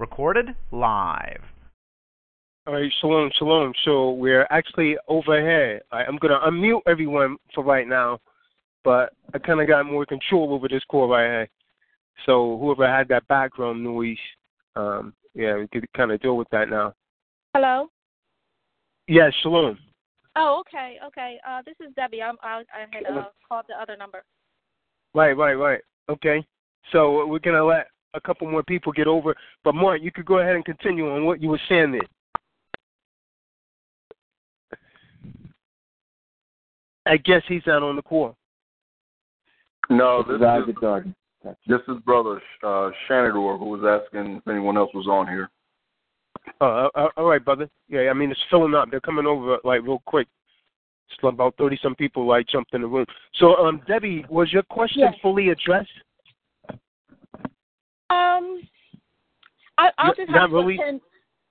Recorded live. All right, shalom, shalom. So we're actually overhead. I, I'm going to unmute everyone for right now, but I kind of got more control over this call right here. So whoever had that background noise, um, yeah, we could kind of deal with that now. Hello. Yes, shalom. Oh, okay, okay. Uh, this is Debbie. I'm, I, I had uh, called the other number. Right, right, right. Okay. So we're gonna let a couple more people get over. But Mark, you could go ahead and continue on what you were saying there. I guess he's not on the call. No, this is this is brother uh, Shanador who was asking if anyone else was on here. Uh, uh, all right, brother. Yeah, I mean it's filling up. They're coming over like real quick. It's about thirty some people like jumped in the room. So, um, Debbie, was your question Yes. fully addressed? Um, I, I'll just Not have to really? attend.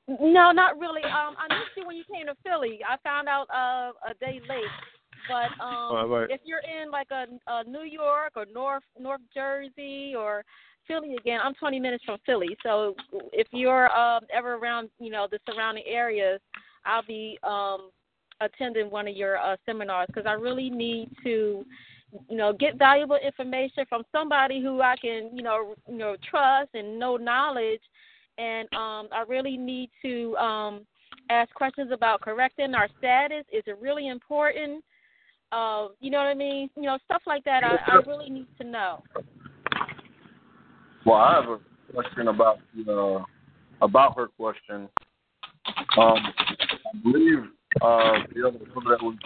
No, not really. Um, I missed you when you came to Philly. I found out uh, a day late. But um, right. if you're in like a, a New York or North North Jersey or Philly again, I'm 20 minutes from Philly. So if you're um, ever around, you know, the surrounding areas, I'll be um, attending one of your uh, seminars because I really need to, you know, get valuable information from somebody who I can, you know, you know, trust and know knowledge. And um, I really need to um, ask questions about correcting our status. Is it really important? Uh, you know what I mean? You know, stuff like that. I, I really need to know. Well, I have a question about uh, about her question. Um, I believe uh, the other brother that was,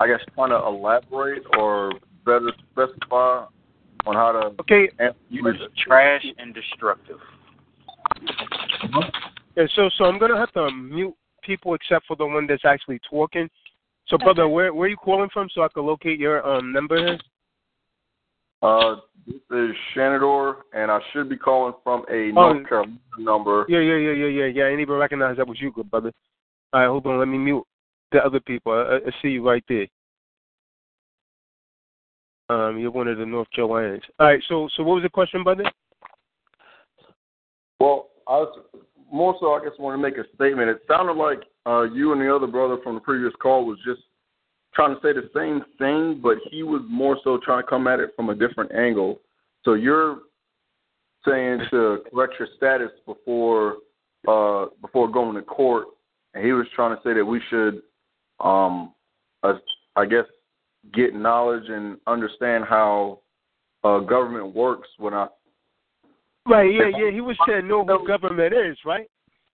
I guess, trying to elaborate or better specify on how to. Okay. You was trash and destructive. Yeah, so so I'm gonna have to mute people except for the one that's actually talking. So, brother, where where are you calling from so I can locate your um number here? Uh, this is Shanador, and I should be calling from a Oh. North Carolina number. Yeah, yeah, yeah, yeah, yeah, yeah. I didn't even recognize that was you, good brother. All right, hold on. Let me mute the other people. I, I see you right there. Um, you're one of the North Carolinas. All right, so so what was the question, brother? Well, I was more so. I guess want to make a statement. It sounded like uh, you and the other brother from the previous call was just trying to say the same thing, but he was more so trying to come at it from a different angle. So you're saying to correct your status before uh, before going to court, and he was trying to say that we should, um, uh, I guess, get knowledge and understand how uh, government works. When I Right, yeah, yeah. He was saying know who government is, right?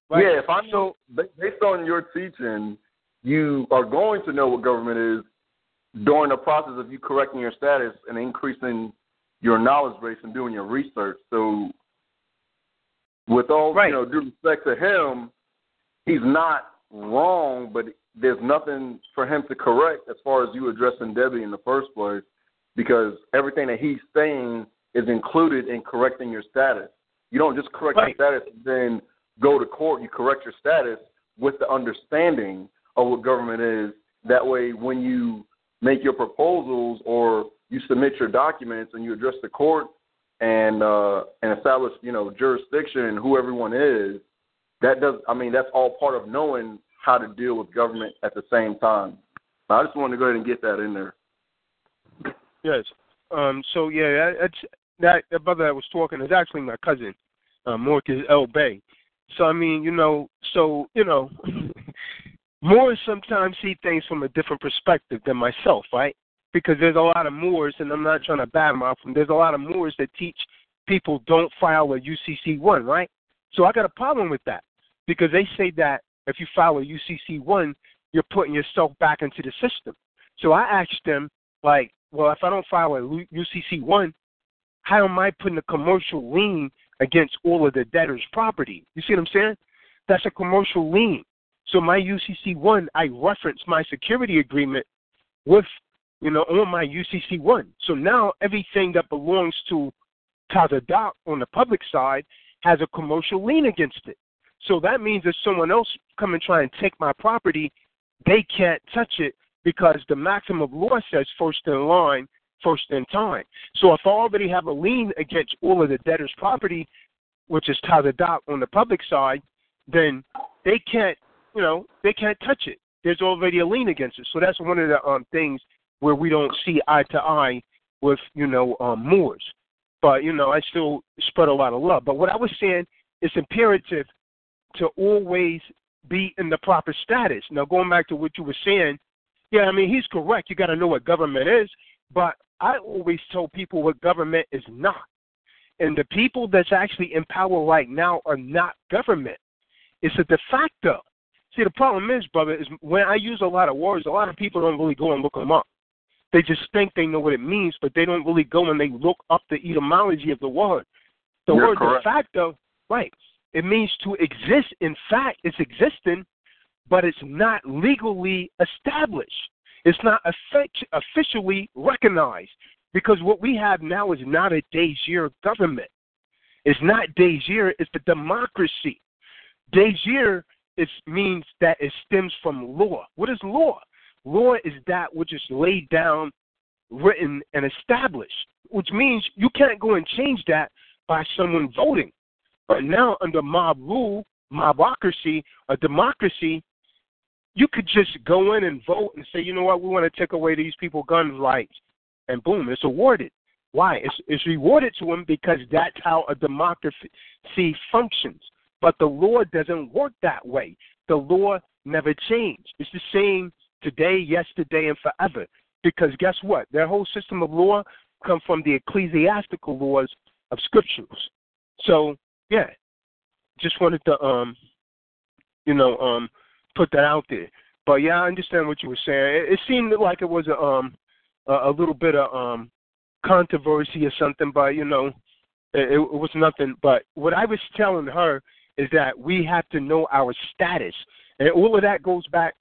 Right. Yeah, if I know ba- based on your teaching, you are going to know what government is during the process of you correcting your status and increasing your knowledge base and doing your research. So, with all you know, due respect to him, he's not wrong, but there's nothing for him to correct as far as you addressing Debbie in the first place, because everything that he's saying is included in correcting your status. You don't just correct Right. your status and then go to court. You correct your status with the understanding of what government is. That way, when you make your proposals or you submit your documents and you address the court and uh, and establish, you know, jurisdiction and who everyone is, that does. I mean, that's all part of knowing how to deal with government at the same time. I just wanted to go ahead and get that in there. Yes. Um. So yeah, that. That brother that was talking is actually my cousin, uh, Marcus El Bey. So I mean, you know, so you know, Moors sometimes see things from a different perspective than myself, right? Because there's a lot of Moors, and I'm not trying to badmouth them. There's a lot of Moors that teach people don't file a UCC one, right? So I got a problem with that because they say that if you file a UCC one, you're putting yourself back into the system. So I asked them, like, well, if I don't file a UCC one, how am I putting a commercial lien against all of the debtor's property? You see what I'm saying? That's a commercial lien. So my UCC one, I reference my security agreement with, you know, on my UCC one. So now everything that belongs to Tazadaq on the public side has a commercial lien against it. So that means if someone else come and try and take my property, they can't touch it because the maxim of law says first in line, first in time. So if I already have a lien against all of the debtor's property, which is Tazadaq on the public side, then they can't, you know, they can't touch it. There's already a lien against it. So that's one of the um, things where we don't see eye to eye with, you know, um, Moors. But, you know, I still spread a lot of love. But what I was saying, it's imperative to always be in the proper status. Now, going back to what you were saying, yeah, I mean, he's correct. You got to know what government is. But I always tell people what government is not. And the people that's actually in power right now are not government. It's a de facto. See, the problem is, brother, is when I use a lot of words, a lot of people don't really go and look them up. They just think they know what it means, but they don't really go and they look up the etymology of the word. The You're word correct. de facto, right? It means to exist. In fact, it's existing, but it's not legally established. It's not officially recognized because what we have now is not a de jure government. It's not de jure, it's the democracy. De it means that it stems from law. What is law? Law is that which is laid down, written, and established, which means you can't go and change that by someone voting. But now, under mob rule, mobocracy, a democracy, you could just go in and vote and say, you know what, we want to take away these people gun rights, and boom, it's awarded. Why? It's, it's rewarded to them because that's how a democracy functions. But the law doesn't work that way. The law never changed. It's the same today, yesterday, and forever. Because guess what? Their whole system of law come from the ecclesiastical laws of scriptures. So yeah, just wanted to um, you know, um, put that out there. But yeah, I understand what you were saying. It, it seemed like it was a um, a, a little bit of um, controversy or something, but you know, it, it was nothing. But what I was telling her is that we have to know our status, and all of that goes back.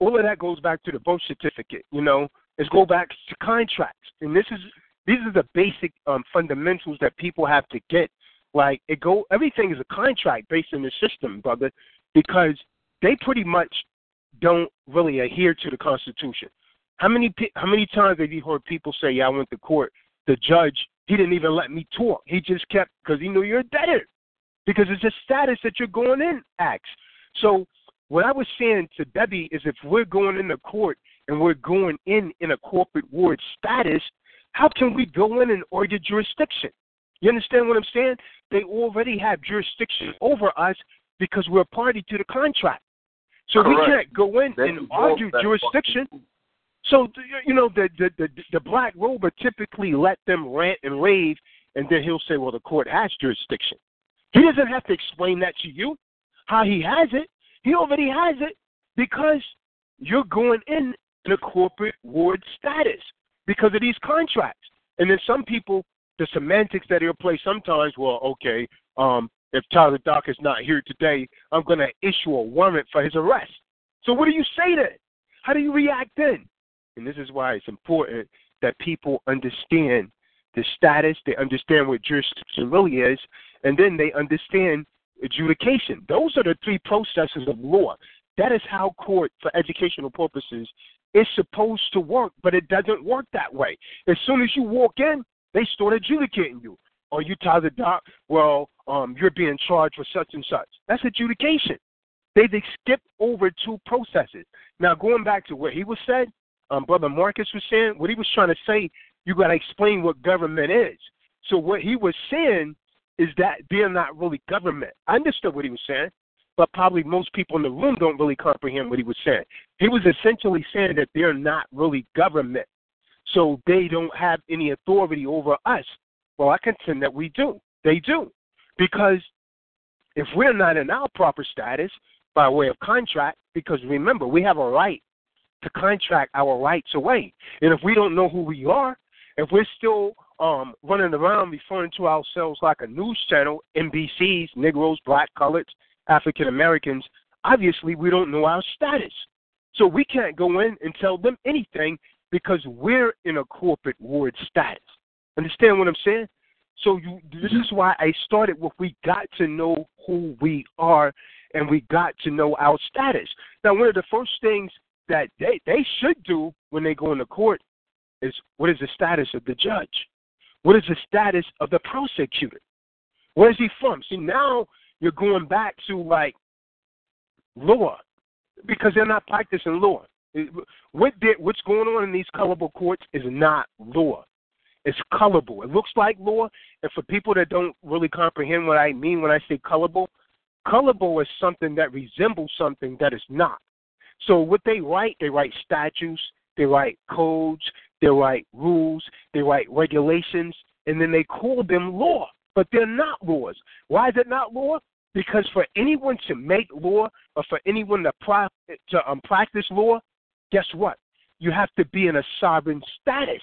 All of that goes back to the birth certificate. You know, is go back to contracts, and this is these are the basic um, fundamentals that people have to get. Like it go, everything is a contract based in the system, brother, because they pretty much don't really adhere to the Constitution. How many how many times have you heard people say, "Yeah, I went to court. The judge he didn't even let me talk. He just kept because he knew you're a debtor, because it's a status that you're going in acts." So what I was saying to Debbie is, if we're going into court and we're going in in a corporate ward status, how can we go in and order jurisdiction? You understand what I'm saying? They already have jurisdiction over us because we're a party to the contract. So we can't go in They and argue jurisdiction. So you know the the the, the black rober typically let them rant and rave, and then he'll say, "Well, the court has jurisdiction." He doesn't have to explain that to you how he has it. He already has it because you're going in in a corporate ward status because of these contracts. And then some people, the semantics that he'll play sometimes, well, okay, um, if Tazadaq is not here today, I'm going to issue a warrant for his arrest. So what do you say then? How do you react then? And this is why it's important that people understand the status, they understand what jurisdiction really is, and then they understand adjudication. Those are the three processes of law. That is how court, for educational purposes, is supposed to work, but it doesn't work that way. As soon as you walk in, they start adjudicating you. Are you Tazadaq? Well, um, you're being charged for such and such. That's adjudication. They they skip over two processes. Now going back to what he was said, um, brother Marcus was saying, what he was trying to say, you got to explain what government is. So what he was saying is that they're not really government. I understood what he was saying, but probably most people in the room don't really comprehend what he was saying. He was essentially saying that they're not really government, so they don't have any authority over us. Well, I contend that we do. They do, because if we're not in our proper status by way of contract, because remember we have a right to contract our rights away. And if we don't know who we are, if we're still um, running around referring to ourselves like a news channel, NBCs, Negroes, black, coloreds, African Americans, obviously we don't know our status. So we can't go in and tell them anything because we're in a corporate ward status. Understand what I'm saying? So you, this is why I started with we got to know who we are and we got to know our status. Now, one of the first things that they, they should do when they go into court is what is the status of the judge? What is the status of the prosecutor? Where is he from? See, now you're going back to like law because they're not practicing law. What did, what's going on in these colorable courts is not law. It's colorable. It looks like law, and for people that don't really comprehend what I mean when I say colorable, colorable is something that resembles something that is not. So what they write, they write statutes, they write codes, they write rules, they write regulations, and then they call them law. But they're not laws. Why is it not law? Because for anyone to make law or for anyone to, pro- to um, practice law, guess what? You have to be in a sovereign status.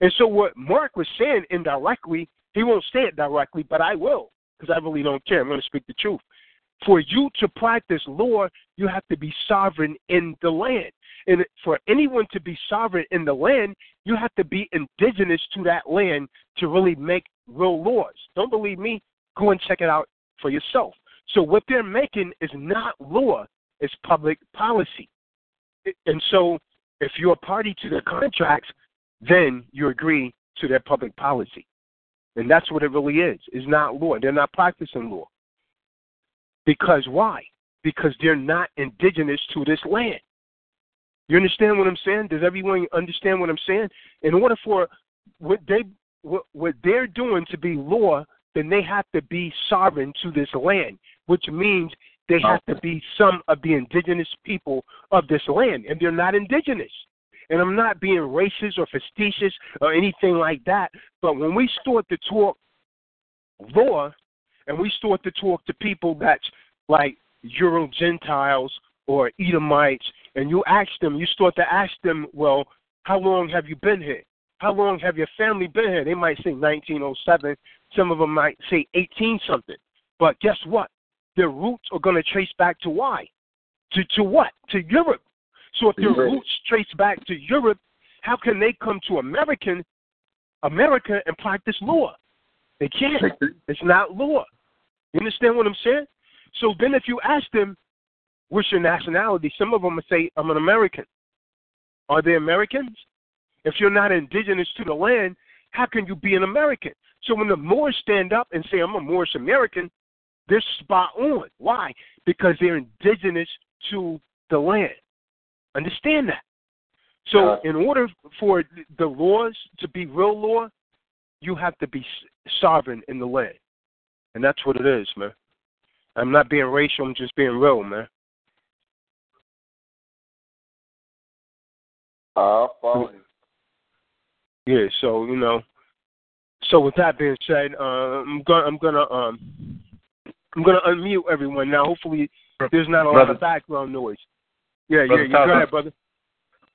And so what Mark was saying indirectly, he won't say it directly, but I will, because I really don't care. I'm going to speak the truth. For you to practice law, you have to be sovereign in the land. And for anyone to be sovereign in the land, you have to be indigenous to that land to really make real laws. Don't believe me? Go and check it out for yourself. So what they're making is not law, it's public policy. And so if you're a party to the contracts, then you agree to their public policy. And that's what it really is. It's not law. They're not practicing law. Because why? Because they're not indigenous to this land. You understand what I'm saying? Does everyone understand what I'm saying? In order for what they what, what they're doing to be law, then they have to be sovereign to this land, which means they have to be some of the indigenous people of this land, and they're not indigenous. And I'm not being racist or facetious or anything like that, but when we start to talk law, and we start to talk to people that's like Euro Gentiles or Edomites, and you ask them, you start to ask them, well, how long have you been here? How long have your family been here? They might say 1907. Some of them might say 18 something. But guess what? Their roots are going to trace back to why? To to what? To Europe. So if their roots trace back to Europe, how can they come to American America and practice law? They can't. It's not law. You understand what I'm saying? So then if you ask them, what's your nationality? Some of them will say, I'm an American. Are they Americans? If you're not indigenous to the land, how can you be an American? So when the Moors stand up and say, I'm a Moorish American, they're spot on. Why? Because they're indigenous to the land. Understand that. So, in order for the laws to be real law, you have to be sovereign in the land. And that's what it is, man. I'm not being racial, I'm just being real, man. I follow you. Yeah, so you know, so with that being said, uh, I'm gonna I'm gonna um I'm gonna unmute everyone now. Hopefully, there's not a brother, lot of background noise. Yeah, brother yeah, you go ahead, brother.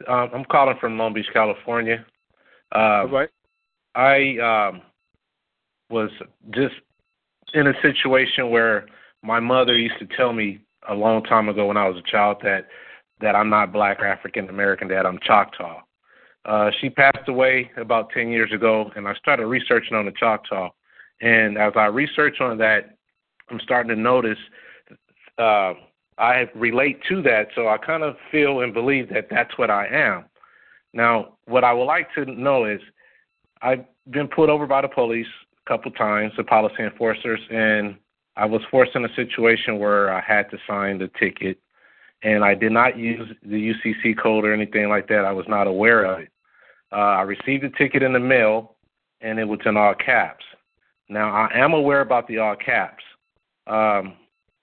Um, I'm calling from Long Beach, California. Um, All right. I um, was just in a situation where my mother used to tell me a long time ago when I was a child that that I'm not black or African American, that I'm Choctaw. Uh, she passed away about 10 years ago, and I started researching on the Choctaw. And as I researched on that, I'm starting to notice uh, I relate to that, so I kind of feel and believe that that's what I am. Now, what I would like to know is I've been pulled over by the police a couple times, the policy enforcers, and I was forced in a situation where I had to sign the ticket, and I did not use the UCC code or anything like that. I was not aware of it. Uh, I received the ticket in the mail, and it was in all caps. Now, I am aware about the all caps. Um,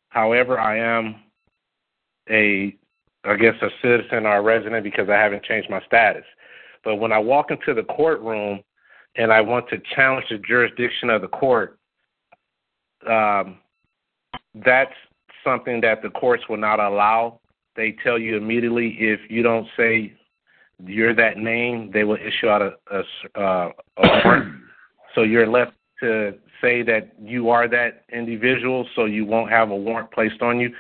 however, I am a, I guess, a citizen or a resident because I haven't changed my status. But when I walk into the courtroom and I want to challenge the jurisdiction of the court, um, that's something that the courts will not allow they tell you immediately if you don't say you're that name, they will issue out a, a, uh, a warrant. so you're left to say that you are that individual, so you won't have a warrant placed on you.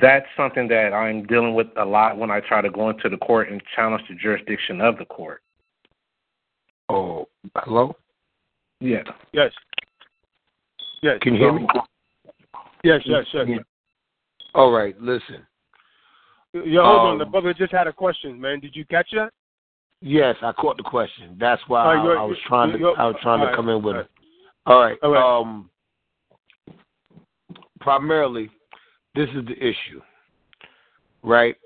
That's something that I'm dealing with a lot when I try to go into the court and challenge the jurisdiction of the court. Oh, hello. Yeah. Yes. Yes. Can you hear me? Yes, yes, yes. All right. Listen. Yeah, hold on. The Um, brother just had a question, man. Did you catch that? Yes, I caught the question. That's why All right, I, I was trying to. I was trying all to right, come in with all it. All right. All right. Um. Primarily, this is the issue, right?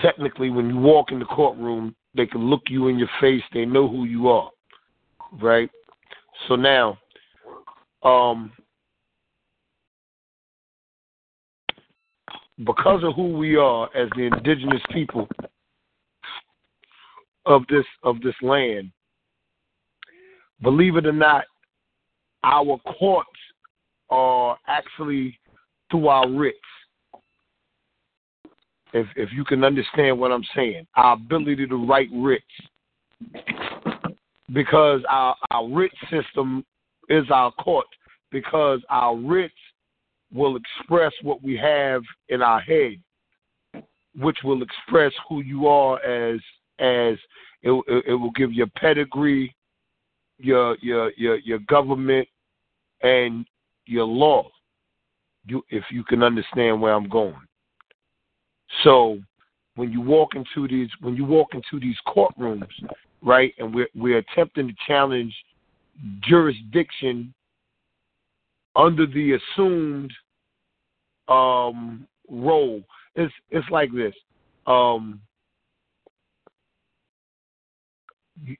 Technically, when you walk in the courtroom, they can look you in your face. They know who you are, right? So now, um, because of who we are as the indigenous people of this of this land, believe it or not, our courts are actually through our writs. If if you can understand what I'm saying, our ability to write writs, because our our writ system is our court, because our writs will express what we have in our head, which will express who you are as as it, it, will give your pedigree, your your your your government, and your law. You if you can understand where I'm going. So when you walk into these when you walk into these courtrooms, right, and we're we're attempting to challenge jurisdiction under the assumed um role. It's it's like this. Um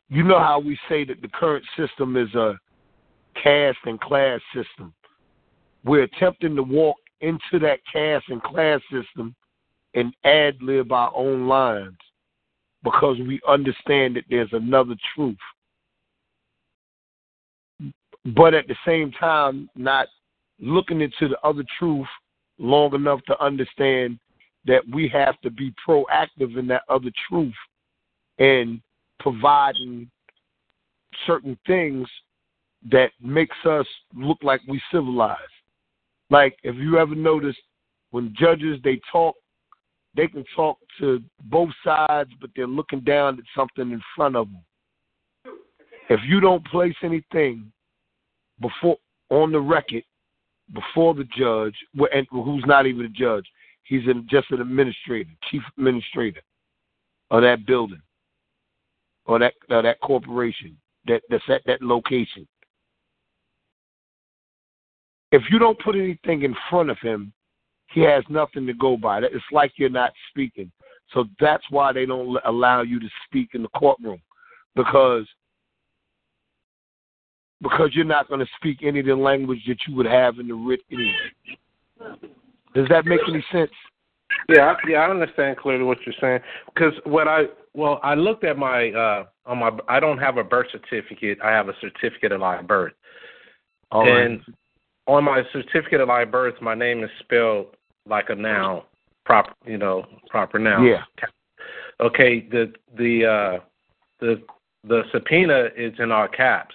you- know how we say that the current system is a caste and class system. We're attempting to walk into that caste and class system and ad lib our own lines because we understand that there's another truth. But at the same time, not looking into the other truth long enough to understand that we have to be proactive in that other truth and providing certain things that makes us look like we civilized. Like if you ever noticed when judges they talk, they can talk to both sides, but they're looking down at something in front of them. If you don't place anything before on the record before the judge, and who's not even a judge, he's just an administrator, chief administrator of that building or that or that corporation that that's at that location. If you don't put anything in front of him, he has nothing to go by. It's like you're not speaking. So that's why they don't allow you to speak in the courtroom because because you're not going to speak any of the language that you would have in the writ anyway. Does that make any sense? Yeah, I- yeah, I understand clearly what you're saying. Because what I well, I looked at my uh on my I don't have a birth certificate. I have a certificate of live birth. All right. and on my certificate of live birth, my name is spelled like a noun, proper, you know, proper noun. Yeah. Okay. The the uh, the the subpoena is in all caps.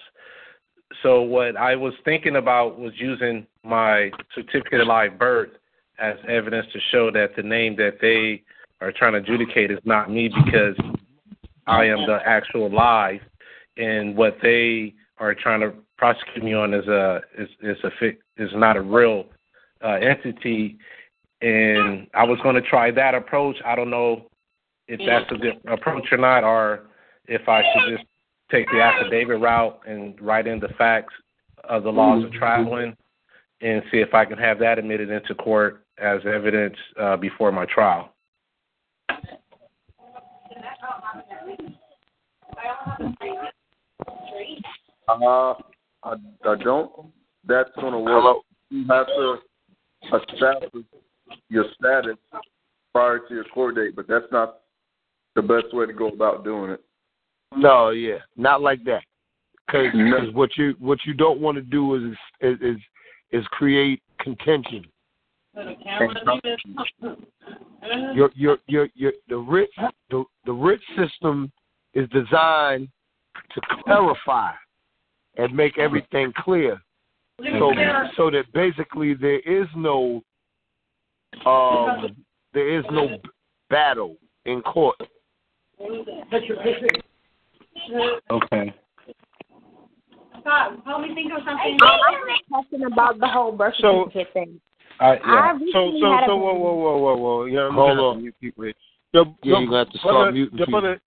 So what I was thinking about was using my certificate of live birth as evidence to show that the name that they are trying to adjudicate is not me because I am the actual live, and what they are trying to prosecute me on is a is is a is not a real uh, entity. And I was going to try that approach. I don't know if that's a good approach or not, or if I should just take the affidavit route and write in the facts of the laws of traveling and see if I can have that admitted into court as evidence uh, before my trial. Uh, I, I don't. That's going to work. You have to establish your status prior to your court date, but that's not the best way to go about doing it. No, yeah, not like that. Because No. what you what you don't want to do is is is is create contention Your your your your the writ the the writ system is designed to clarify and make everything clear. So so that basically there is no um there is no battle in court. Okay. Scott, help me think of something. I have a question about the whole birth So- thing. Uh, Yeah. I So so so whoa whoa whoa whoa whoa. Yeah, Hold gonna on. to mute people. here. Yeah, yo, you gonna have to start brother, muting yo, people. brother,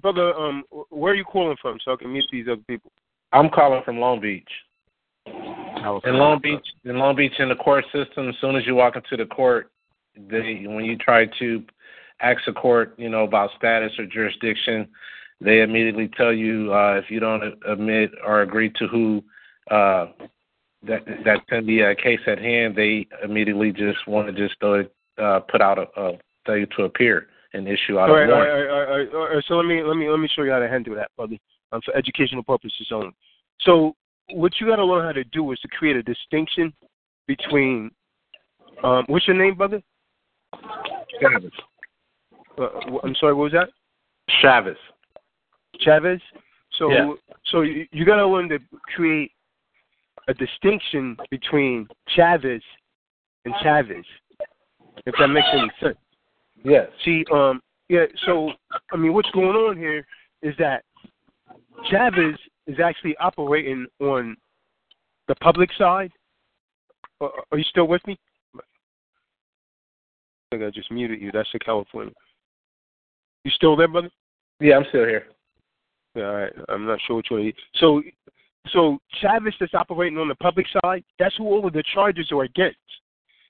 brother, um, where are you calling from so I can meet these other people? I'm calling from Long Beach. In Long Beach, in Long Beach, in the court system, as soon as you walk into the court, they when you try to ask the court, you know, about status or jurisdiction, they immediately tell you uh, if you don't admit or agree to who uh, that that's in the uh, case at hand, they immediately just want to just throw it, uh, put out a, a tell you to appear and issue out All a right, warrant. right, all right, all right, all right. So let me let me let me show you how to handle that, brother, um, for educational purposes only. So what you got to learn how to do is to create a distinction between. Um, what's your name, brother? Chavez. Uh, I'm sorry. What was that? Chavez. Chavez. So Yeah. so you, you got to learn to create a distinction between Chavez and Chavez, if that makes any sense. Yes. See, um, yeah. So I mean, what's going on here is that Chavez is actually operating on the public side. Uh, are you still with me? I think I just muted you. That's the California. You still there, brother? Yeah, I'm still here. Yeah, all right. I'm not sure which one. So, so Chavez that's operating on the public side. That's who all of the charges are against.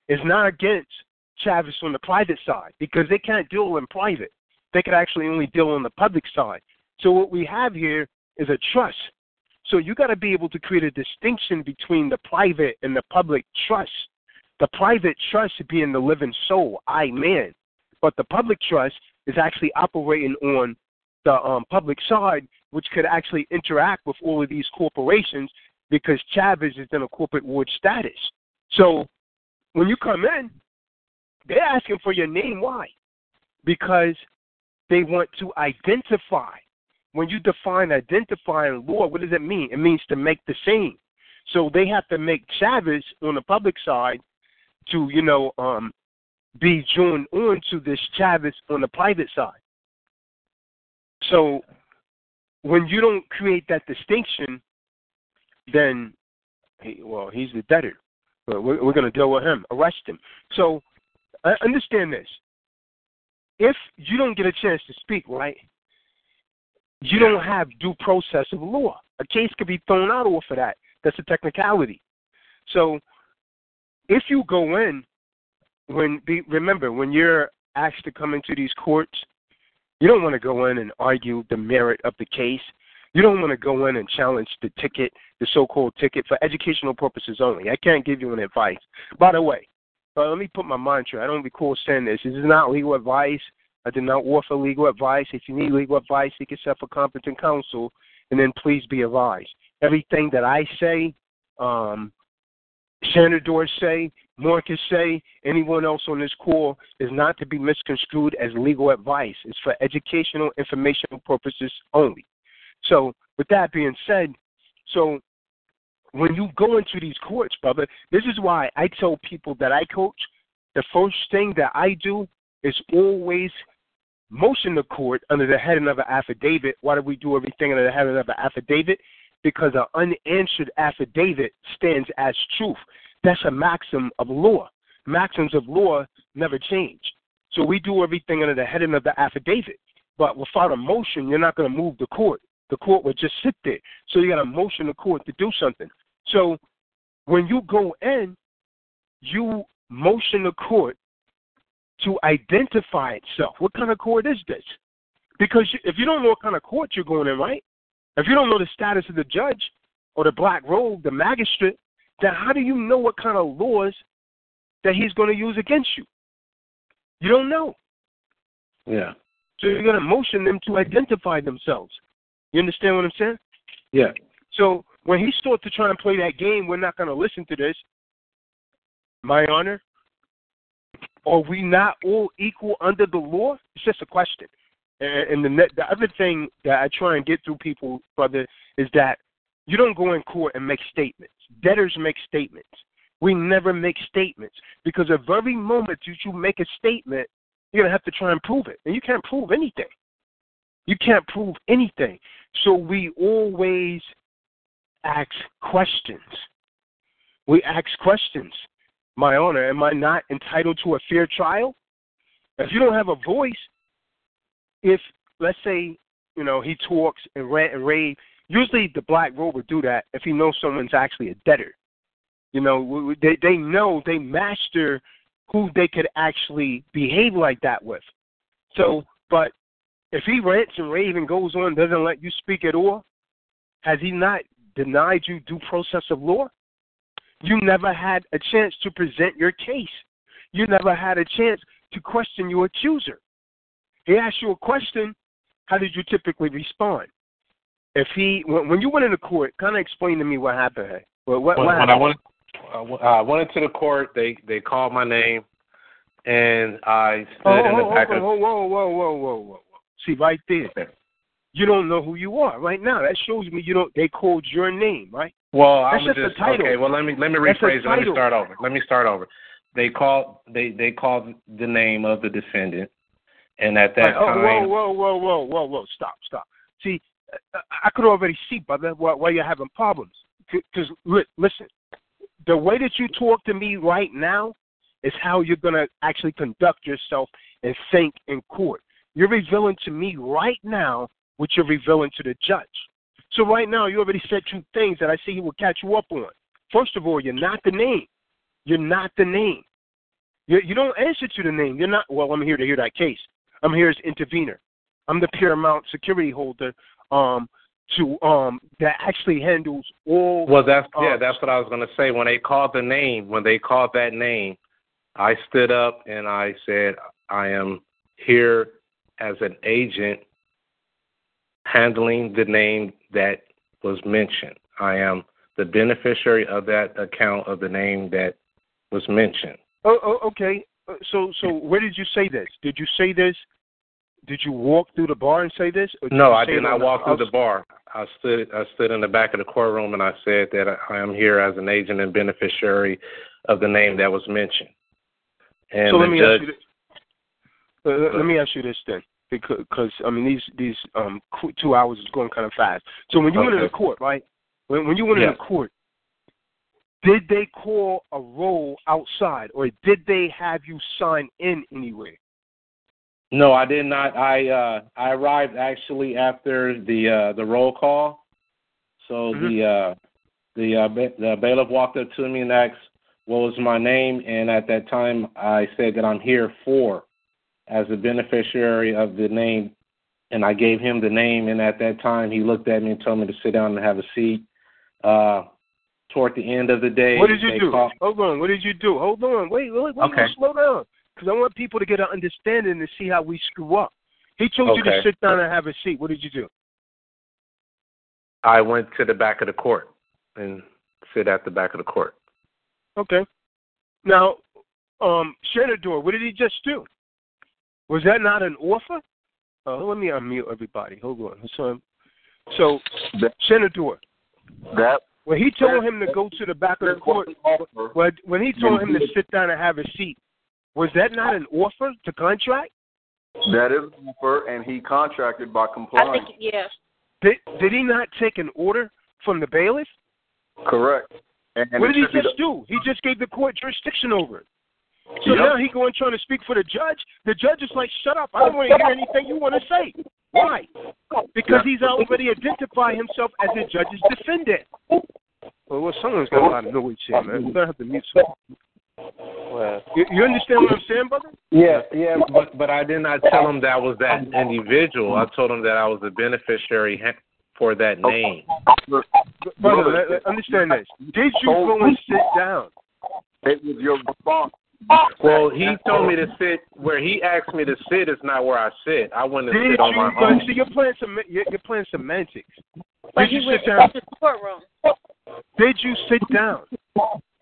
It's not against Chavez on the private side because they can't deal in private. They could actually only deal on the public side. So what we have here is a trust. So you got to be able to create a distinction between the private and the public trust. The private trust being the living soul, I man, but the public trust is actually operating on the um, public side, which could actually interact with all of these corporations because Chavez is in a corporate ward status. So when you come in, they're asking for your name. Why? Because they want to identify. When you define identify in law, what does it mean? It means to make the same. So they have to make Chavez on the public side to, you know, um, be joined on to this Chavez on the private side. So when you don't create that distinction, then, he, well, he's the debtor. We're, we're going to deal with him, arrest him. So understand this. If you don't get a chance to speak, right, you don't have due process of law. A case could be thrown out off of that. That's a technicality. So if you go in, when be, remember when you're asked to come into these courts, you don't want to go in and argue the merit of the case. You don't want to go in and challenge the ticket, the so-called ticket, for educational purposes only. I can't give you an advice. By the way, uh, let me put my mantra. I don't recall saying this. This is not legal advice. I do not offer legal advice. If you need legal advice, seek yourself a competent counsel, and then please be advised. Everything that I say, um, senators say, Marcus say, anyone else on this call is not to be misconstrued as legal advice. It's for educational, informational purposes only. So, with that being said, so when you go into these courts, brother, this is why I tell people that I coach. The first thing that I do is always motion the court under the heading of an affidavit. Why do we do everything under the heading of an affidavit? Because an unanswered affidavit stands as truth. That's a maxim of law. Maxims of law never change. So we do everything under the heading of the affidavit. But without a motion, you're not going to move the court. The court would just sit there. So you got to motion the court to do something. So when you go in, you motion the court to identify itself. What kind of court is this? Because if you don't know what kind of court you're going in, right? If you don't know the status of the judge or the black robe, the magistrate, then how do you know what kind of laws that he's going to use against you? You don't know. Yeah. So you're going to motion them to identify themselves. You understand what I'm saying? Yeah. So when he starts to try and play that game, we're not going to listen to this. My honor, are we not all equal under the law? It's just a question. And, and the the other thing that I try and get through people, brother, is that you don't go in court and make statements. Debtors make statements. We never make statements because the very moment that you make a statement, you're gonna have to try and prove it, and you can't prove anything. You can't prove anything. So we always ask questions. We ask questions. My honor, am I not entitled to a fair trial? If you don't have a voice, if let's say you know he talks and rant and rave, usually the black robe would do that if he knows someone's actually a debtor. You know, they they know they master who they could actually behave like that with. So, but if he rants and raves and goes on, doesn't let you speak at all, has he not denied you due process of law? You never had a chance to present your case. You never had a chance to question your accuser. He asked you a question. How did you typically respond? If he, when, when you went into court, kind of explain to me what happened. Hey, what, when, what when happened? I went, uh, I went into the court. They they called my name, and I stood Oh, in the oh, back oh, of. whoa, whoa, whoa, whoa, whoa, whoa. See, right there, you don't know who you are right now. That shows me you don't. They called your name, right? Well, That's I was just just title. okay. Well, let me let me rephrase it. Let me start over. Let me start over. They called they they called the name of the defendant, and at that oh, time, whoa, whoa, whoa, whoa, whoa, whoa! Stop, stop. See, I, could already see, brother, why, why you're having problems. Because listen, the way that you talk to me right now is how you're gonna actually conduct yourself and think in court. You're revealing to me right now what you're revealing to the judge. So right now, you already said two things that I see he will catch you up on. First of all, you're not the name. You're not the name. You, you don't answer to the name. You're not. Well, I'm here to hear that case. I'm here as intervener. I'm the paramount security holder um, to um, that actually handles all. well, that's um, yeah, that's what I was gonna say. When they called the name, when they called that name, I stood up and I said, I am here as an agent handling the name that was mentioned. I am the beneficiary of that account of the name that was mentioned. Oh, oh, okay. Uh, So, so where did you say this? Did you say this? Did you walk through the bar and say this? Did No, I did not walk through the bar. I stood I stood in the back of the courtroom and I said that I am here as an agent and beneficiary of the name that was mentioned. And so let me judge ask you this. Uh, let me ask you this then, because I mean these these um two hours is going kind of fast. So when you went into Okay. court, right? When when you went Yeah. into court, did they call a roll outside, or did they have you sign in anywhere? No, I did not. I uh I arrived actually after the uh the roll call. So Mm-hmm. the uh the uh ba- the bailiff walked up to me and asked what was my name and at that time I said that I'm here for as a beneficiary of the name and I gave him the name and at that time he looked at me and told me to sit down and have a seat. Uh toward the end of the day What did you do? called- Hold on. What did you do? Hold on. Wait, wait, wait. Okay. Slow down. Because I want people to get an understanding to see how we screw up. He told you to sit down and have a seat. What did you do? I went to the back of the court and sit at the back of the court. Okay. Now, um, Shenador, what did he just do? Was that not an offer? Uh, let me unmute everybody. Hold on. So, so Shenador, That when he told him to go to the back of the court, when, when he told him to sit down and have a seat, was that not an offer to contract? that is an offer, and he contracted by complying. I think yeah. Did, did he not take an order from the bailiff? Correct. And, and what did he just the- do? He just gave the court jurisdiction over it. So Yep. now he going trying to speak for the judge. The judge is like, "Shut up! I don't want to hear anything you want to say." Why? Because he's already identified himself as the judge's defendant. Well, well someone's got a lot of noise here, man. We're gonna have to mute some. Well, You, you understand what I'm saying, brother? Yeah, yeah, but but I did not tell him that was that individual. I told him that I was the beneficiary for that name. Brother, let- let- understand this. Did you go and sit down? It was your response. Well, he told me to sit where he asked me to sit is not where I sit. I went to Did sit on my But own. see, you're playing some. You're, you're playing semantics. But Did you sit down? to the courtroom. Did you sit down?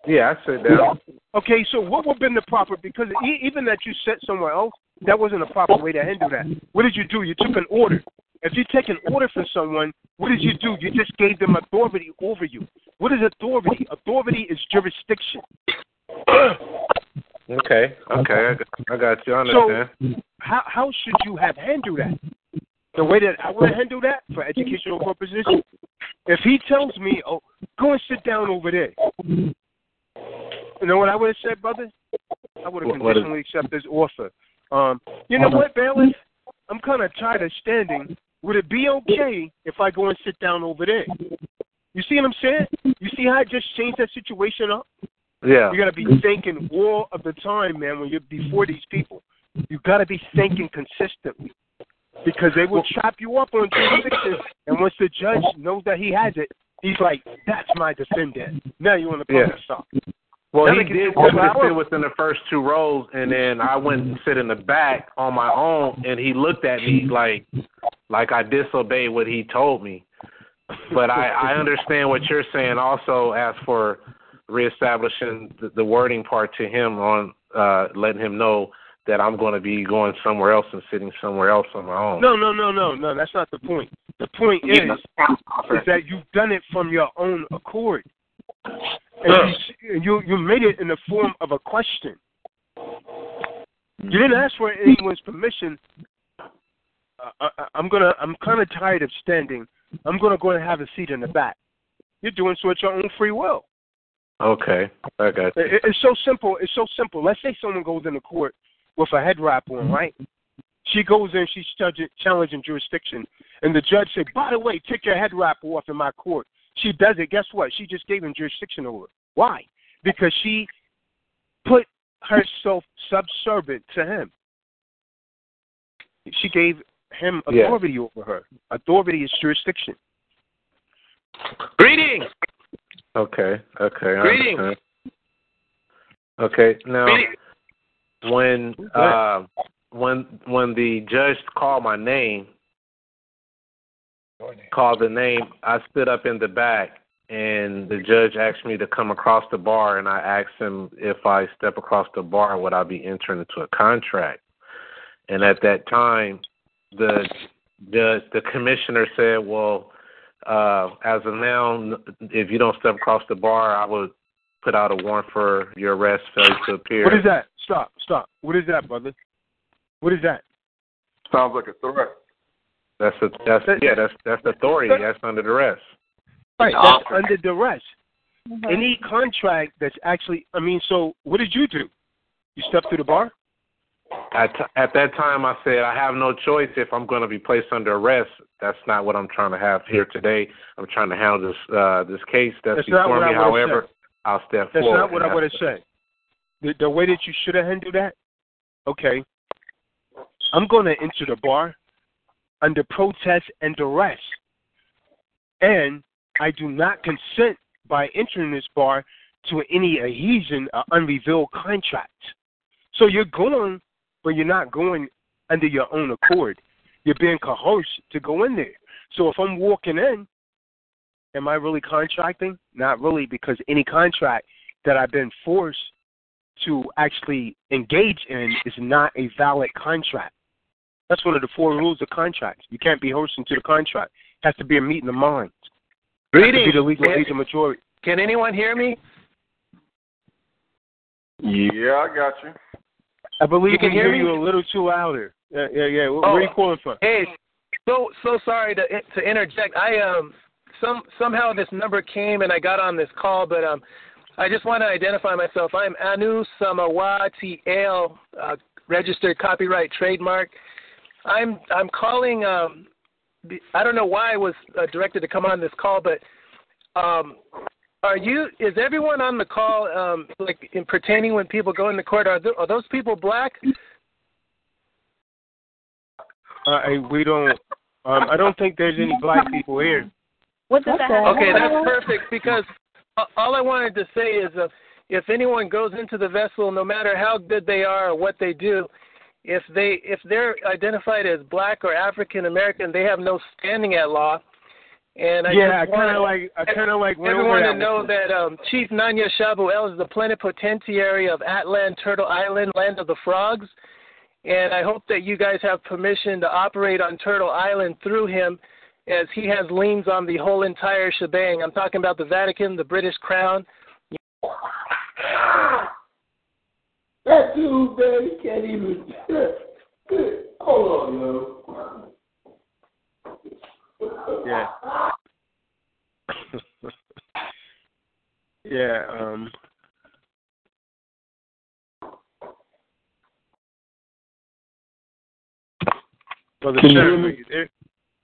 Yeah, I sit down. Okay, so what would have been the proper? Because even that you sent somewhere else, that wasn't a proper way to handle that. What did you do? You took an order. If you take an order from someone, what did you do? You just gave them authority over you. What is authority? Authority is jurisdiction. Okay, okay, I got, I got you. I understand. So how how should you have handled that? The way that I would handle that for educational purposes. If he tells me, "Oh, go and sit down over there," you know what I would have said, brother? I would have What- what is- conditionally accepted his offer. Um, you know what, bailiff? I'm kind of tired of standing. Would it be okay if I go and sit down over there? You see what I'm saying? You see how I just changed that situation up? Yeah. You got to be thinking all of the time, man. When you're before these people, you got to be thinking consistently because they will chop you up on jurisdiction. And once the judge knows that he has it, he's like, "That's my defendant." Now you want to Yeah. public stop. Well, Now he did do tell me whatever. to sit within the first two rows, and then I went and sit in the back on my own, and he looked at me like like I disobeyed what he told me. But I, I understand what you're saying. Also, as for reestablishing the, the wording part to him on uh, letting him know that I'm going to be going somewhere else and sitting somewhere else on my own. No, no, no, no, no. That's not the point. The point is, is that you've done it from your own accord, and you, you you made it in the form of a question. You didn't ask for anyone's permission. Uh, I, I'm gonna. I'm kind of tired of standing. I'm gonna go and have a seat in the back. You're doing so at your own free will. Okay, I got you. It- It's so simple. It's so simple. Let's say someone goes into court with a head wrap on, mm-hmm. right? She goes in, she's judging, challenging jurisdiction, and the judge said, "By the way, take your head wrap off in my court." She does it. Guess what? She just gave him jurisdiction over. it. Why? Because she put herself subservient to him. She gave him Yeah. authority over her. Authority is jurisdiction. Greetings. Okay, okay, Greetings. Okay, now Greetings. when uh, when when the judge called my name, called the name, I stood up in the back, and the judge asked me to come across the bar, and I asked him if I step across the bar, would I be entering into a contract? And at that time, the the the commissioner said, "Well, uh, as of now, if you don't step across the bar, I would put out a warrant for your arrest, failure to appear." What is that? Stop, stop. What is that, brother? What is that? Sounds like a threat. That's a, that's yeah, that's that's authority. That's under duress. Right, that's under duress. Any contract that's actually, I mean, so what did you do? You stepped through the bar? At t- at that time, I said I have no choice if I'm going to be placed under arrest. That's not what I'm trying to have here today. I'm trying to handle this uh, this case that's, That's before me. However, said. I'll step That's forward. That's not what I would have said. The, the way that you should have handled that, okay, I'm going to enter the bar under protest and duress. And I do not consent by entering this bar to any adhesion or unrevealed contract. So you're going, but you're not going under your own accord. You're being coerced to go in there. So if I'm walking in, am I really contracting? Not really, because any contract that I've been forced to actually engage in is not a valid contract. That's one of the four rules of contracts. You can't be hosting to the contract. It has to be a meeting of minds. It has to be the legal Can- age of majority. Can anyone hear me? Yeah, I got you. I believe You can hear you me? a little too louder. Yeah, yeah, yeah. Where, Oh. where are you calling from? Hey, so so sorry to to interject. I um some somehow this number came and I got on this call, but um I just want to identify myself. I'm Anu Samawati uh, registered copyright trademark. I'm I'm calling. Um, I don't know why I was uh, directed to come on this call, but um, are you? Is everyone on the call um, like in pertaining when people go into court? Are, th- are those people black? Uh, I, we don't. Um, I don't think there's any black people here. What does that have? Okay, that's perfect because a- all I wanted to say is uh, if anyone goes into the vessel, no matter how good they are or what they do, if they if they're identified as black or African American, they have no standing at law. And I yeah, I kind of like I kind of like went everyone to that know that um, Chief Nanya Shabuel is the plenipotentiary of Atlan Turtle Island, land of the frogs. And I hope that you guys have permission to operate on Turtle Island through him, as he has liens on the whole entire shebang. I'm talking about the Vatican, the British Crown. That dude, man, he can't even. Hold on, yo. Yeah. yeah. Um. Brother Can you hear me? are you there?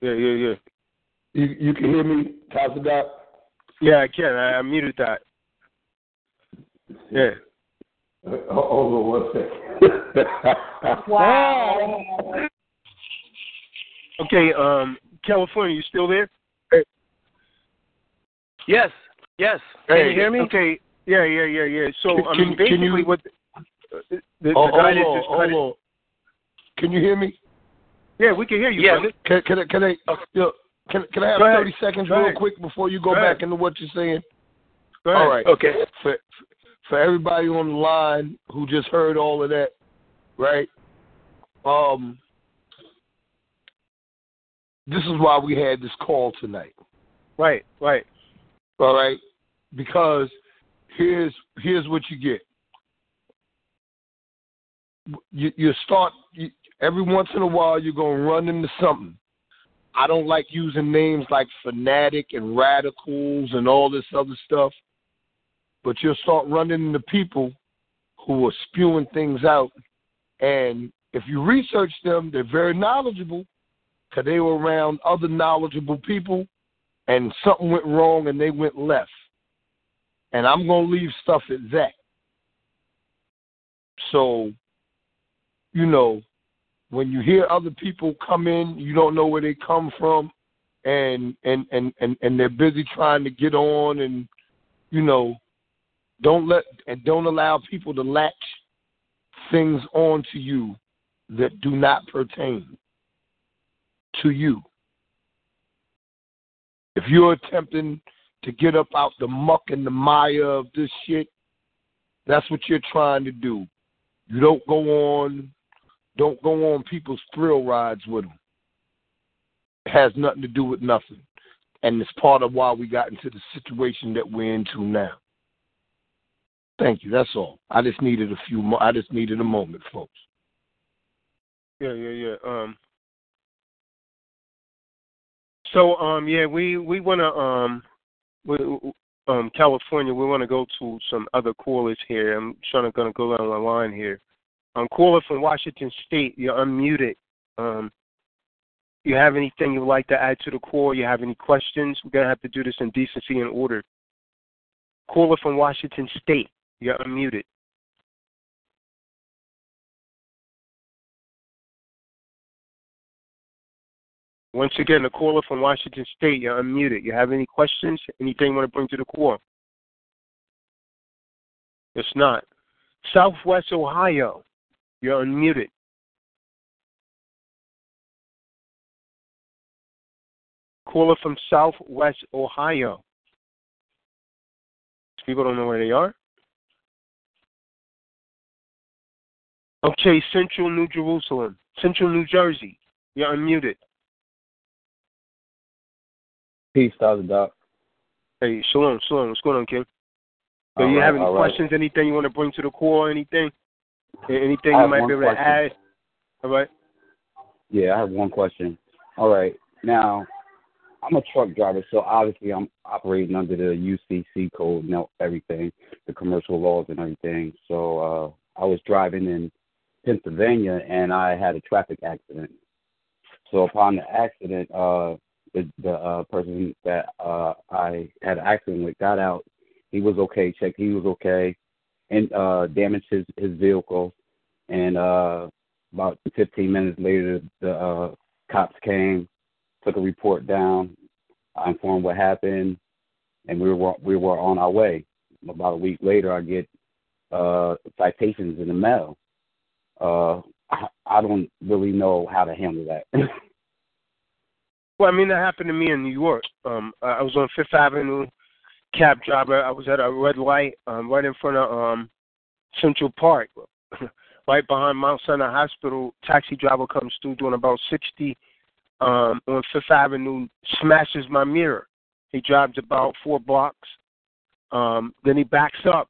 Yeah, yeah, yeah. You you can hear me, Tazadaq? Yeah, I can. I, I muted that. Yeah. Hold on one second. Wow. Okay. Um. California, you still there? Yes, yes. Can Hey, you hear me? Okay. Yeah, yeah, yeah, yeah. So Can- I mean, can you- what the, the, the Oh, guy that just cut it. Can you hear me? Yeah, we can hear you, brother. Can, can I can I can can I have thirty seconds Go real ahead. quick before you go Go back ahead. into what you're saying? All right. Okay. For for everybody on the line who just heard all of that, right? Um, this is why we had this call tonight. Right, right. All right, because here's here's what you get. You you start you, every once in a while you're gonna run into something. I don't like using names like fanatic and radicals and all this other stuff, but you'll start running into people who are spewing things out, and if you research them, they're very knowledgeable because they were around other knowledgeable people and something went wrong and they went left. And I'm going to leave stuff at that. So, you know, when you hear other people come in, you don't know where they come from and and and and, and they're busy trying to get on and you know, don't let and don't allow people to latch things onto you that do not pertain to you. If you're attempting to get up out the muck and the mire of this shit, that's what you're trying to do. You don't go on, don't go on people's thrill rides with them. It has nothing to do with nothing, and it's part of why we got into the situation that we're into now. Thank you. That's all. I just needed a few. Mo- I just needed a moment, folks. Yeah, yeah, yeah. Um. So, um, yeah, we we want to um, we, um, California. We want to go to some other callers here. I'm trying to gonna go down the line here. Um, caller from Washington State. You're unmuted. Um, you have anything you'd like to add to the call? You have any questions? We're gonna have to do this in decency and order. Caller from Washington State. You're unmuted. Once again, the caller from Washington State, you're unmuted. You have any questions? Anything you want to bring to the call? It's not. Southwest Ohio, you're unmuted. Caller from Southwest Ohio. People don't know where they are. Okay, Central New Jerusalem, Central New Jersey, you're unmuted. Peace, Father Doc. Hey, shalom, shalom. What's going on, Kim? Do All you right, have any all right. questions? Anything you want to bring to the core? Anything? Anything you might be able to question. add? All right. Yeah, I have one question. All right. Now, I'm a truck driver, so obviously I'm operating under the UCC code and everything, the commercial laws and everything. So uh, I was driving in Pennsylvania and I had a traffic accident. So upon the accident, uh, the the uh, person that uh, I had an accident with got out. He was okay. Checked. He was okay, and uh, damaged his his vehicle. And uh, about 15 minutes later, the uh, cops came, took a report down. I informed what happened, and we were we were on our way. About a week later, I get uh, citations in the mail. Uh, I, I don't really know how to handle that. Well, I mean that happened to me in New York. Um, I was on Fifth Avenue, cab driver. I was at a red light, um, right in front of um, Central Park, right behind Mount Sinai Hospital. Taxi driver comes through doing about sixty um, on Fifth Avenue, smashes my mirror. He drives about four blocks. Um, then he backs up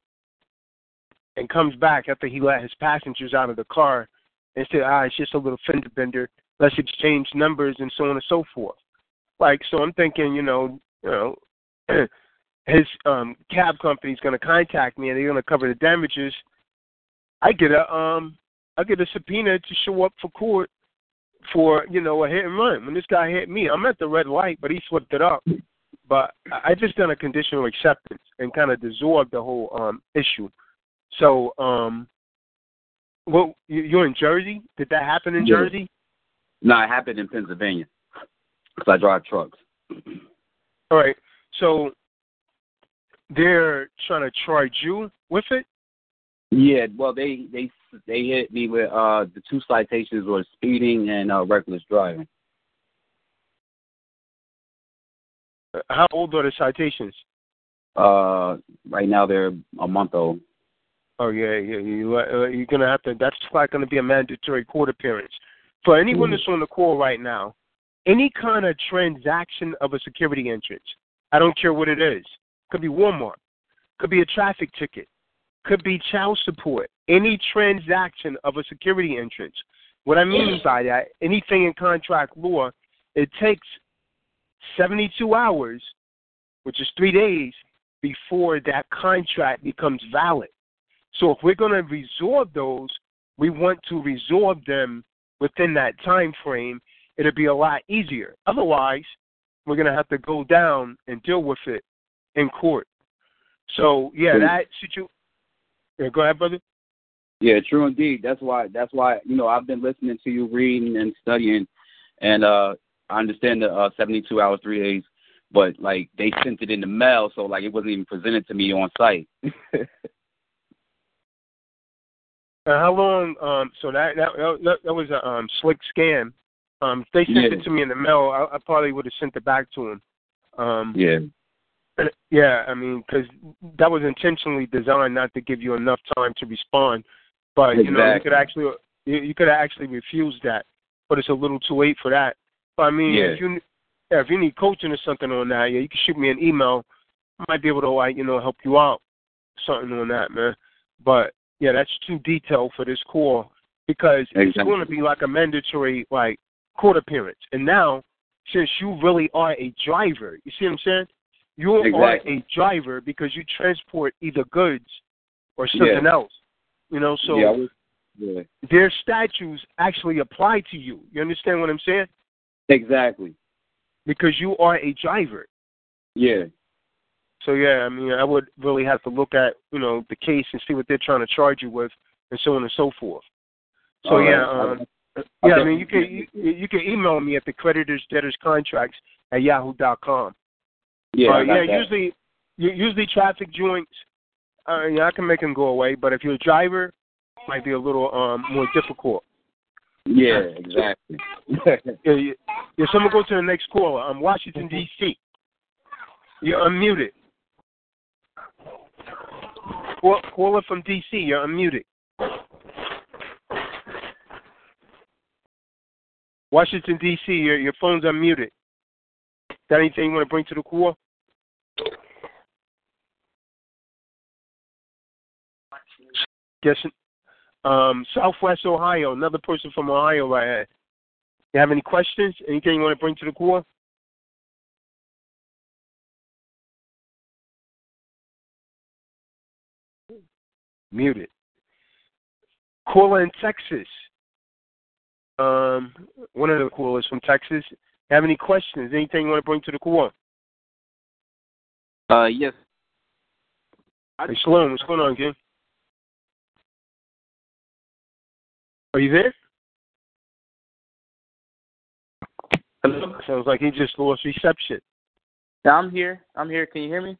and comes back after he let his passengers out of the car and said, ah, it's just a little fender bender. Let's exchange numbers and so on and so forth. Like, so I'm thinking, you know, you know, his um cab company's gonna contact me and they're gonna cover the damages. I get a um I get a subpoena to show up for court for, you know, a hit and run. When this guy hit me, I'm at the red light, but he flipped it up. But I just done a conditional acceptance and kind of dissolved the whole um issue. So, um, well, you- you're in Jersey. Did that happen in Yeah. Jersey? No, it happened in Pennsylvania. Because I drive trucks. All right. So they're trying to charge you with it. Yeah, well, they they they hit me with uh the two citations were speeding and uh reckless driving. How old are the citations? Uh, right now they're a month old. Oh yeah, yeah. You uh, you're gonna have to. That's like gonna be a mandatory court appearance for anyone mm. that's on the call right now. Any kind of transaction of a security entrance, I don't care what it is. Could be Walmart, could be a traffic ticket, could be child support. Any transaction of a security entrance. What I mean mm. by that, anything in contract law, it takes 72 hours, which is three days, before that contract becomes valid. So if we're going to resolve those, we want to resolve them within that time frame. It'll be a lot easier. Otherwise, we're going to have to go down and deal with it in court. So yeah, that situation. Yeah, go ahead, brother. Yeah, true indeed. That's why that's why you know I've been listening to you reading and studying, and uh I understand the uh, seventy-two hour three days, but like they sent it in the mail, so like it wasn't even presented to me on site. Uh, how long? Um, so that that that, was a um, slick scam. Um, if they sent Yeah. it to me in the mail, I, I probably would have sent it back to him. Um, yeah. Yeah, I mean, because that was intentionally designed not to give you enough time to respond. But you know, you could actually you, you could have actually refused that, but it's a little too late for that. But I mean, Yeah. if you yeah, if you need coaching or something on that, yeah, you can shoot me an email. I might be able to like you know help you out, something on that, man. But yeah, that's too detailed for this call because it's going to be like a mandatory like court appearance. And now, since you really are a driver, you see what I'm saying? You are a driver because you transport either goods or something Yeah. else. You know, so yeah, yeah, their statutes actually apply to you. You understand what I'm saying? exactly. Because you are a driver. Yeah, So yeah, I mean, I would really have to look at you know the case and see what they're trying to charge you with, and so on and so forth. So All right. yeah, um, I'll yeah. I mean, you can you, you can email me at the creditors debtors contracts at yahoo dot com. yeah, Uh, yeah. that. Usually, usually traffic joints. Uh, yeah, I can make them go away, but if you're a driver, it might be a little um more difficult. Yeah, exactly. Yeah, yeah, yeah. So I'm gonna go to the next caller. I'm Washington D.C. You're unmuted. Call, caller from D.C. You're unmuted. Washington D.C. Your your phone's unmuted. Got anything you want to bring to the call? Guess um, Southwest Ohio. Another person from Ohio right. You have any questions? Anything you want to bring to the core? Muted. Caller in Texas. Um, one of the callers from Texas. Have any questions? Anything you want to bring to the core? Uh, yes. Hey, Sloan, what's going on, King? Are you there? Hello. Sounds like he just lost reception. Yeah, I'm here. I'm here. Can you hear me?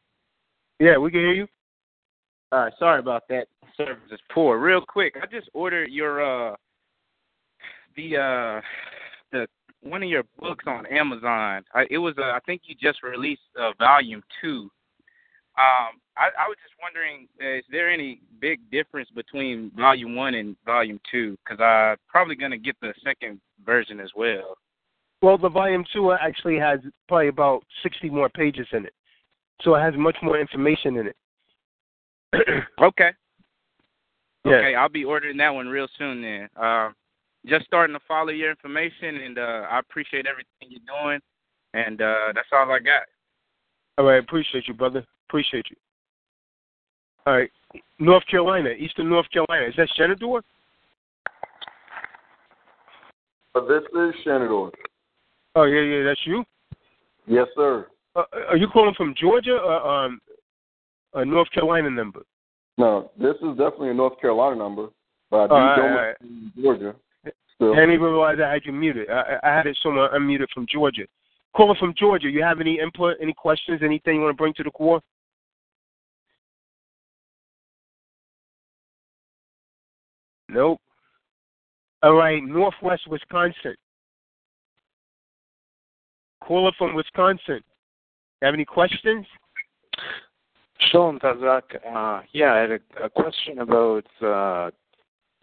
Yeah, we can hear you. All right. Sorry about that. Service is poor. Real quick, I just ordered your uh the uh the one of your books on Amazon. I, it was, uh, I think you just released uh, volume two. Um, I, I was just wondering, uh, is there any big difference between volume one and volume two? Because I'm probably going to get the second version as well. Well, the volume two actually has probably about sixty more pages in it, so it has much more information in it. okay. Yeah. Okay, I'll be ordering that one real soon then. Uh, just starting to follow your information, and uh, I appreciate everything you're doing. And uh, that's all I got. All right, appreciate you, brother. Appreciate you. All right, North Carolina, Eastern North Carolina. Is that Shenandoah? Uh, this is Shenandoah. Oh yeah, yeah, that's you. Yes, sir. Uh, are you calling from Georgia or um, a North Carolina number? No, this is definitely a North Carolina number, but I do all right, in Georgia. Still. I didn't even realize I had you muted. I, I had it someone unmuted from Georgia. Caller from Georgia, you have any input, any questions, anything you want to bring to the core? Nope. All right, Northwest Wisconsin. Caller from Wisconsin. Have any questions? Shalom Tazak. Uh, yeah, I had a, a question about uh,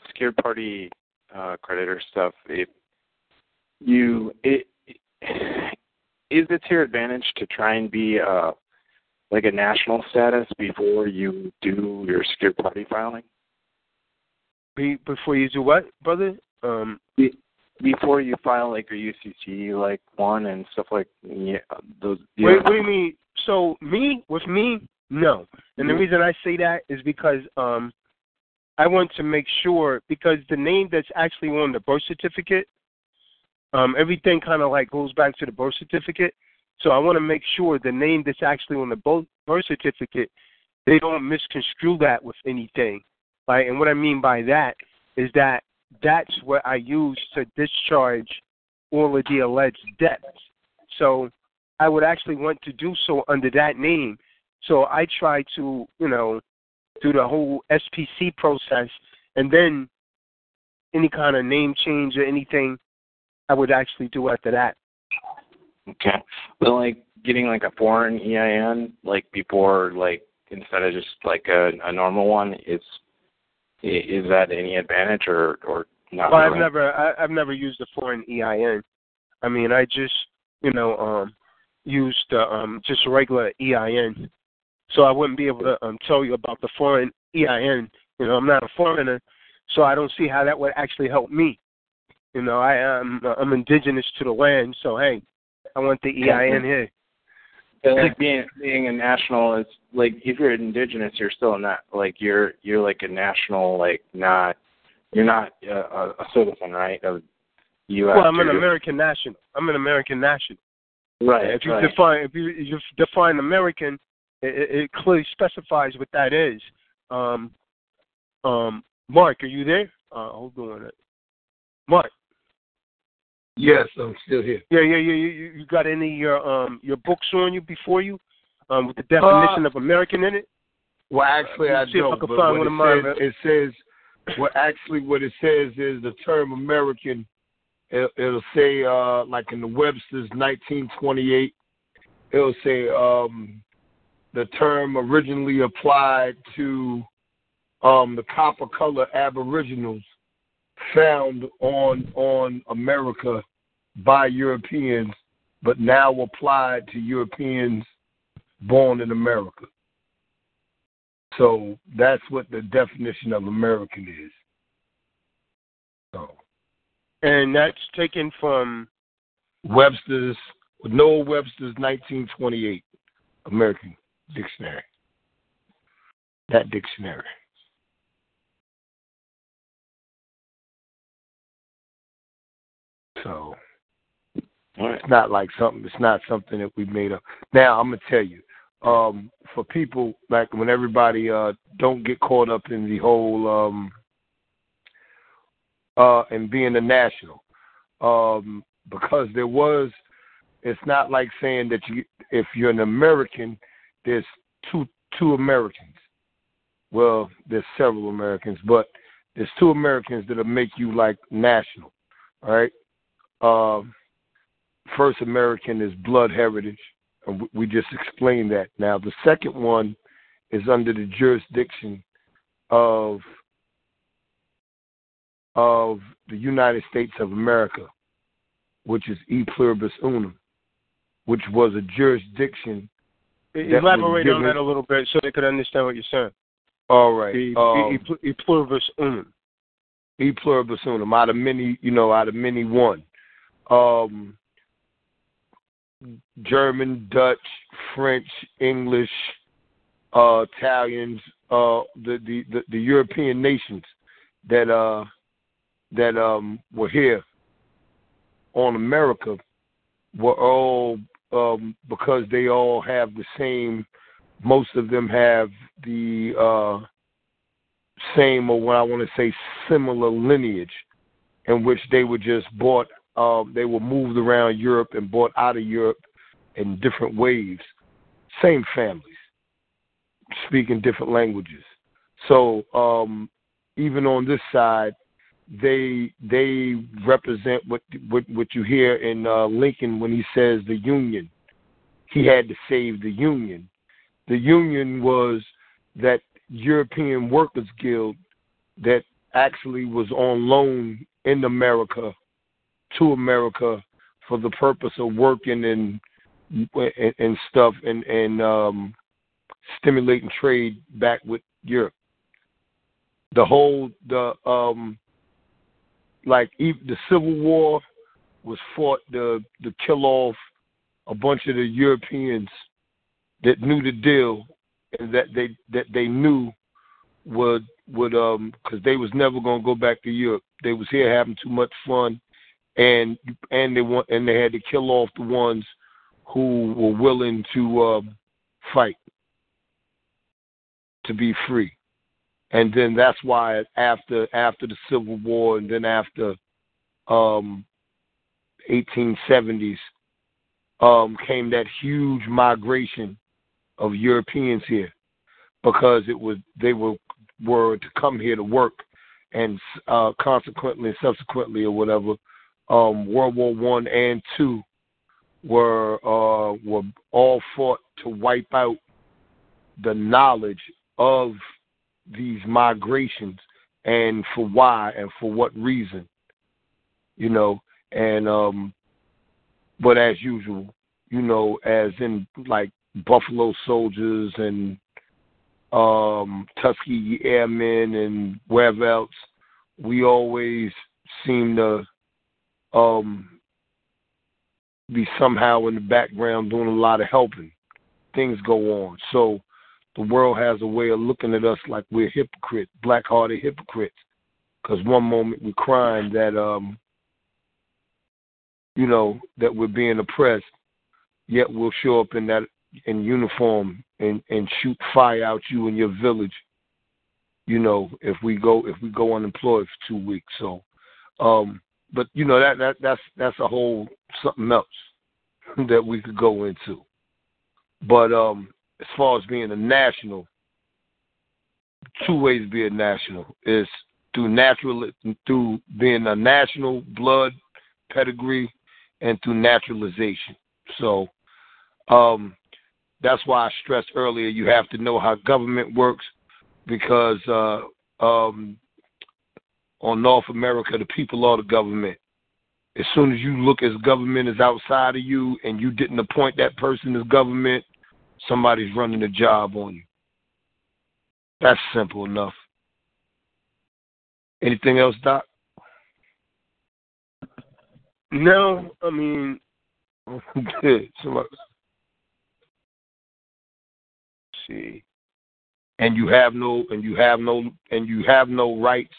secured party uh, creditor stuff. If you, it, is it to your advantage to try and be uh, like a national status before you do your secured party filing? Be, before you do what, brother? Um, Be, before you file like your UCC like one and stuff like yeah, those. Wait, what do you mean? So me with me, no. And the Mhm. reason I say that is because um I want to make sure because the name that's actually on the birth certificate, um, everything kind of like goes back to the birth certificate. So I want to make sure the name that's actually on the birth certificate, they don't misconstrue that with anything. Right? And what I mean by that is that that's what I use to discharge all of the alleged debts. So I would actually want to do so under that name. So I try to, you know, do the whole SPC process and then any kind of name change or anything I would actually do after that. Okay. But like getting like a foreign EIN like before like instead of just like a, a normal one is is that any advantage or or not? Well, I've never I, I've never used a foreign EIN. I mean, I just you know um used uh, um just a regular EIN, so I wouldn't be able to um tell you about the foreign EIN. You know, I'm not a foreigner, so I don't see how that would actually help me. You know, I am I'm indigenous to the land, so hey, I want the EIN here. But like being being a national is like if you're indigenous, you're still not like you're you're like a national like not you're not a, a a citizen right of U.S. Well, I'm an American national. I'm an American national. Right. If you right. define if you, if you define American, it, it clearly specifies what that is. Um, um, Mark, are you there? Uh, hold on. Mark. Yes, I'm still here. Yeah, yeah, yeah. You, you got any of your um your books on you before you, um, with the definition of American in it? Well, actually, Let I see if I don't. can find one of it, mine, says, it says, well, actually, what it says is the term American. It, it'll say, uh, like in the Webster's 1928, it'll say um, the term originally applied to um, the copper color Aboriginals found on on America by Europeans, but now applied to Europeans born in America. So that's what the definition of American is. So And that's taken from Webster's Noah Webster's 1928 American Dictionary. That dictionary. So it's not like something. It's not something that we made up. Now I'm gonna tell you, um, for people like when everybody uh, don't get caught up in the whole um, uh, and being a national, um, because there was. It's not like saying that you, if you're an American, there's two two Americans. Well, there's several Americans, but there's two Americans that'll make you like national. Right. Um, first American is blood heritage. And we just explained that. Now, the second one is under the jurisdiction of of the United States of America, which is e pluribus unum, which was a jurisdiction. Elaborate on that a little bit so they could understand what you're saying. All right. E, um, e, e pluribus unum. e pluribus unum out of many you know out of many one um german dutch french english uh italians uh the the the, the european nations that uh that um were here on america were all um because they all have the same most of them have the uh same or what I want to say similar lineage in which they were just bought um they were moved around Europe and bought out of Europe in different waves. Same families. Speaking different languages. So um even on this side they they represent what what what you hear in uh Lincoln when he says the union. He had to save the union. The union was that European Workers Guild that actually was on loan in America to America for the purpose of working and and, and stuff and and um, stimulating trade back with Europe. The whole the um like the Civil War was fought to to kill off a bunch of the Europeans that knew the deal and that they that they knew would would um because they was never gonna go back to Europe. They was here having too much fun, and and they want and they had to kill off the ones who were willing to um, fight to be free. And then that's why after after the Civil War and then after um 1870s um came that huge migration of Europeans here because it was they were were to come here to work and uh consequently subsequently or whatever um World War One and two were uh were all fought to wipe out the knowledge of these migrations and for why and for what reason you know? And um but as usual you know as in like buffalo soldiers and um tuskegee airmen and wherever else we always seem to um be somehow in the background doing a lot of helping. Things go on. So the world has a way of looking at us like we're hypocrites, black-hearted hypocrites. Because one moment we're crying that, um, you know, that we're being oppressed, yet we'll show up in that in uniform and and shoot fire out you and your village. You know, if we go if we go unemployed for two weeks. So, um, but you know that that that's that's a whole something else that we could go into. But um, as far as being a national, two ways to be a national is through natural through being a national blood pedigree and through naturalization. So um, that's why I stressed earlier you have to know how government works because uh, um, on North America the people are the government. As soon as you look as government is outside of you and you didn't appoint that person as government, somebody's running a job on you. That's simple enough. Anything else, Doc? No, I mean, Good. Somebody- see. And you have no and you have no and you have no rights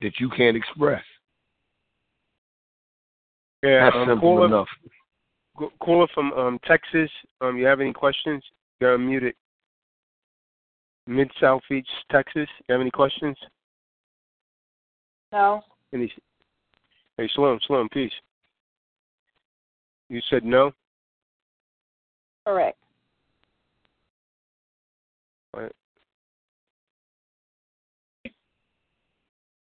that you can't express. Yeah, That's simple enough. Caller from um, Texas. Um, you have any questions? You're unmuted. Mid South Beach, Texas. You have any questions? No. Any? Hey, Slim, Slim, peace. You said no. Correct. Right.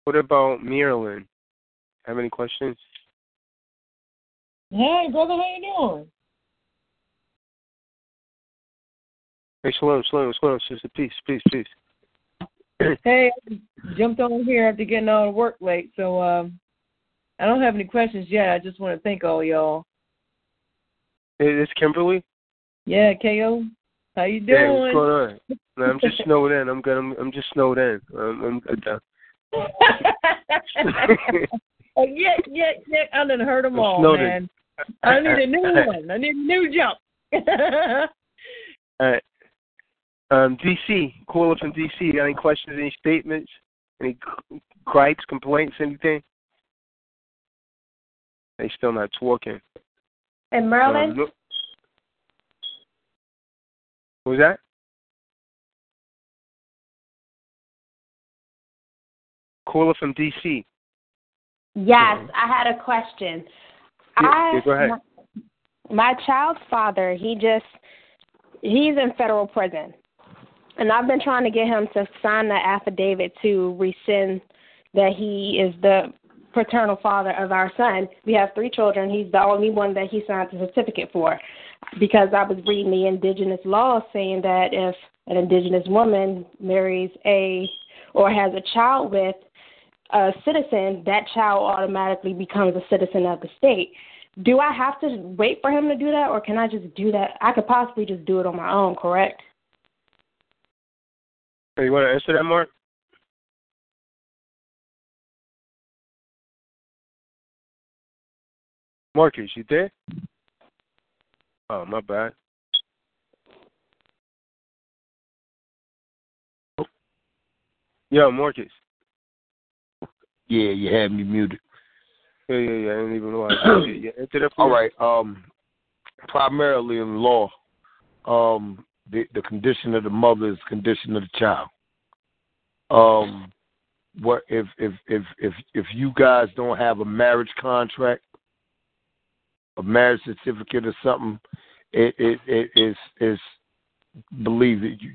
What about Maryland? Have any questions? Hey, brother, how you doing? Hey, shalom, shalom, shalom, sister. Peace, peace, peace. hey, I jumped on here after getting out of work late, so um, I don't have any questions yet. I just want to thank all y'all. Hey, it's Kimberly. Yeah, Ko, how you doing? Yeah, what's going on? No, I'm just snowed in. I'm good. I'm, I'm just snowed in. I'm, I'm good. now. oh, yeah, yeah, yeah. I done heard them I'm all, snowed man. I need a new one. I need a new jump. All right. Um, DC, caller from DC. Got any questions, any statements, any gripes, complaints, anything? They still not talking. And Merlin? Um, look- what was that? Caller from DC. Yes, I had a question. I yeah, go ahead. My, my child's father, he just he's in federal prison. And I've been trying to get him to sign the affidavit to rescind that he is the paternal father of our son. We have three children. He's the only one that he signed the certificate for. Because I was reading the indigenous laws saying that if an indigenous woman marries a or has a child with a citizen, that child automatically becomes a citizen of the state. Do I have to wait for him to do that, or can I just do that? I could possibly just do it on my own, correct? You want to answer that, Mark? Marcus, you there? Oh, my bad. Yo, Marcus. Yeah, you had me muted. Yeah, yeah, yeah. I didn't even know did. Yeah, answer that for right. Um, primarily in law, um, the the condition of the mother is the condition of the child. Um, what if if if if if you guys don't have a marriage contract, a marriage certificate or something, it it it is is believe that you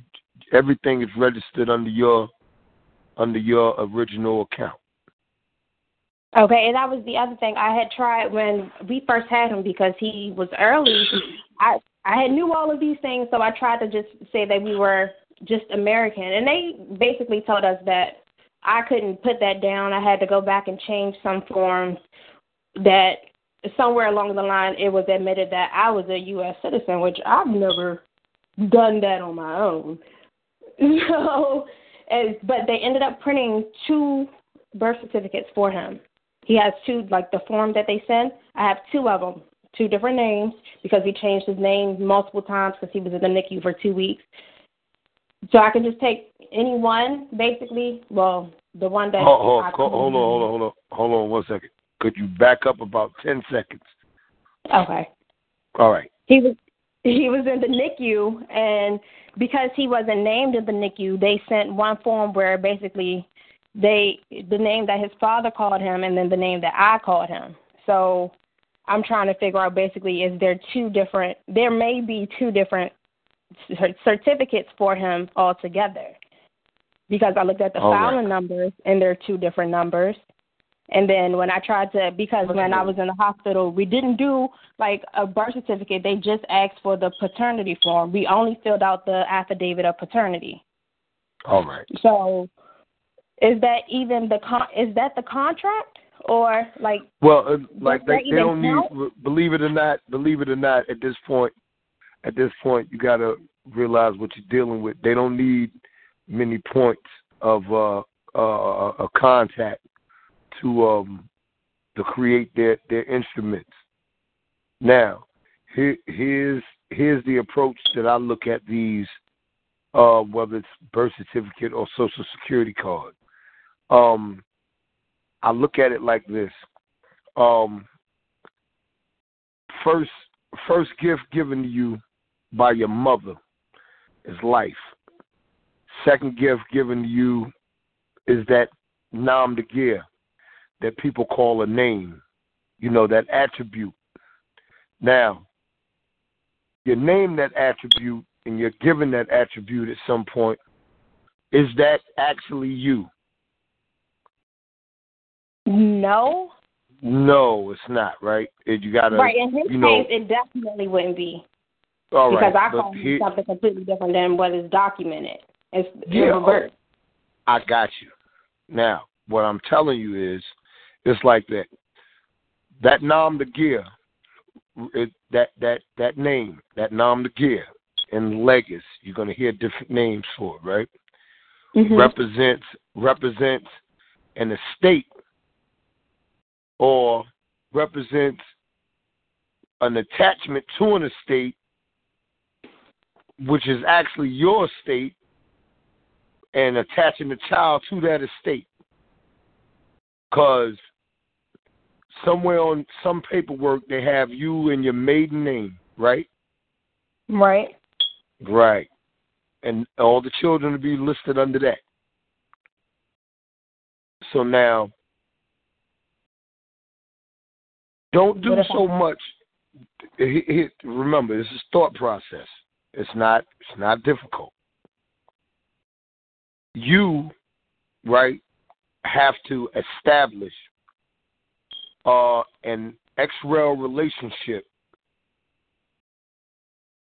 everything is registered under your under your original account. Okay, and that was the other thing I had tried when we first had him because he was early. I I had knew all of these things, so I tried to just say that we were just American, and they basically told us that I couldn't put that down. I had to go back and change some forms that somewhere along the line it was admitted that I was a U.S. citizen, which I've never done that on my own. So, and, but they ended up printing two birth certificates for him. He has two, like the form that they send. I have two of them, two different names because he changed his name multiple times because he was in the NICU for two weeks. So I can just take any one, basically. Well, the one that. Hold, hold, I hold, hold on, hold on, hold on, hold on one second. Could you back up about ten seconds? Okay. All right. He was he was in the NICU, and because he wasn't named in the NICU, they sent one form where basically they the name that his father called him, and then the name that I called him. So I'm trying to figure out basically is there two different? There may be two different certificates for him altogether, because I looked at the right. filing numbers, and there are two different numbers. And then when I tried to, because when I was in the hospital, we didn't do like a birth certificate. They just asked for the paternity form. We only filled out the affidavit of paternity. All right. So, is that even the con? Is that the contract or like? Well, uh, like they, they don't need. Believe it or not, believe it or not, at this point, at this point, you got to realize what you're dealing with. They don't need many points of uh, uh, a contact to um to create their their instruments. Now, here here's here's the approach that I look at these, uh, whether it's birth certificate or social security card. Um, I look at it like this. Um, first first gift given to you by your mother is life. Second gift given to you is that nom de guerre that people call a name. You know, that attribute. Now, you name that attribute and you're given that attribute at some point. Is that actually you? No, No, it's not right. It, you gotta, right. In his you know, case, it definitely wouldn't be all because right. I but call something completely different than what is documented. It's Yeah, reverse. I got you. Now, what I'm telling you is, it's like that. That nom de guerre, it, that that that name, that nom de guerre, in Legis, you're gonna hear different names for it, right? Mhm. Represents represents an estate, or represents an attachment to an estate, which is actually your estate, and attaching the child to that estate. Because somewhere on some paperwork they have you and your maiden name, right? Right. Right. And all the children will be listed under that. So now, don't do so I- much. It- it- remember, this is thought process. It's not. It's not difficult. You, right, have to establish uh, an ex rel relationship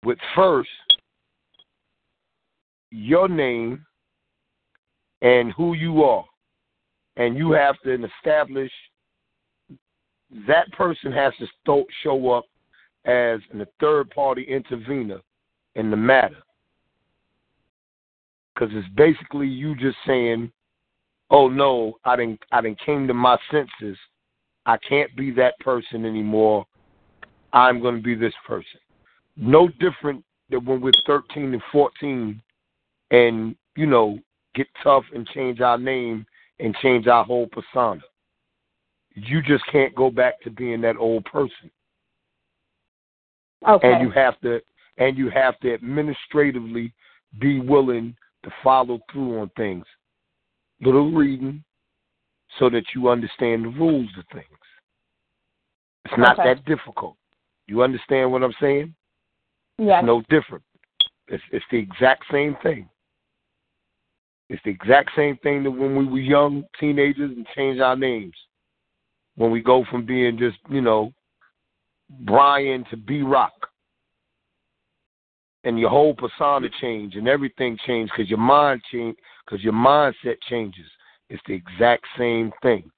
with first your name and who you are. And you have to establish that person has to sto- show up as a third party intervener in the matter. Because it's basically you just saying, oh no, I didn't, I didn't came to my senses. I can't be that person anymore. I'm going to be this person. No different than when we're 13 and 14 and, you know, get tough and change our name and change our whole persona. You just can't go back to being that old person. Okay. And you have to and you have to administratively be willing to follow through on things. Little reading so that you understand the rules of things. It's not Okay. that difficult. You understand what I'm saying? Yes. It's no different. It's it's the exact same thing. It's the exact same thing that when we were young teenagers and changed our names. When we go from being just, you know, Brian to B Rock. And your whole persona change and everything changed because your mind change because your mindset changes. It's the exact same thing.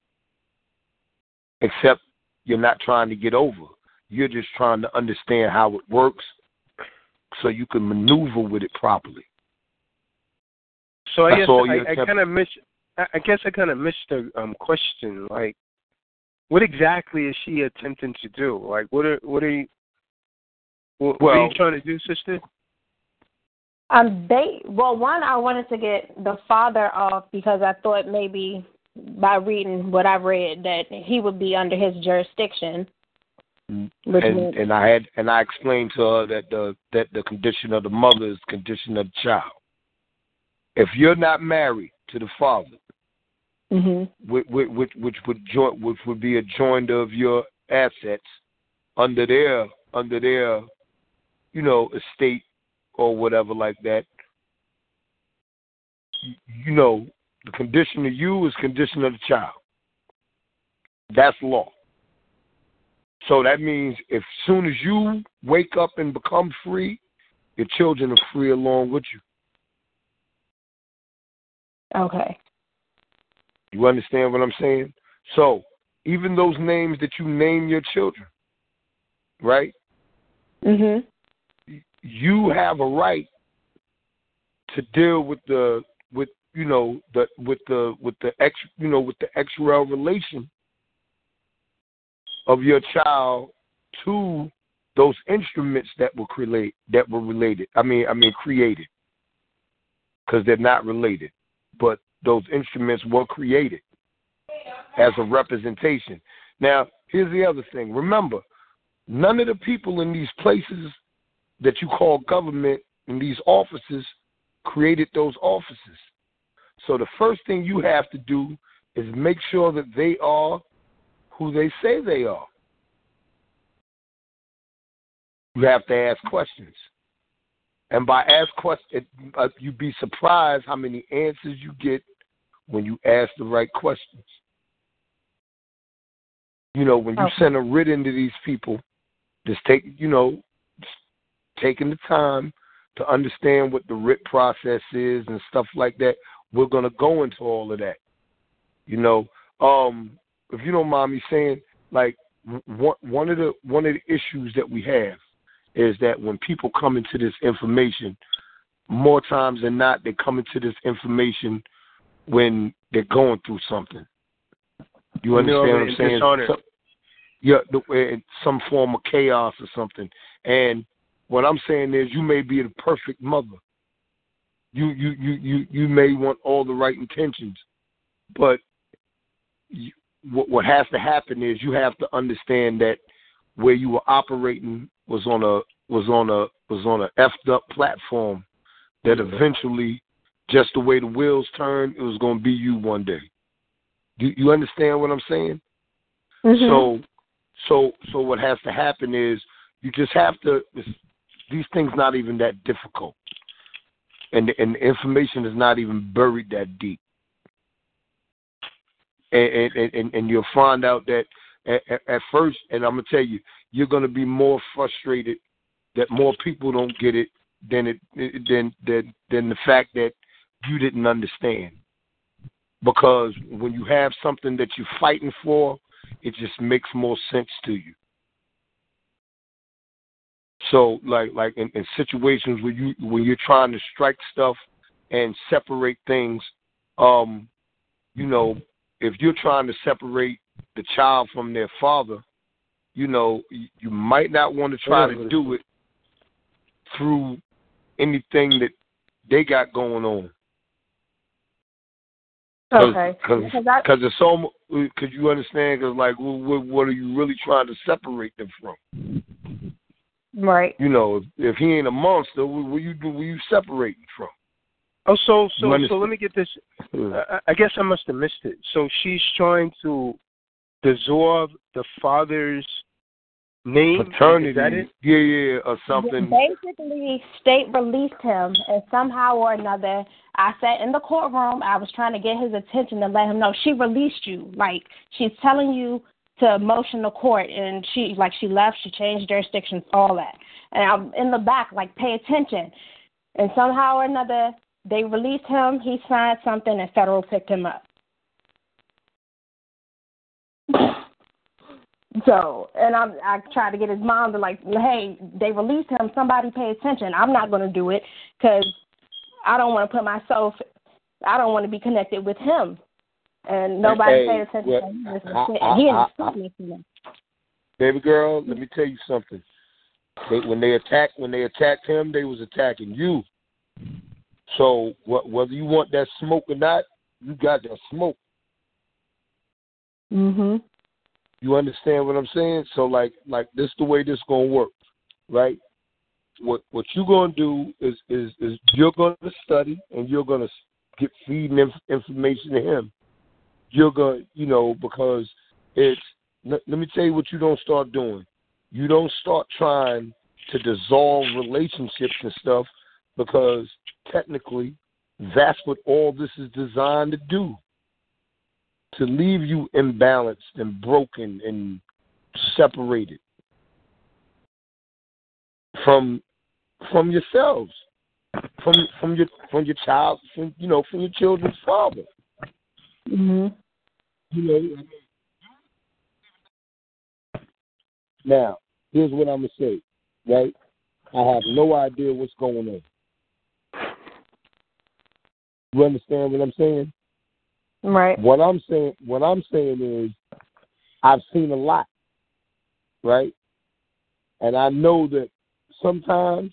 Except you're not trying to get over. You're just trying to understand how it works so you can maneuver with it properly. So I That's guess I, I kind of miss. I I guess I kind of missed the um, question. Like, what exactly is she attempting to do? Like, what are what are you? What, what are you trying to do, sister? Um, they well, one I wanted to get the father off because I thought maybe by reading what I read that he would be under his jurisdiction. And means- and I had and I explained to her that the that the condition of the mother is the condition of the child. If you're not married to the father, hmm which which which would join which would be a joinder of your assets under their under their you know estate or whatever like that. You know the condition of you is condition of the child. That's law. So that means if soon as you wake up and become free, your children are free along with you. Okay. You understand what I'm saying? So even those names that you name your children, right? Mhm. You have a right to deal with the with you know the with the with the ex you know with the extra relation of your child to those instruments that were create that were related. I mean I mean created because they're not related, but those instruments were created as a representation. Now, here's the other thing. Remember, none of the people in these places that you call government in these offices created those offices. So the first thing you have to do is make sure that they are who they say they are. You have to ask questions. And by ask questions, uh, you'd be surprised how many answers you get when you ask the right questions. You know, when you Okay. send a writ into these people, just take you know, taking the time to understand what the writ process is and stuff like that. We're gonna go into all of that. You know, um, if you don't mind me saying, like one one of the one of the issues that we have is that when people come into this information, more times than not, they come into this information when they're going through something. You understand what I'm saying? So- yeah, the, in some form of chaos or something. And what I'm saying is, you may be the perfect mother. You you you you you may want all the right intentions, but you, what what has to happen is you have to understand that where you were operating was on a was on a was on a effed up platform that eventually, just the way the wheels turn, it was going to be you one day. Do you understand what I'm saying? Mm-hmm. So, so, so what has to happen is you just have to. These things not even that difficult, and and the information is not even buried that deep. And and and, and you'll find out that at, at, first, and I'm gonna tell you, you're gonna be more frustrated that more people don't get it than it than than than the fact that you didn't understand. Because when you have something that you're fighting for, it just makes more sense to you. So like like in, in situations where you when you're trying to strike stuff and separate things, um, you know, if you're trying to separate the child from their father, you know, you, you might not want to try to do it through anything that they got going on. Cause, Okay. Cause, Because it's so cause you understand, cause like, what, what are you really trying to separate them from? Right. You know, if, if he ain't a monster, what, what you do? What you separating from? Oh, so so so let me get this. I, I guess I must have missed it. So she's trying to dissolve the father's name. Paternity, Is that it? yeah, yeah, or something. Basically, state released him, and somehow or another, I sat in the courtroom. I was trying to get his attention to let him know she released you. Like she's telling you to motion the court, and she like she left, she changed jurisdictions, all that. And I'm in the back, like pay attention. And somehow or another, they released him. He signed something, and federal picked him up. So, and I'm, I tried to get his mom to like, hey, they released him. Somebody pay attention. I'm not going to do it because I don't want to put myself. I don't want to be connected with him, and nobody Hey, paid attention. well, to him. I- he I- I- me. Baby girl, let me tell you something. They, when they attacked, when they attacked him, they was attacking you. So what, whether you want that smoke or not, you got that smoke. Mhm. You understand what I'm saying? So like like this is the way this gonna work, right? What what you're gonna do is is is you're gonna study and you're gonna get feeding inf- information to him. You're gonna you know because it's let, let me tell you what you don't start doing. You don't start trying to dissolve relationships and stuff because technically that's what all this is designed to do to leave you imbalanced and broken and separated from from yourselves from from your from your child from you know from your children's father. Mhm. you know now here's what i'm gonna say right? I have no idea what's going on. You understand what i'm saying Right. What I'm saying, what I'm saying is, I've seen a lot, right? And I know that sometimes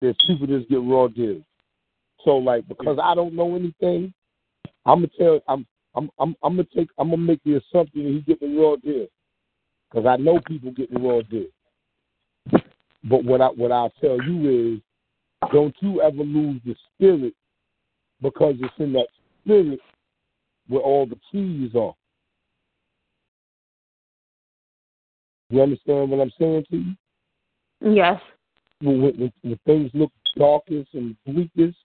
there's people just get raw deals. So, like, because I don't know anything, I'm gonna tell, I'm, I'm, I'm, I'm gonna take, I'm gonna make the assumption that he's getting raw deal, because I know people getting raw deal. But what I, what I'll tell you is, don't you ever lose the spirit because it's in that spirit where all the keys are. You understand what I'm saying to you? Yes. When, when, when things look darkest and bleakest,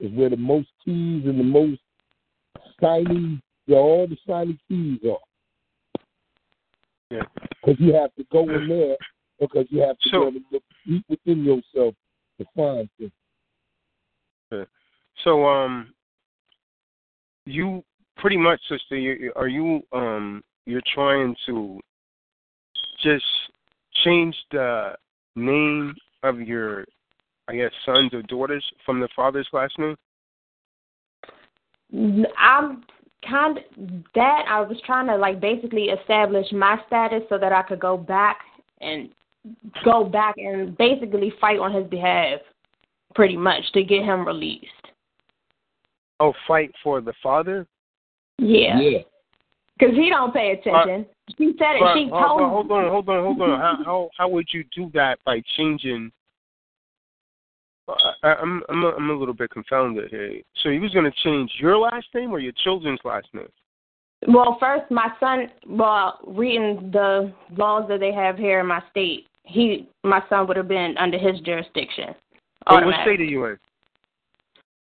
is where the most keys and the most shiny, where all the shiny keys are. Yeah. Because you have to go in there because you have to So- be able to look deep within yourself to find things. Yeah. So, um, you pretty much, sister, are you um, you're trying to just change the name of your, I guess, sons or daughters from the father's last name? I'm kind of that I was trying to like basically establish my status so that I could go back and go back and basically fight on his behalf pretty much to get him released. Oh, fight for the father. Yeah. Cuz he don't pay attention. she said it. But- she but- told but hold on, hold on, hold on. How how how would you do that by changing? I, I'm I'm a, I'm a little bit confounded here. So he was going to change your last name or your children's last name? Well, first, my son. Well, reading the laws that they have here in my state, he, my son, would have been under his jurisdiction. Oh, what automatically. state are you in?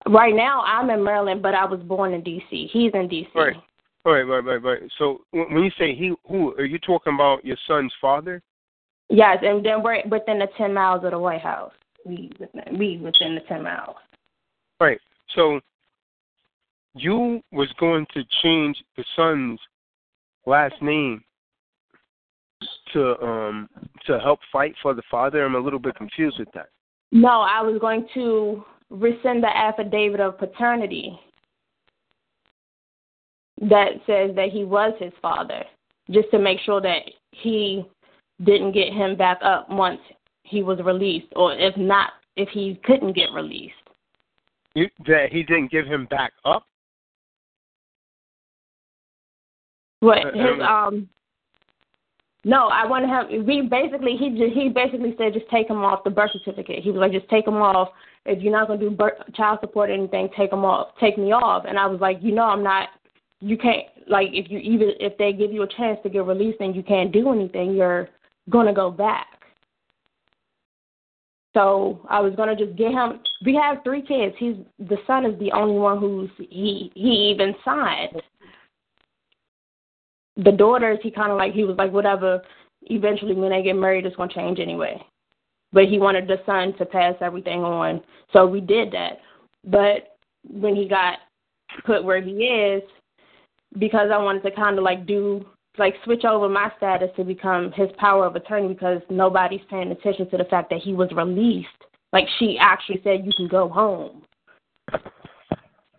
Right now, I'm in Maryland, but I was born in D.C. He's in D.C. Right. Right, right, right, right. So when when you say he, who are you talking about? Your son's father? Yes, and then we're within the ten miles of the White House. We within, we within the ten miles. Right. So you was going to change the son's last name to um to help fight for the father. I'm a little bit confused with that. No, I was going to rescind the affidavit of paternity that says that he was his father, just to make sure that he didn't get him back up once he was released, or if not, if he couldn't get released. You, that he didn't give him back up. What Uh, his um, um. No, I want to have. We basically he just, he basically said just take him off the birth certificate. He was like just take him off. If you're not gonna do birth, child support or anything, take him off. Take me off. And I was like, you know, I'm not. You can't like if you even if they give you a chance to get released and you can't do anything, you're gonna go back. So I was gonna just get him. We have three kids. He's the son is the only one who's he he even signed. The daughters, he kind of like he was like whatever. Eventually, when they get married, it's gonna change anyway. But he wanted the son to pass everything on, so we did that. But when he got put where he is, because I wanted to kind of like do like switch over my status to become his power of attorney because nobody's paying attention to the fact that he was released. Like she actually said, you can go home.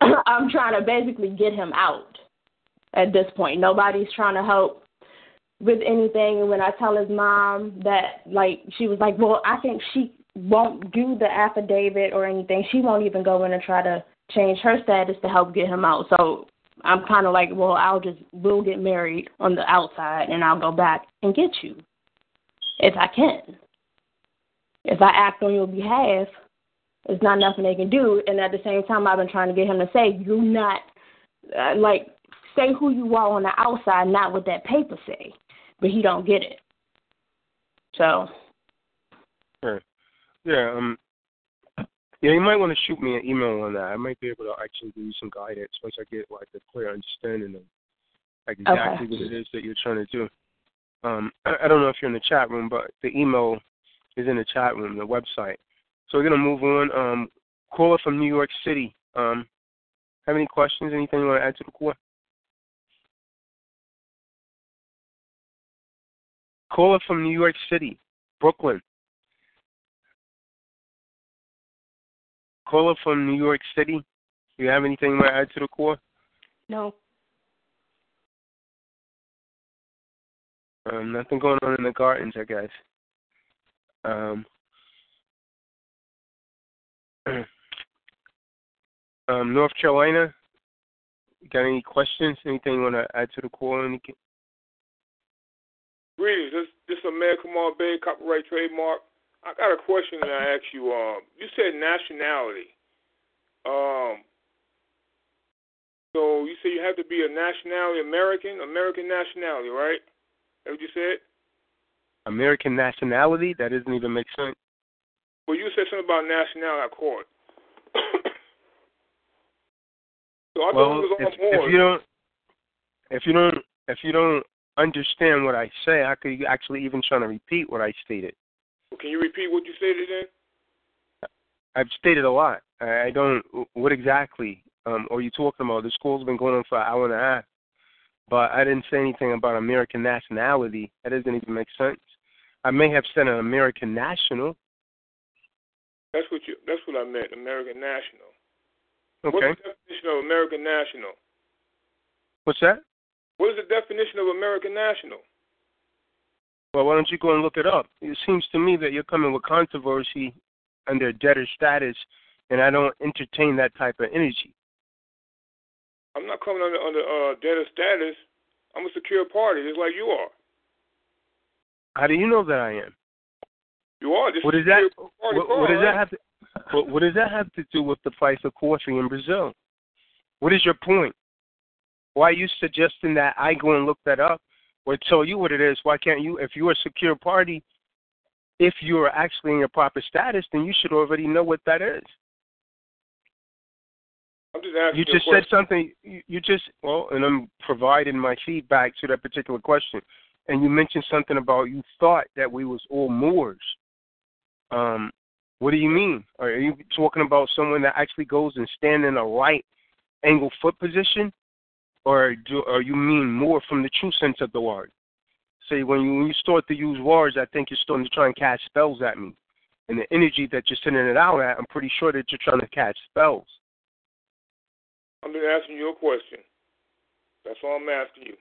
I'm trying to basically get him out at this point. Nobody's trying to help with anything. And when I tell his mom that, like, she was like, well, I think she won't do the affidavit or anything. She won't even go in and try to change her status to help get him out. So I'm kind of like, well, I'll just, we'll get married on the outside and I'll go back and get you if I can. If I act on your behalf, there's not nothing they can do. And at the same time, I've been trying to get him to say, you're not, uh, like, say who you are on the outside, not what that paper say. But he don't get it. So, Sure. Yeah. Um. Yeah, you might want to shoot me an email on that. I might be able to actually give you some guidance once I get like a clear understanding of like exactly what it is that you're trying to do. Um, I I don't know if you're in the chat room, but the email is in the chat room, the website. So we're gonna move on. Um, caller from New York City. Um, have any questions? Anything you want to add to the call? Caller from New York City, Brooklyn. Caller from New York City. Do you have anything you want to add to the call? no. Um, nothing going on in the gardens, I guess. Um, um, North Carolina. Got any questions? Anything you want to add to the call? Any, Greetings. This this is Mayor Kamal Bey, copyright trademark. I got a question that I ask you. Um, you said nationality. Um, so you say you have to be a nationality American, American nationality, right? That what you said? American nationality? That doesn't even make sense. Well, you said something about nationality. I caught. so I thought well, it was if, board. if you don't, if you don't, if you don't understand what I say, how could you actually even trying to repeat what I stated? Well, can you repeat what you stated then? I've stated a lot. I, I don't. What exactly um, are you talking about? The school's been going on for an hour and a half, but I didn't say anything about American nationality. That doesn't even make sense. I may have said an American national. That's what you. That's what I meant. American national. Okay. What's the definition of American national? What's that? What is the definition of American national? Well, why don't you go and look it up? It seems to me that you're coming with controversy under debtor status, and I don't entertain that type of energy. I'm not coming under under uh, debtor status. I'm a secure party, just like you are. How do you know that I am? You are. Just What does that? Party What, what does card, that have to? What, what does that have to do with the price of coffee in Brazil? What is your point? Why are you suggesting that I go and look that up or tell you what it is? Why can't you? If you're a secure party, if you are actually in your proper status, then you should already know what that is. Just You just said something. You you just well, and I'm providing my feedback to that particular question. And you mentioned something about you thought that we was all Moors. Um, what do you mean? Are you talking about someone that actually goes and stand in a right angle foot position, or do or you mean more from the true sense of the word? See, when you when you start to use words, I think you're starting to try and cast spells at me, and the energy that you're sending it out at, I'm pretty sure that you're trying to cast spells. I'm just asking you a question. That's all I'm asking you.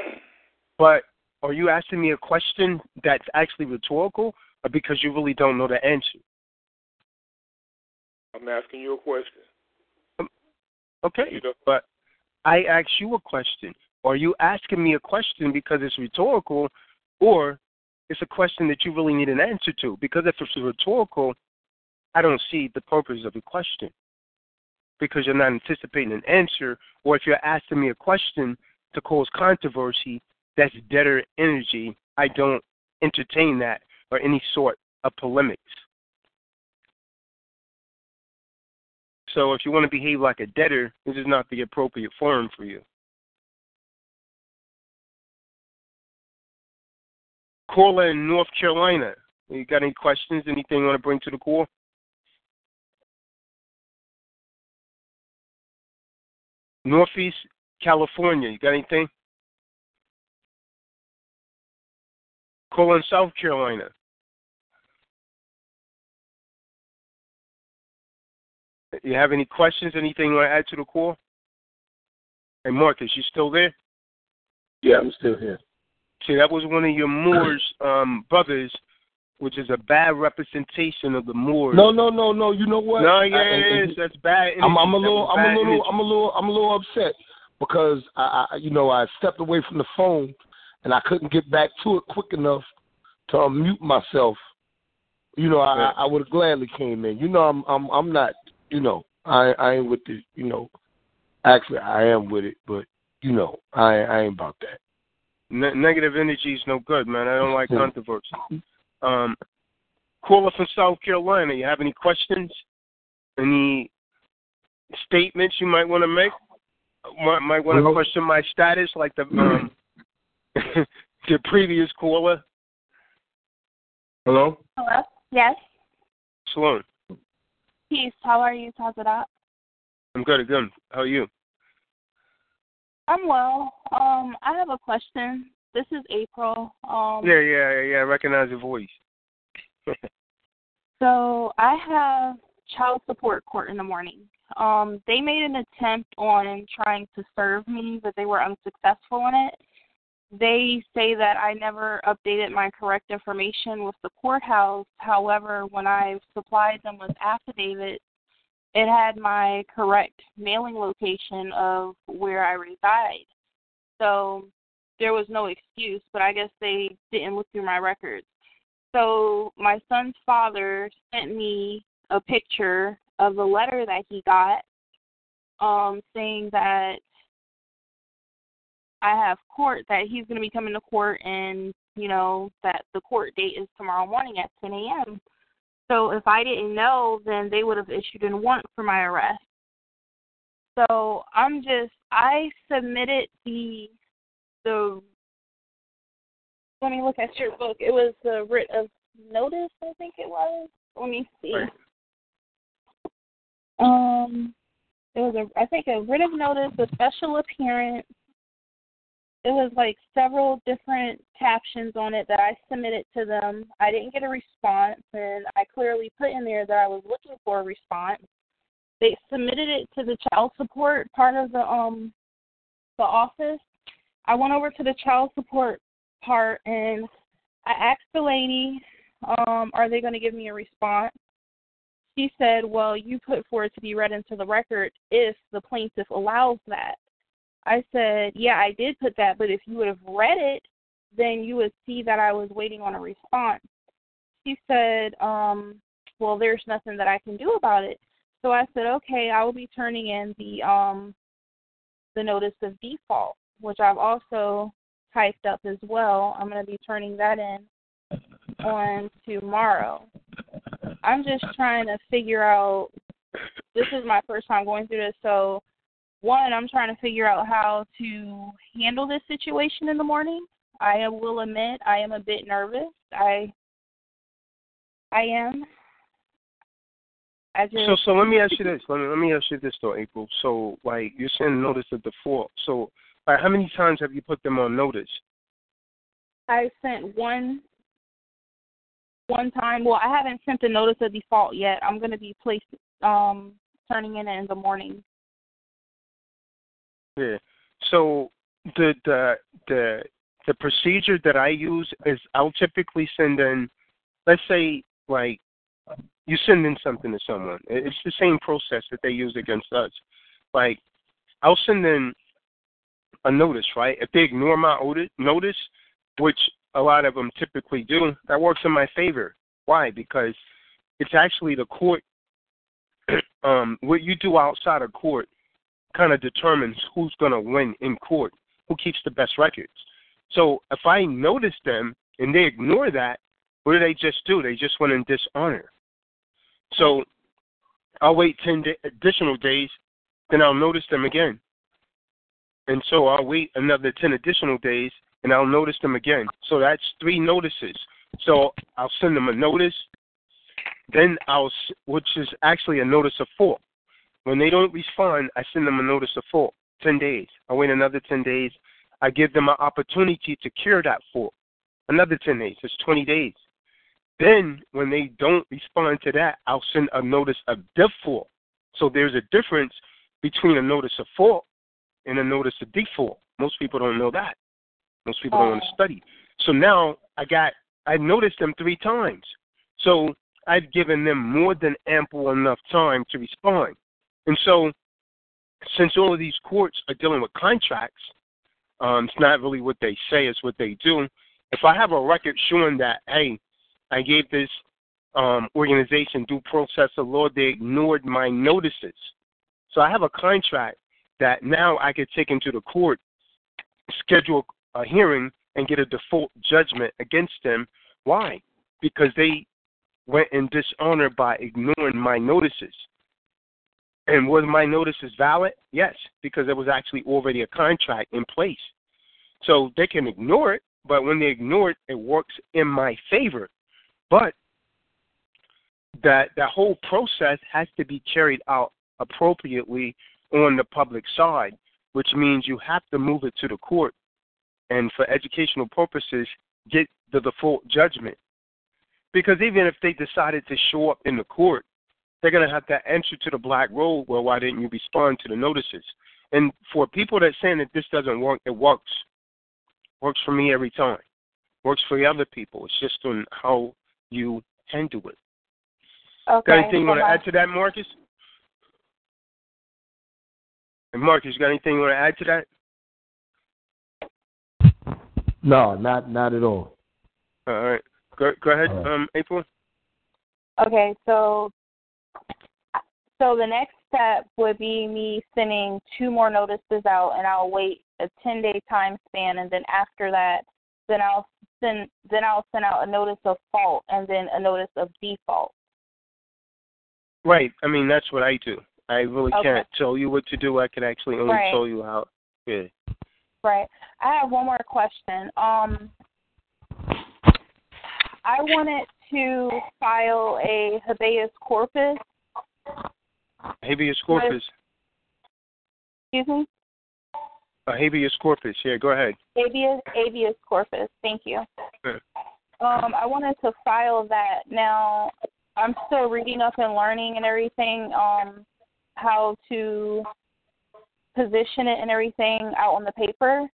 But are you asking me a question that's actually rhetorical, or because you really don't know the answer? I'm asking you a question. Okay, but I asked you a question. Are you asking me a question because it's rhetorical, or it's a question that you really need an answer to? Because if it's rhetorical, I don't see the purpose of the question. Because you're not anticipating an answer, or if you're asking me a question to cause controversy, that's debtor energy. I don't entertain that or any sort of polemics. So if you want to behave like a debtor, this is not the appropriate forum for you. Caller in North Carolina. You got any questions? Anything you want to bring to the call? Northeast California. You got anything? Caller in South Carolina. You have any questions? Anything you want to add to the call? Hey, Marcus, you still there? Yeah, I'm still here. See, that was one of your Moors um, brothers, which is a bad representation of the Moors. No, no, no, no. You know what? No, yeah, I- it is. That's bad. I'm, I'm a little, I'm a little, energy. I'm a little, I'm a little upset because I, I, you know, I stepped away from the phone and I couldn't get back to it quick enough to unmute myself. You know, I. I would have gladly came in. You know, I'm, I'm, I'm not. You know, I, I ain't with the. You know, actually, I am with it, but you know, I, I ain't about that. Ne- negative energy is no good, man. I don't like controversy. Um, caller from South Carolina, you have any questions? Any statements you might want to make? Might, might want to Hello? question my status, like the um, the previous caller. Hello, Hello? Yes. Sloan. Peace. How are you, How's it up? I'm good. Good. How are you? I'm well. Um, I have a question. This is April. Um, Yeah, yeah, yeah, yeah. I recognize your voice. So I have child support court in the morning. Um, they made an attempt on trying to serve me, but they were unsuccessful in it. They say that I never updated my correct information with the courthouse. However, when I supplied them with affidavits, it had my correct mailing location of where I reside. So there was no excuse, but I guess they didn't look through my records. So my son's father sent me a picture of the letter that he got um saying that I have court that he's going to be coming to court and you know that the court date is tomorrow morning at 10 a.m. So if I didn't know, then they would have issued a warrant for my arrest. So I'm just I submitted the the let me look at your book. It was the writ of notice, I think it was. Let me see. Right. Um, it was a I think a writ of notice, a special appearance. It was like several different captions on it that I submitted to them. I didn't get a response, and I clearly put in there that I was looking for a response. They submitted it to the child support part of the um the office. I went over to the child support part and I asked the lady, um, are they going to give me a response? She said, well, you put for it to be read into the record if the plaintiff allows that. I said, yeah, I did put that, but if you would have read it, then you would see that I was waiting on a response. She said, um, well, there's nothing that I can do about it. So I said, okay, I will be turning in the um the notice of default, which I've also typed up as well. I'm going to be turning that in on tomorrow. I'm just trying to figure out. This is my first time going through this, so one, I'm trying to figure out how to handle this situation in the morning. I will admit I am a bit nervous. I I am. I just So so let me ask you this. Let me let me ask you this though, April. So like you're saying notice of default. So like how many times have you put them on notice? I sent one one time. Well, I haven't sent the notice of default yet. I'm going to be placed um turning in it in the morning. So the the the the procedure that I use is I'll typically send in let's say like you send in something to someone. It's the same process that they use against us. Like I'll send in a notice, right? If they ignore my notice, which a lot of them typically do, that works in my favor. Why? Because it's actually the court. um, what you do outside of court kind of determines who's going to win in court, who keeps the best records. So if I notice them and they ignore that, what do they just do? They just went in dishonor. So I'll wait 10 da- additional days, then I'll notice them again. And so I'll wait another 10 additional days, and I'll notice them again. So that's three notices. So I'll send them a notice, then I'll, which is actually a notice of fault. When they don't respond, I send them a notice of fault. 10 days. I wait another 10 days. I give them an opportunity to cure that fault. Another 10 days. It's 20 days. Then, when they don't respond to that, I'll send a notice of default. So there's a difference between a notice of fault and a notice of default. Most people don't know that. Most people don't want to oh. study. So now I got, I noticed them three times. So I've given them more than ample enough time to respond. And so, since all of these courts are dealing with contracts, um, it's not really what they say, it's what they do. If I have a record showing that, hey, I gave this um, organization due process of law, they ignored my notices. So I have a contract that now I could take into the court, schedule a hearing, and get a default judgment against them. Why? Because they went in dishonor by ignoring my notices. And was my notices valid? Yes, because there was actually already a contract in place. So they can ignore it, but when they ignore it, it works in my favor. But that that whole process has to be carried out appropriately on the public side, which means you have to move it to the court and for educational purposes get the default judgment. Because even if they decided to show up in the court, they're going to have to answer to the black roll. Well, why didn't you respond to the notices? And for people that saying that this doesn't work, it works. Works for me every time. Works for the other people. It's just on how you handle it. Okay. Got anything you want to add to that, Marcus? And Marcus, you got anything you want to add to that? No, not not at all. All right. Go, go ahead, All right. um, April. Okay, so so the next step would be me sending two more notices out, and I'll wait a ten day time span, and then after that, then I'll send then I'll send out a notice of fault, and then a notice of default. Right. I mean, that's what I do. I really Okay. can't tell you what to do. I can actually only Right. tell you how. Yeah. Right. I have one more question. Um, I wanted to file a habeas corpus. Habeas corpus. Excuse me. Uh, habeas corpus. Yeah, go ahead. Habeas habeas corpus. Thank you. Um, I wanted to file that. Now, I'm still reading up and learning and everything. Um, how to position it and everything out on the paper.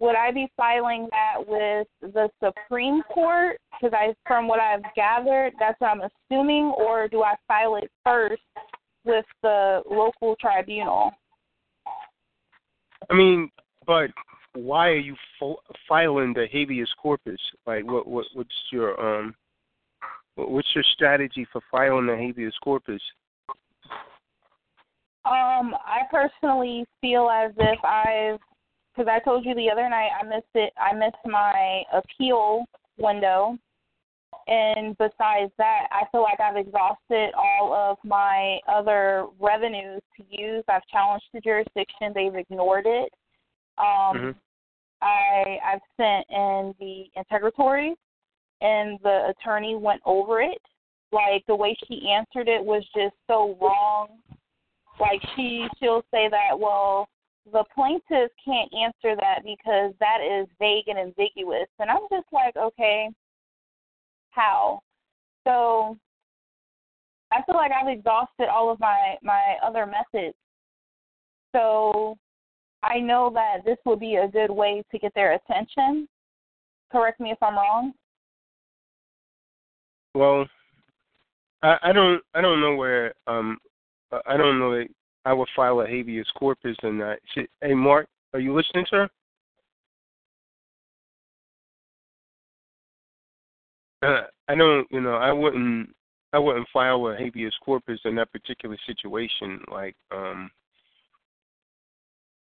Would I be filing that with the Supreme Court? Because I, from what I've gathered, that's what I'm assuming, or do I file it first with the local tribunal? I mean, but why are you fo- filing the habeas corpus? Like, what what what's your um, what- what's your strategy for filing the habeas corpus? Um, I personally feel as if I've, because I told you the other night I missed it. I missed my appeal window, and besides that, I feel like I've exhausted all of my other revenues to use. I've challenged the jurisdiction; they've ignored it. Um, I I've sent in the interrogatory, and the attorney went over it. Like the way she answered it was just so wrong like she she'll say that well the plaintiff can't answer that because that is vague and ambiguous and i'm just like okay how so i feel like i've exhausted all of my my other methods so i know that this would be a good way to get their attention correct me if i'm wrong Well, I, I don't I don't know where um I- don't know that I would file a habeas corpus that. Should, hey, Mark, are you listening, sir? Uh, I don't, you know, I wouldn't, I wouldn't file a habeas corpus in that particular situation. Like, um,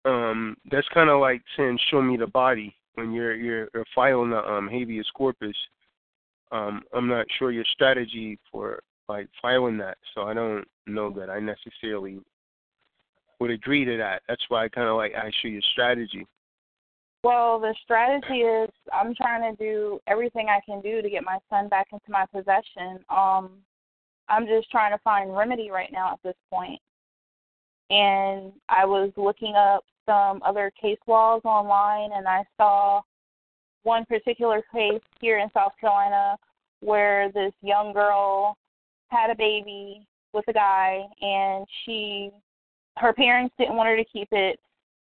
um, that's kind of like saying, "Show me the body." When you're you're, you're filing a um, habeas corpus, um, I'm not sure your strategy for like filing that, so I don't know that I necessarily would agree to that. That's why I kind of like ask you your strategy. Well, the strategy is I'm trying to do everything I can do to get my son back into my possession. Um, I'm just trying to find remedy right now at this point. And I was looking up some other case laws online, and I saw one particular case here in South Carolina where this young girl had a baby with a guy, and she her parents didn't want her to keep it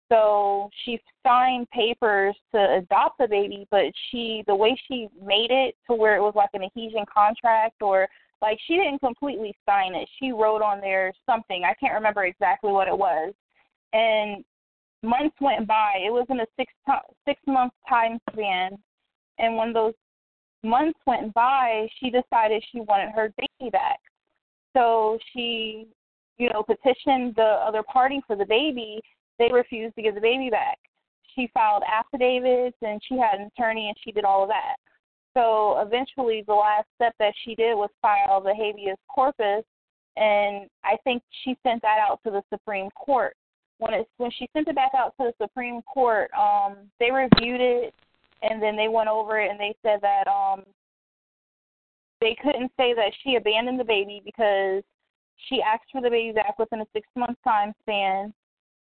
so she signed papers to adopt the baby but she the way she made it to where it was like an adhesion contract or like she didn't completely sign it. She wrote on there something. I can't remember exactly what it was. And months went by. It was in a six to- six month time span. And when those months went by she decided she wanted her baby back. So she you know, petitioned the other party for the baby, they refused to give the baby back. She filed affidavits and she had an attorney and she did all of that. So eventually, the last step that she did was file the habeas corpus, and I think she sent that out to the Supreme Court. When it when she sent it back out to the Supreme Court, um, they reviewed it and then they went over it and they said that um, they couldn't say that she abandoned the baby because she asked for the baby back within a six month time span.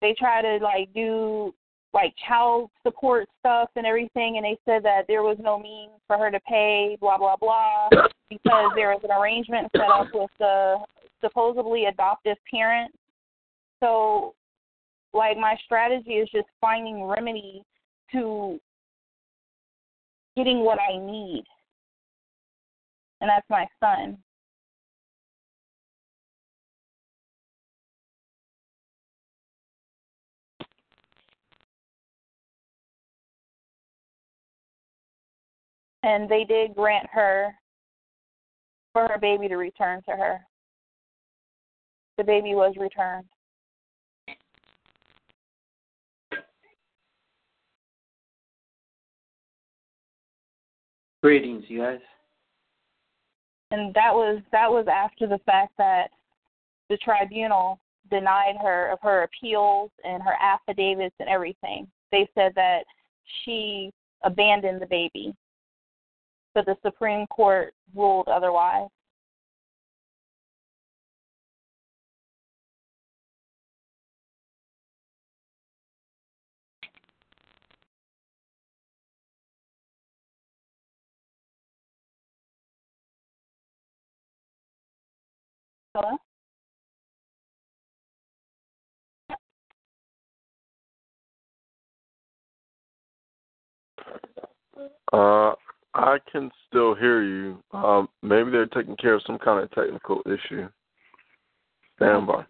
They try to like do like child support stuff and everything and they said that there was no means for her to pay, blah blah blah because there was an arrangement set up with the supposedly adoptive parent. So like my strategy is just finding remedy to getting what I need. And that's my son. And they did grant her for her baby to return to her. The baby was returned. Greetings, you guys. And that was that was after the fact that the tribunal denied her of her appeals and her affidavits and everything. they said that she abandoned the baby, but the Supreme Court ruled otherwise. Hello? Uh, I can still hear you. Um, maybe they're taking care of some kind of technical issue. Stand by.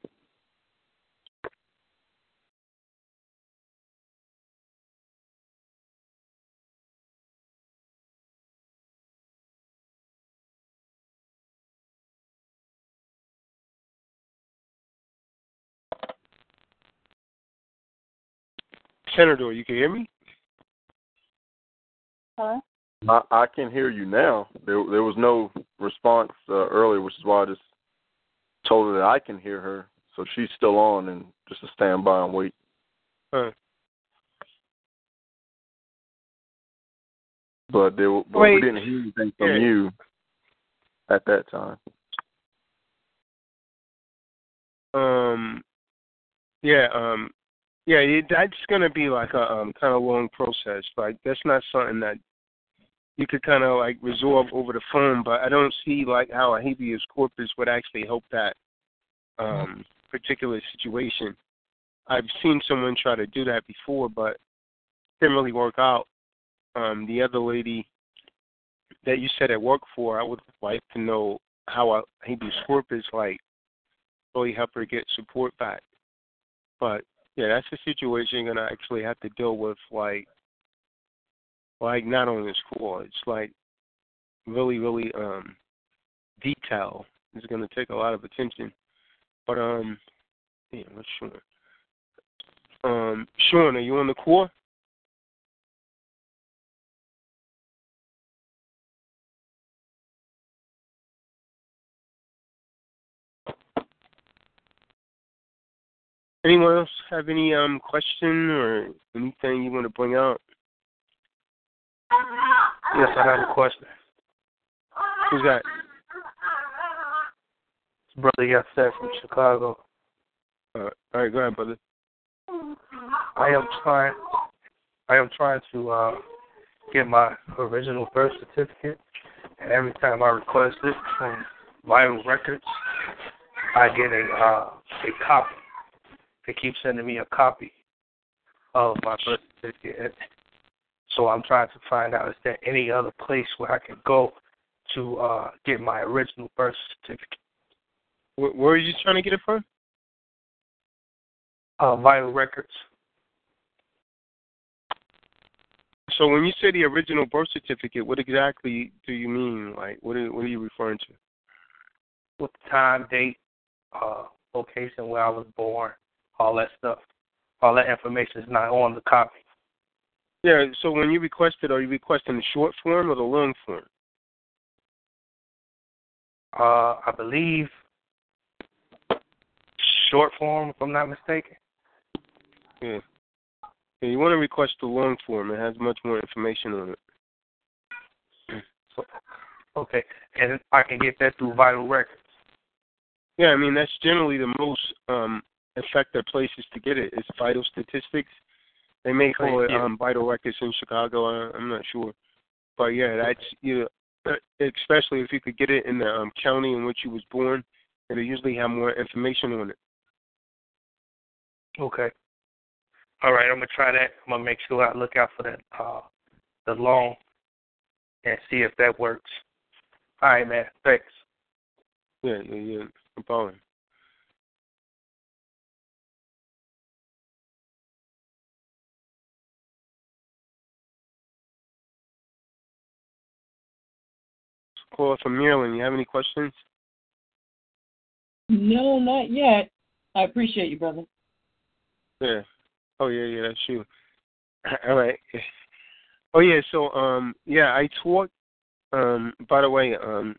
Senator, you can hear me? Hello? I, I can hear you now. There, there was no response uh, earlier, which is why I just told her that I can hear her. So she's still on, and just to stand by and wait. Huh. But there, but Wait. we didn't hear anything from Yeah. you at that time. Um, yeah, um, yeah, it, that's gonna be like a um, kind of long process. Like that's not something that you could kind of like resolve over the phone. But I don't see like how a habeas corpus would actually help that um, particular situation. I've seen someone try to do that before, but didn't really work out. Um, the other lady that you said I work for, I would like to know how a habeas corpus like really help her get support back. But yeah, that's a situation you're gonna actually have to deal with like like not on this call. It's like really, really um detail. It's gonna take a lot of attention. But um yeah, what's Sean? Um Sean, are you on the call? Anyone else have any um question or anything you want to bring out? Yes, I have a question. Who's that? It's Brother Yasset from Chicago. Uh, all right, go ahead, brother. I am trying. I am trying to uh, get my original birth certificate, and every time I request it from Vital Records, I get a uh, a copy. They keep sending me a copy of my birth certificate. So I'm trying to find out is there any other place where I can go to uh, get my original birth certificate. Where, where are you trying to get it from? Uh, Vital Records. So when you say the original birth certificate, what exactly do you mean? Like, what are, what are you referring to? with the time, date, uh, location where I was born, all that stuff. All that information is not on the copy. Yeah. So when you request it, are you requesting the short form or the long form? Uh, I believe short form, if I'm not mistaken. Yeah. Yeah, you want to request the long form. It has much more information on it. So, okay, and I can get that through Vital Records. Yeah, I mean that's generally the most um effective places to get it. It's vital statistics. They may call it um vital records in Chicago. I, I'm not sure, but yeah, that's you know, especially if you could get it in the um, county in which you was born. It'll usually have more information on it. Okay. All right, I'm gonna try that. I'm gonna make sure I look out for that uh the loan and see if that works. All right, man. Thanks. Yeah, yeah, yeah. No problem. Call from Maryland. You have any questions? No, not yet. I appreciate you, brother. Yeah. Oh yeah, yeah, that's you. All right. Oh yeah, so um yeah, I talked um by the way, um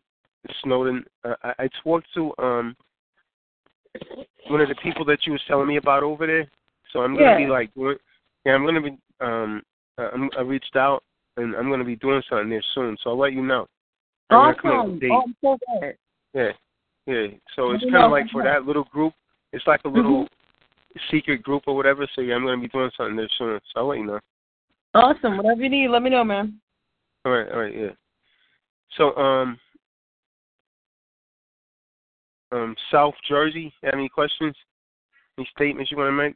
Snowden uh, I, I talked to um one of the people that you was telling me about over there. So I'm gonna Yeah. be like yeah, I'm gonna be um, I'm, I reached out and I'm going to be doing something there soon, so I'll let you know. Awesome. Oh, I'm so glad. Yeah, yeah. So it's kind of like for that little group, it's like a little secret group or whatever. So yeah, I'm going to be doing something there soon, so I'll let you know. Awesome. Whatever you need, let me know, man. All right, all right, yeah. So um, um, South Jersey, have any questions? Any statements you want to make?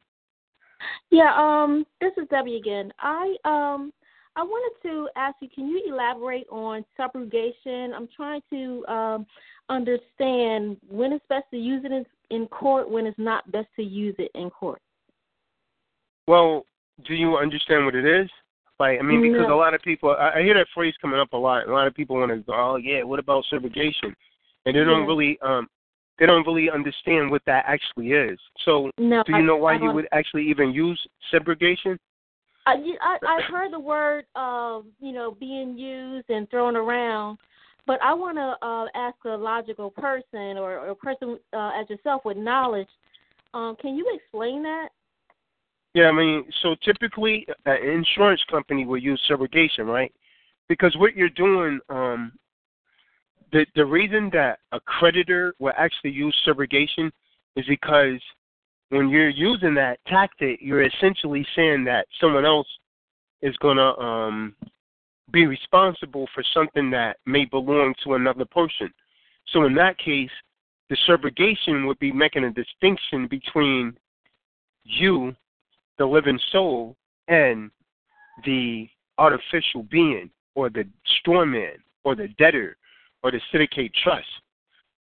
Yeah, um, this is Debbie again. I um I wanted to ask you, can you elaborate on subrogation? I'm trying to um understand when it's best to use it in, in court, when it's not best to use it in court. Well, do you understand what it is? Like, I mean, because No. a lot of people, I, I hear that phrase coming up a lot. A lot of people want to go, oh yeah, what about subrogation? And they don't Yeah. really, um, they don't really understand what that actually is. So, No, do you I- know why you would actually even use subrogation? I, I I've heard the word uh, you know being used and thrown around, but I want to uh, ask a logical person or, or a person uh, as yourself with knowledge. Um, can you explain that? Yeah, I mean, so typically an insurance company will use subrogation, right? Because what you're doing, um, the the reason that a creditor will actually use subrogation is because when you're using that tactic, you're essentially saying that someone else is gonna um, be responsible for something that may belong to another person. So in that case, the subrogation would be making a distinction between you the living soul and the artificial being or the straw man or the debtor or the syndicate trust.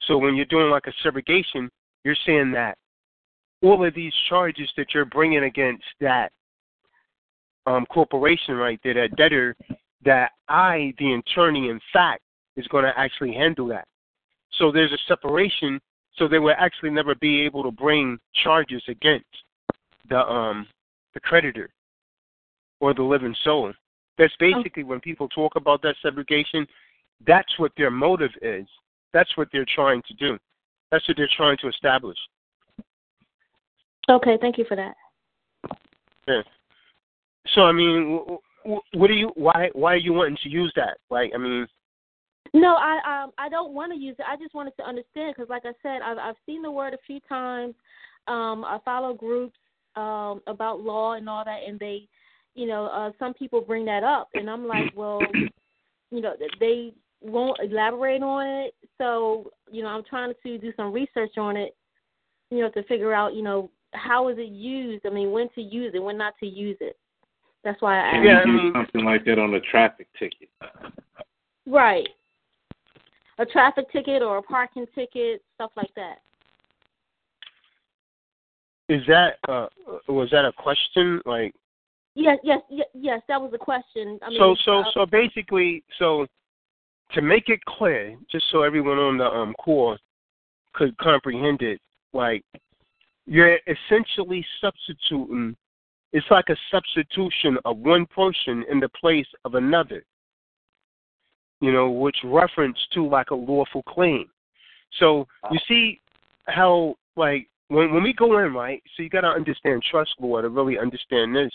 So when you're doing like a subrogation, you're saying that all of these charges that you're bringing against that um, corporation right there, that debtor, that I, the attorney, in fact, is going to actually handle that. So there's a separation, so they will actually never be able to bring charges against the um the creditor or the living soul. That's basically when people talk about that segregation, that's what their motive is. That's what they're trying to do. That's what they're trying to establish. Okay, thank you for that. Yeah. So I mean, wh- wh- what do you? Why? Why are you wanting to use that? Like, I mean, No, I um I don't want to use it. I just wanted to understand because, like I said, I've I've seen the word a few times. Um, I follow groups um about law and all that, and they, you know, uh some people bring that up, and I'm like, well, you know, they won't elaborate on it. So, you know, I'm trying to do some research on it, you know, to figure out, you know, how is it used? I mean, when to use it, when not to use it. That's why I Can asked. you do something like that on a traffic ticket? Right. A traffic ticket or a parking ticket, stuff like that. is that uh was that a question? Like, Yes, yes, yes, yes. That was a question. I mean, so so uh, so basically, so to make it clear, just so everyone on the um core could comprehend it, like you're essentially substituting. It's like a substitution of one person in the place of another. You know, which reference to like a lawful claim. So you ah. see how like when when we go in, right? So you got to understand trust law to really understand this.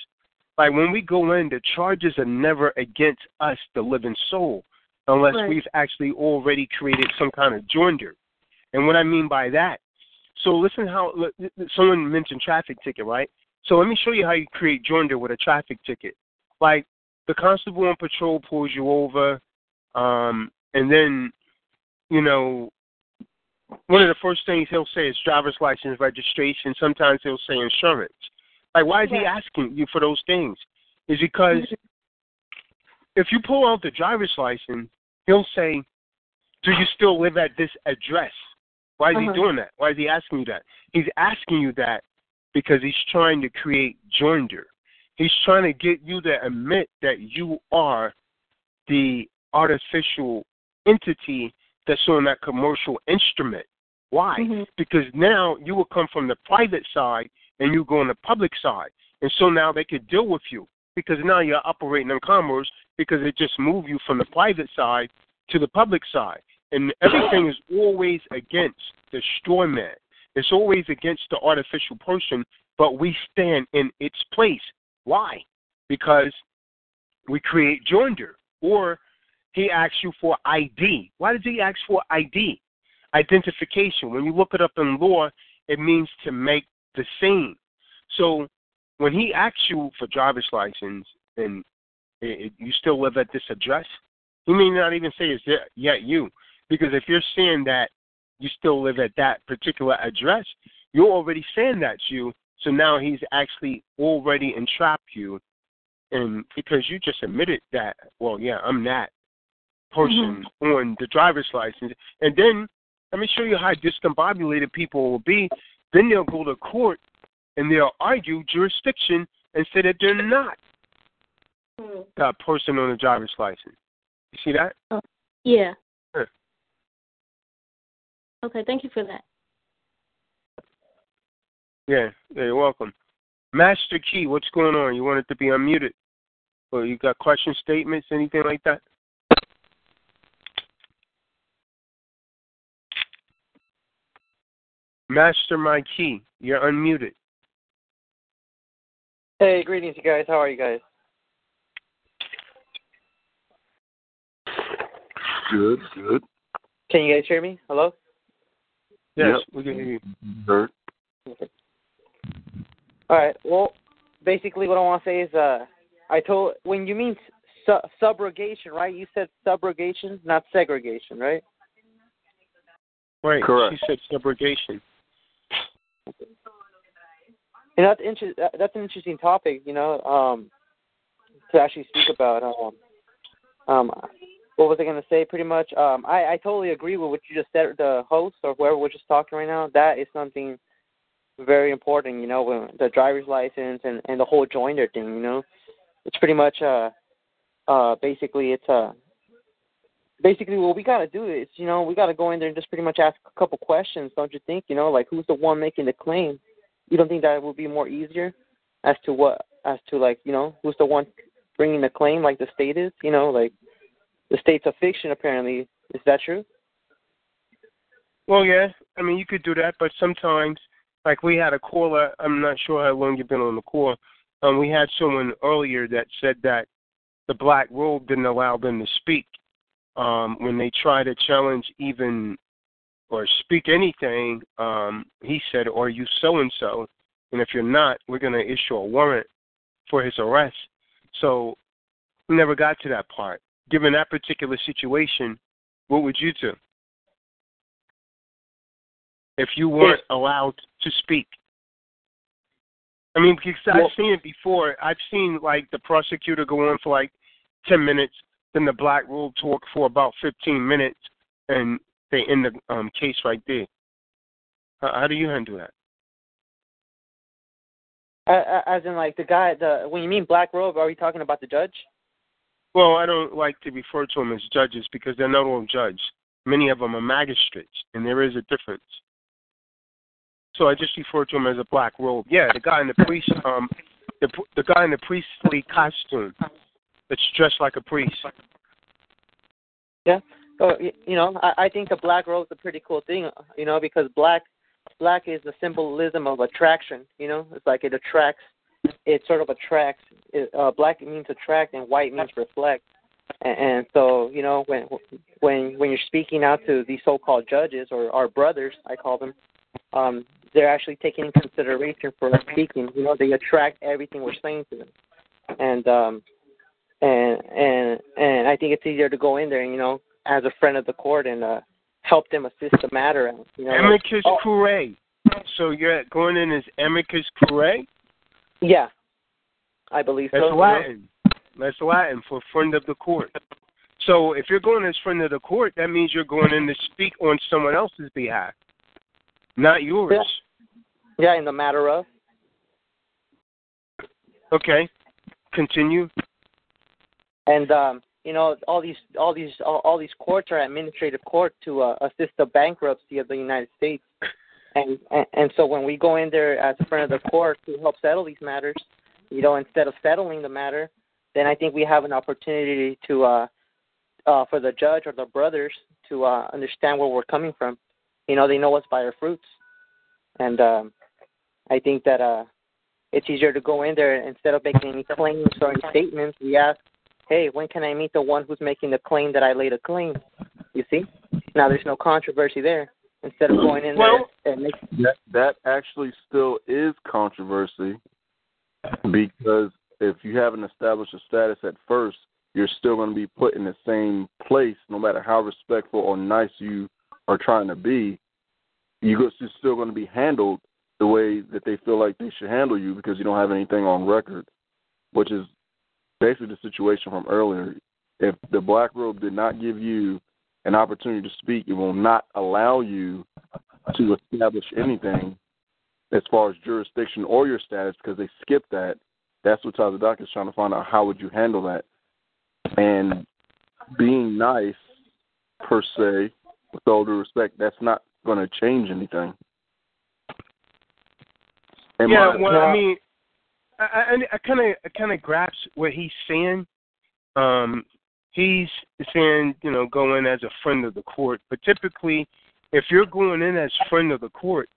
Like when we go in, the charges are never against us, the living soul, unless Right. we've actually already created some kind of joinder. And what I mean by that, so listen how someone mentioned traffic ticket, right? So let me show you how you create joinder with a traffic ticket. Like the constable on patrol pulls you over, um, and then you know one of the first things he'll say is driver's license registration. Sometimes he'll say insurance. Like, why is he asking you for those things? Is because if you pull out the driver's license, he'll say, "Do you still live at this address?" Why is Uh-huh. he doing that? Why is he asking you that? He's asking you that because he's trying to create joinder. He's trying to get you to admit that you are the artificial entity that's on that commercial instrument. Why? Because now you will come from the private side and you go on the public side. And so now they could deal with you because now you're operating in commerce because it just moved you from the private side to the public side. And everything is always against the straw man. It's always against the artificial person, but we stand in its place. Why? because we create joinder. Or he asks you for ID. Why does he ask for ID? Identification. When you look it up in law, it means to make the same. So when he asks you for driver's license and it, it, you still live at this address, he may not even say it's yet you. Because if you're saying that you still live at that particular address, you're already saying that's you. So now he's actually already entrapped you. And because you just admitted that, well, yeah, I'm that person mm-hmm. on the driver's license. And then let me show you how discombobulated people will be. Then they'll go to court and they'll argue jurisdiction and say that they're not mm-hmm. that person on the driver's license. You see that? Oh, yeah. Sure. Okay, thank you for that. Yeah, yeah, you're welcome. Master Key, what's going on? You want it to be unmuted? Or you got question statements, anything like that? Master My Key, you're unmuted. Hey, greetings, you guys. How are you guys? Good, good. Can you guys hear me? Hello? Yes, Yep. we can hear you. Heard. All right. Well, basically, what I want to say is, uh, I told when you mean su- subrogation, right? You said subrogation, not segregation, right? Right. Correct. She said subrogation. And that's inter- that's an interesting topic, you know, um, to actually speak about. Um, um, what was I going to say? Pretty much, um, I I totally agree with what you just said. The host or whoever was just talking right now, that is something very important. You know, when the driver's license and and the whole joinder thing. You know, it's pretty much uh uh basically it's uh basically what we got to do is you know we got to go in there and just pretty much ask a couple questions, don't you think? You know, like who's the one making the claim? You don't think that would be more easier as to what as to like you know who's the one bringing the claim like the state is? You know, like the state's a fiction apparently. Is that true? Well, yeah. I mean, you could do that, but sometimes, like we had a caller. I'm not sure how long you've been on the call. Um, we had someone earlier that said that the black robe didn't allow them to speak. Um, when they try to challenge even or speak anything, um, he said, "Are you so and so?" And if you're not, we're going to issue a warrant for his arrest. So we never got to that part. Given that particular situation, what would you do if you weren't allowed to speak? I mean, because I've seen it before. I've seen like the prosecutor go on for like ten minutes, then the black rule talk for about fifteen minutes, and they end the um, case right there. How, how do you handle that? As in like the guy, the when you mean black robe, are we talking about the judge? Well, I don't like to refer to them as judges because they're not all judges. Many of them are magistrates, and there is a difference. So I just refer to him as a black robe. Yeah, the guy in the priest, um, the the guy in the priestly costume that's dressed like a priest. Yeah. Oh, you know, I, I think the black robe is a pretty cool thing. You know, because black, black is the symbolism of attraction. You know, it's like it attracts. It sort of attracts. It, uh, black means attract, and white means reflect. And, and so, you know, when when when you're speaking out to these so-called judges or our brothers, I call them, um, they're actually taking in consideration for us speaking. You know, they attract everything we're saying to them, and um, and and and I think it's easier to go in there and you know, as a friend of the court and uh, help them assist the matter. out, You know, like, Amicus oh, curiae. So you're going in as amicus curiae. Yeah, I believe That's so. know. Latin. That's Latin for friend of the court. So if you're going as friend of the court, that means you're going in to speak on someone else's behalf, not yours. Yeah, in the matter of. Okay. Continue. And um, you know, all these all these all, all these courts are administrative court to uh, assist the bankruptcy of the United States. And, and so when we go in there as a friend of the court to help settle these matters, you know, instead of settling the matter, then I think we have an opportunity to uh, uh, for the judge or the brothers to uh, understand where we're coming from. You know, they know us by our fruits, and um, I think that uh, it's easier to go in there instead of making any claims or any statements. We ask, hey, when can I meet the one who's making the claim that I laid a claim? You see? Now there's no controversy there. Instead of going in Well- there and making That that actually still is controversy because if you haven't established a status at first, you're still going to be put in the same place, no matter how respectful or nice you are trying to be. You're still going to be handled the way that they feel like they should handle you because you don't have anything on record, which is basically the situation from earlier. If the black robe did not give you an opportunity to speak, it will not allow you to establish anything as far as jurisdiction or your status because they skip that. That's what Tazadaq is trying to find out. How would you handle that? And being nice, per se, with all due respect, that's not going to change anything. Am yeah, I- well, I mean, I kind of I kind of grasp what he's saying. Um, he's saying you know go in as a friend of the court, but typically, if you're going in as friend of the court,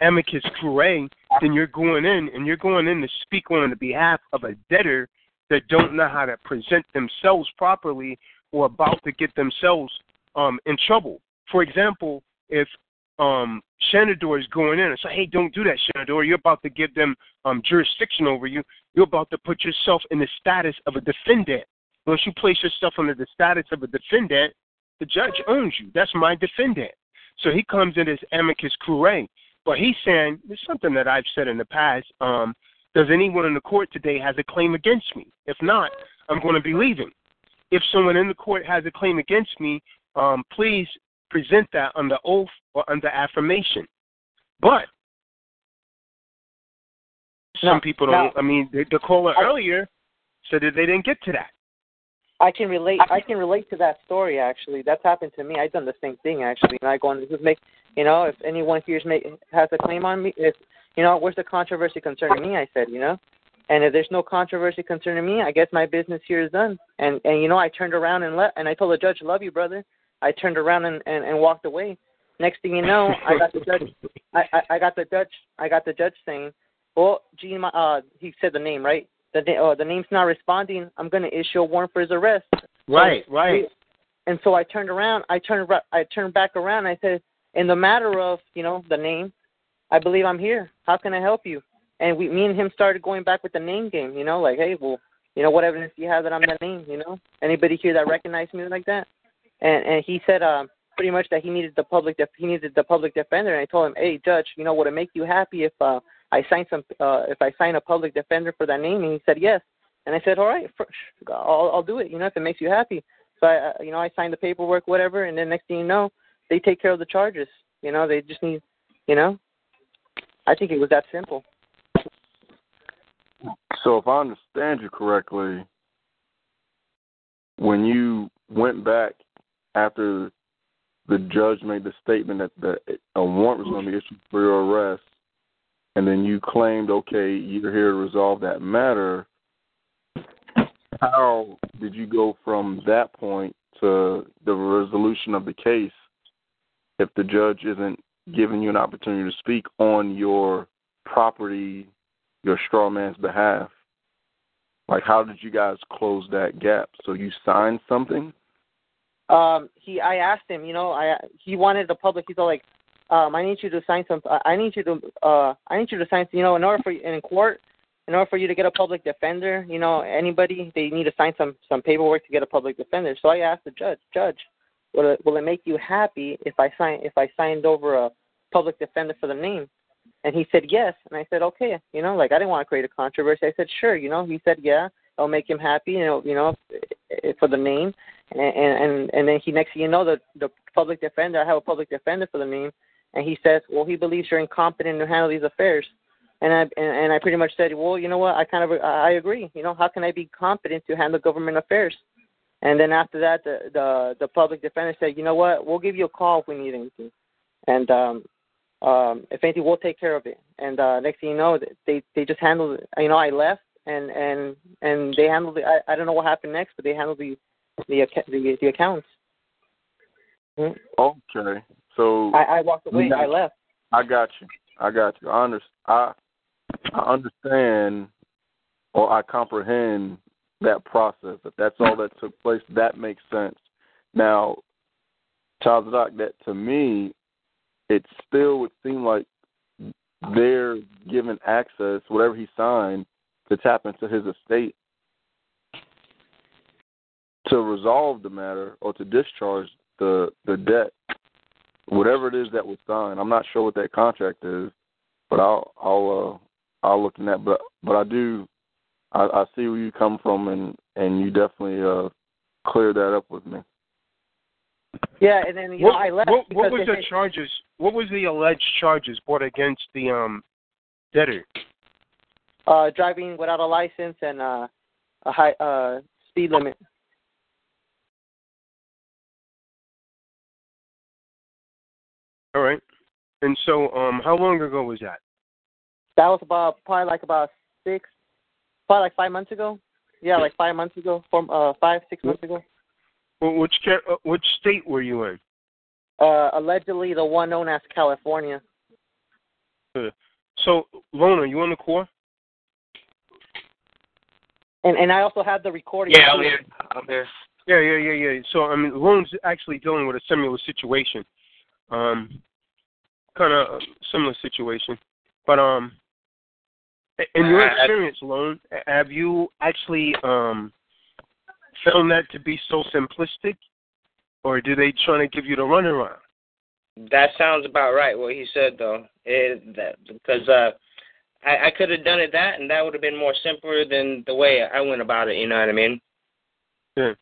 amicus curiae, then you're going in and you're going in to speak on the behalf of a debtor that don't know how to present themselves properly or about to get themselves um, in trouble. For example, if um, Shenador is going in and say, "Hey, don't do that, Shenador. You're about to give them um, jurisdiction over you. You're about to put yourself in the status of a defendant. Once you place yourself under the status of a defendant, the judge owns you. That's my defendant. So he comes in as amicus curiae. But he's saying there's something that I've said in the past. Um, does anyone in the court today has a claim against me? If not, I'm going to be leaving. If someone in the court has a claim against me, um, please present that under oath or under affirmation. But some people don't. I mean, the, the caller earlier said that they didn't get to that. I can relate. I can relate to that story. Actually, that's happened to me. I've done the same thing. Actually, and I go on. Who's make? You know, if anyone here's make has a claim on me, if you know, where's the controversy concerning me? I said, you know, and if there's no controversy concerning me, I guess my business here is done. And and you know, I turned around and let and I told the judge, "Love you, brother." I turned around and and, and walked away. Next thing you know, I got the judge. I, I I got the judge. I got the judge saying, "Well, Gene, my, uh, he said the name right. The uh, the name's not responding. I'm going to issue a warrant for his arrest." Right, So, right. And so I turned around. I turned. I turned back around. I said, "In the matter of you know the name, I believe I'm here. How can I help you?" And we, me and him started going back with the name game. You know, like, hey, well, you know, what evidence do you have that I'm that name? You know, anybody here that recognized me like that? And and he said, um, pretty much that he needed the public. Def- he needed the public defender. And I told him, hey, judge, you know, would it make you happy if uh, I sign some, uh, if I sign a public defender for that name? And he said yes. And I said, all right, for, I'll I'll do it. You know, if it makes you happy. So I, you know, I signed the paperwork, whatever, and then next thing you know, they take care of the charges. You know, they just need, you know. I think it was that simple. So if I understand you correctly, when you went back after the judge made the statement that the, a warrant was going to be issued for your arrest, and then you claimed, okay, you're here to resolve that matter, how did you go from that point to the resolution of the case if the judge isn't giving you an opportunity to speak on your property, your straw man's behalf? Like, how did you guys close that gap? So you signed something? um he i asked him you know i he wanted the public he's all like um i need you to sign some i need you to uh i need you to sign you know in order for you in court in order for you to get a public defender you know anybody they need to sign some some paperwork to get a public defender. So i asked the judge judge will it will it make you happy if i sign if i signed over a public defender for the name? And he said yes. And i said okay you know like i didn't want to create a controversy. I said sure you know he said yeah it'll make him happy you know you know eh, for the name. And and and then he next thing you know the the public defender I have a public defender for the name and he says well he believes you're incompetent to handle these affairs. And I and, and I pretty much said well you know what? I kind of I agree. You know how can I be competent to handle government affairs? And then after that the the the public defender said you know what? We'll give you a call if we need anything. And um um if anything we'll take care of it. And uh next thing you know they they just handled it you know I left and and and they handled it I, I don't know what happened next but they handled the the the, the accounts. Hmm? Okay. So I, I walked away. Yeah. I left. I got you. I got you. I understand. I I understand or I comprehend that process. If that's all that took place, that makes sense. Now, Charles Doc, that to me, it still would seem like they're given access, whatever he signed, to tap into his estate to resolve the matter or to discharge the the debt, whatever it is that was signed. I'm not sure what that contract is, but I'll I'll uh, I'll look in that. But but I do I, I see where you come from, and and you definitely uh cleared that up with me. Yeah, and then you what, know I left what, what was they the charges? What was the alleged charges brought against the um debtor? uh driving without a license and uh a high uh speed limit. All right. And so, um, how long ago was that? That was about probably like about six, probably like five months ago. Yeah, like five months ago, from uh five six months ago. Well, which ca- uh, which state were you in? Uh, allegedly the one known as California. Uh, So, Lona, you on the core? And and I also have the recording. Yeah, I'm here. I'm here. Yeah, yeah, yeah, yeah. So, I mean, Lone's actually dealing with a similar situation. Um, kind of similar situation. But, um, in your experience, Lone, have you actually um found that to be so simplistic, or do they trying to give you the runaround? That sounds about right. What he said though, it, that because uh, I, I could have done it that, and that would have been more simpler than the way I went about it. You know what I mean? Yeah.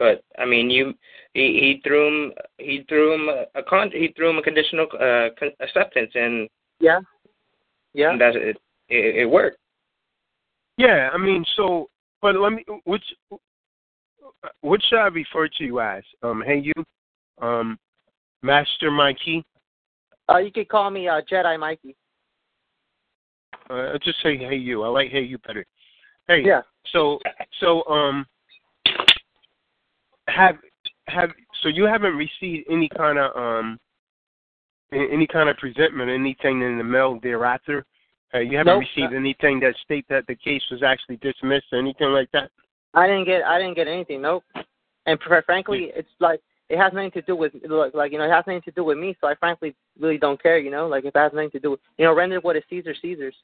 But I mean, you he, he threw him he threw him a, a con he threw him a conditional uh, con- acceptance, and Yeah. Yeah. that's it, it. It worked. Yeah, I mean, so, but let me, which, what should I refer to you as? Um, hey, you, um, Master Mikey. Uh, you could call me uh Jedi Mikey. Uh, I'll just say hey you. I like hey you better. Hey. Yeah. So, so, um, have have so you haven't received any kind of um, any kind of presentment, anything in the mail thereafter. Uh, you haven't Nope. received anything that state that the case was actually dismissed or anything like that. I didn't get I didn't get anything. Nope. And fr- frankly, it's like it has nothing to do with like, like you know it has nothing to do with me. So I frankly really don't care. You know, like if it has nothing to do with you know render what is Caesar Caesar's.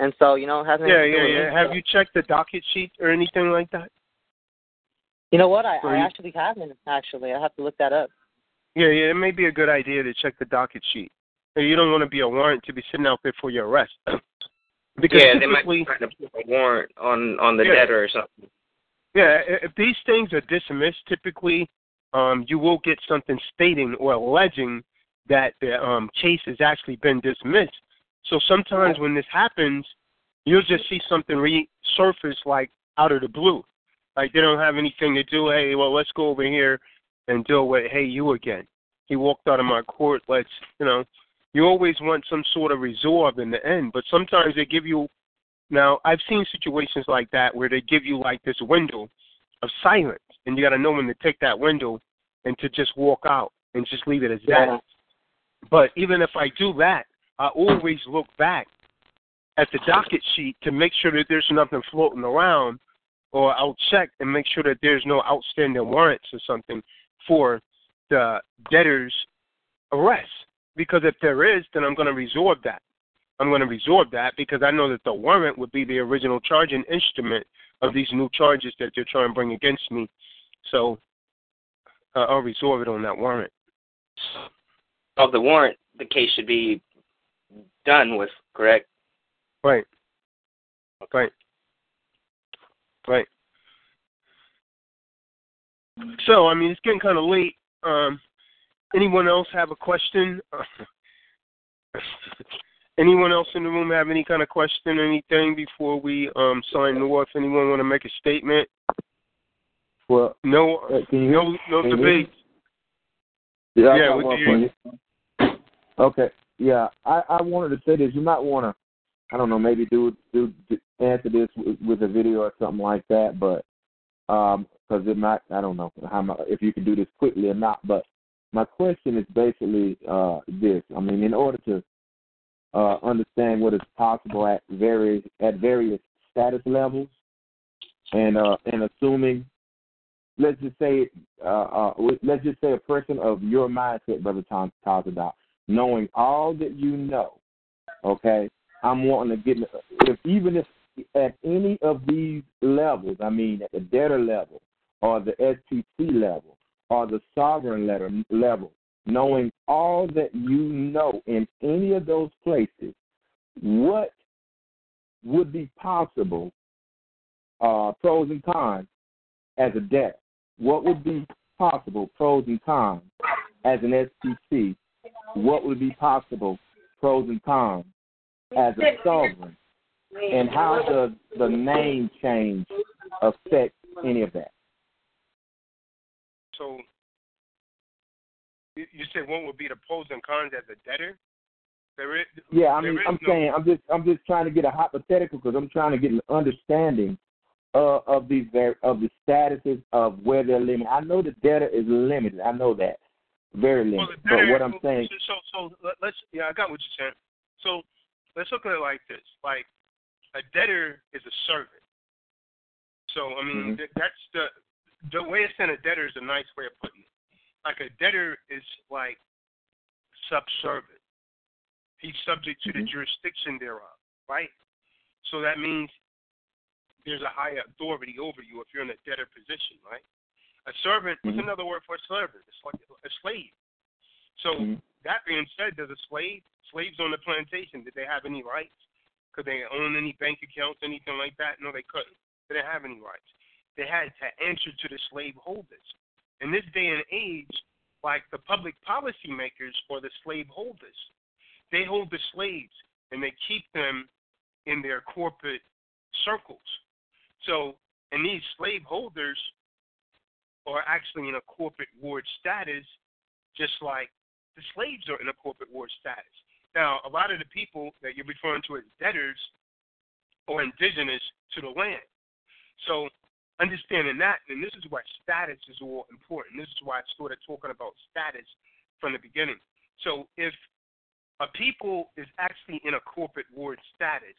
And so you know it has nothing Yeah, to do yeah, with yeah. me. Have you checked the docket sheet or anything like that? You know what? I, I actually haven't. Actually, I have to look that up. Yeah, yeah. It may be a good idea to check the docket sheet. You don't want to be a warrant to be sitting out there for your arrest. because yeah, they might be trying to put a warrant on on the Yeah. debtor or something. Yeah, if these things are dismissed, typically um, you will get something stating or alleging that the um, case has actually been dismissed. So sometimes when this happens, you'll just see something resurface like out of the blue. Like they don't have anything to do. Hey, well, let's go over here and deal with hey you again. He walked out of my court. Let's you know. You always want some sort of resolve in the end, but sometimes they give you now, I've seen situations like that where they give you like this window of silence, and you got to know when to take that window and to just walk out and just leave it as Yeah. that. But even if I do that, I always look back at the docket sheet to make sure that there's nothing floating around, or I'll check and make sure that there's no outstanding warrants or something for the debtor's arrest. Because if there is, then I'm going to resolve that. I'm going to resolve that because I know that the warrant would be the original charging instrument of these new charges that they're trying to bring against me. So uh, I'll resolve it on that warrant. Of the warrant, the case should be done with, correct? Right. Right. Right. So, I mean, it's getting kind of late. Um, anyone else have a question? anyone else in the room have any kind of question, anything before we um, sign off? Anyone want to make a statement? Well, No, uh, can you hear no, no Can debate. Yeah, I Yeah, got we one can for hear you. Okay. Yeah, I, I wanted to say this. You might want to, I don't know, maybe do do, do answer this with, with a video or something like that. But um, because it might, I don't know how mu if you can do this quickly or not. But my question is basically uh, this. I mean, in order to uh, understand what is possible at various at various status levels, and uh, and assuming, let's just say, uh, uh, let's just say a person of your mindset, brother Tom Tazadaq, knowing all that you know, okay, I'm wanting to get if even if at any of these levels, I mean at the debtor level or the STC level or the sovereign letter level, knowing all that you know in any of those places, what would be possible, uh, pros and cons, as a debtor? What would be possible, pros and cons, as an STC? What would be possible, pros and cons, as a sovereign? And how does the name change affect any of that? So you said one would be the pros and cons as a debtor? There is. Yeah, I mean, I'm no, saying I'm just I'm just trying to get a hypothetical because I'm trying to get an understanding uh, of these of the statuses of where they're limited. I know the debtor is limited. I know that very limited. Well, but what I'm saying, so so let's yeah, I got what you're saying. So let's look at it like this: like a debtor is a servant. So I mean, Mhm. that's the the way it's in a debtor is a nice way of putting it. Like a debtor is like subservient. He's subject to the jurisdiction thereof, right? So that means there's a higher authority over you if you're in a debtor position, right? A servant, what's Mhm. another word for a servant? It's like a slave. So mm-hmm. that being said, does a slave, slaves on the plantation, did they have any rights? Could they own any bank accounts, anything like that? No, they couldn't. They didn't have any rights. They had to answer to the slaveholders. In this day and age, like the public policy makers or the slaveholders, they hold the slaves and they keep them in their corporate circles. So, and these slaveholders are actually in a corporate ward status, just like the slaves are in a corporate ward status. Now, a lot of the people that you're referring to as debtors are indigenous to the land. So, understanding that, and this is why status is all important. This is why I started talking about status from the beginning. So, if a people is actually in a corporate ward status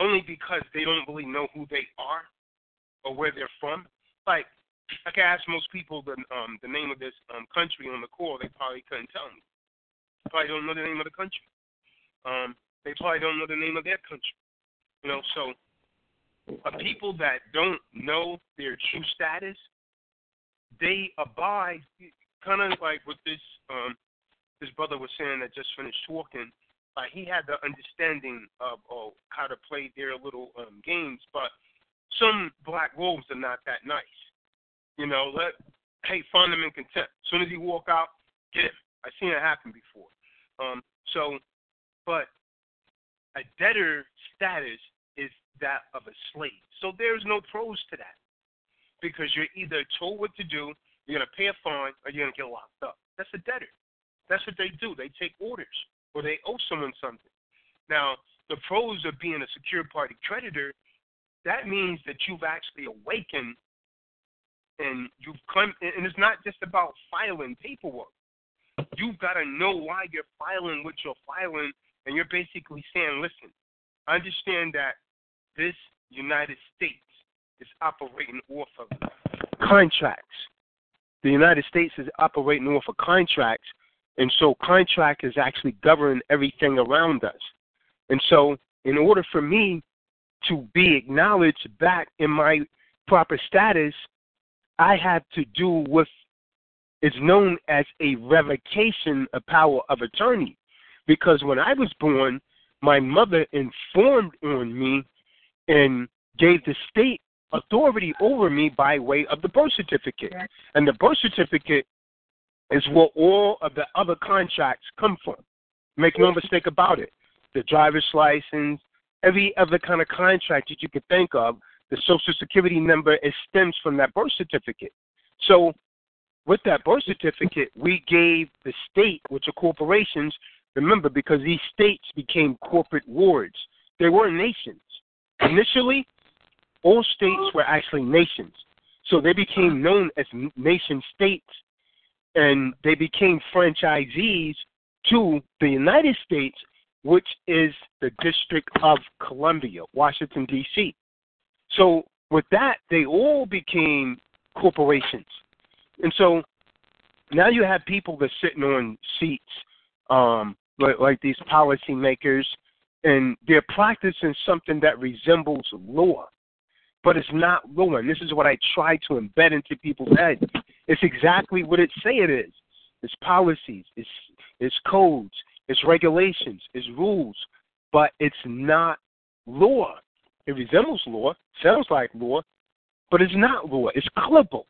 only because they don't really know who they are or where they're from, like I can ask most people the um the name of this um country on the call, they probably couldn't tell me. Probably don't know the name of the country. Um, they probably don't know the name of their country. You know, so a people that don't know their true status, they abide kind of like what this um this brother was saying that just finished talking. Like he had the understanding of oh, how to play their little um games, but some black wolves are not that nice. You know, let hey find them in contempt. As soon as he walk out, get him. I've seen it happen before. Um, so, but a debtor status is that of a slave. So there's no pros to that because you're either told what to do, you're gonna pay a fine, or you're gonna get locked up. That's a debtor. That's what they do. They take orders or they owe someone something. Now, the pros of being a secure party creditor, that means that you've actually awakened and you've come and it's not just about filing paperwork. You've got to know why you're filing what you're filing, and you're basically saying, listen, understand that this United States is operating off of contracts. The United States is operating off of contracts, and so contract is actually governing everything around us. And so, in order for me to be acknowledged back in my proper status, I had to do with what is known as a revocation of power of attorney. Because when I was born, my mother informed on me and gave the state authority over me by way of the birth certificate. And the birth certificate is where all of the other contracts come from. Make no mistake about it. The driver's license, every other kind of contract that you could think of, the social security number it stems from that birth certificate. So with that birth certificate, we gave the state, which are corporations, remember, because these states became corporate wards. They were nations. Initially, all states were actually nations. So they became known as nation states and they became franchisees to the United States, which is the District of Columbia, Washington, D.C. So with that, they all became corporations. And so now you have people that are sitting on seats, um, like, like these policymakers, and they're practicing something that resembles law, but it's not law. And this is what I try to embed into people's heads. It's exactly what it say it is. It's policies, it's it's codes, it's regulations, it's rules, but it's not law. It resembles law, sounds like law, but it's not law. It's colorable.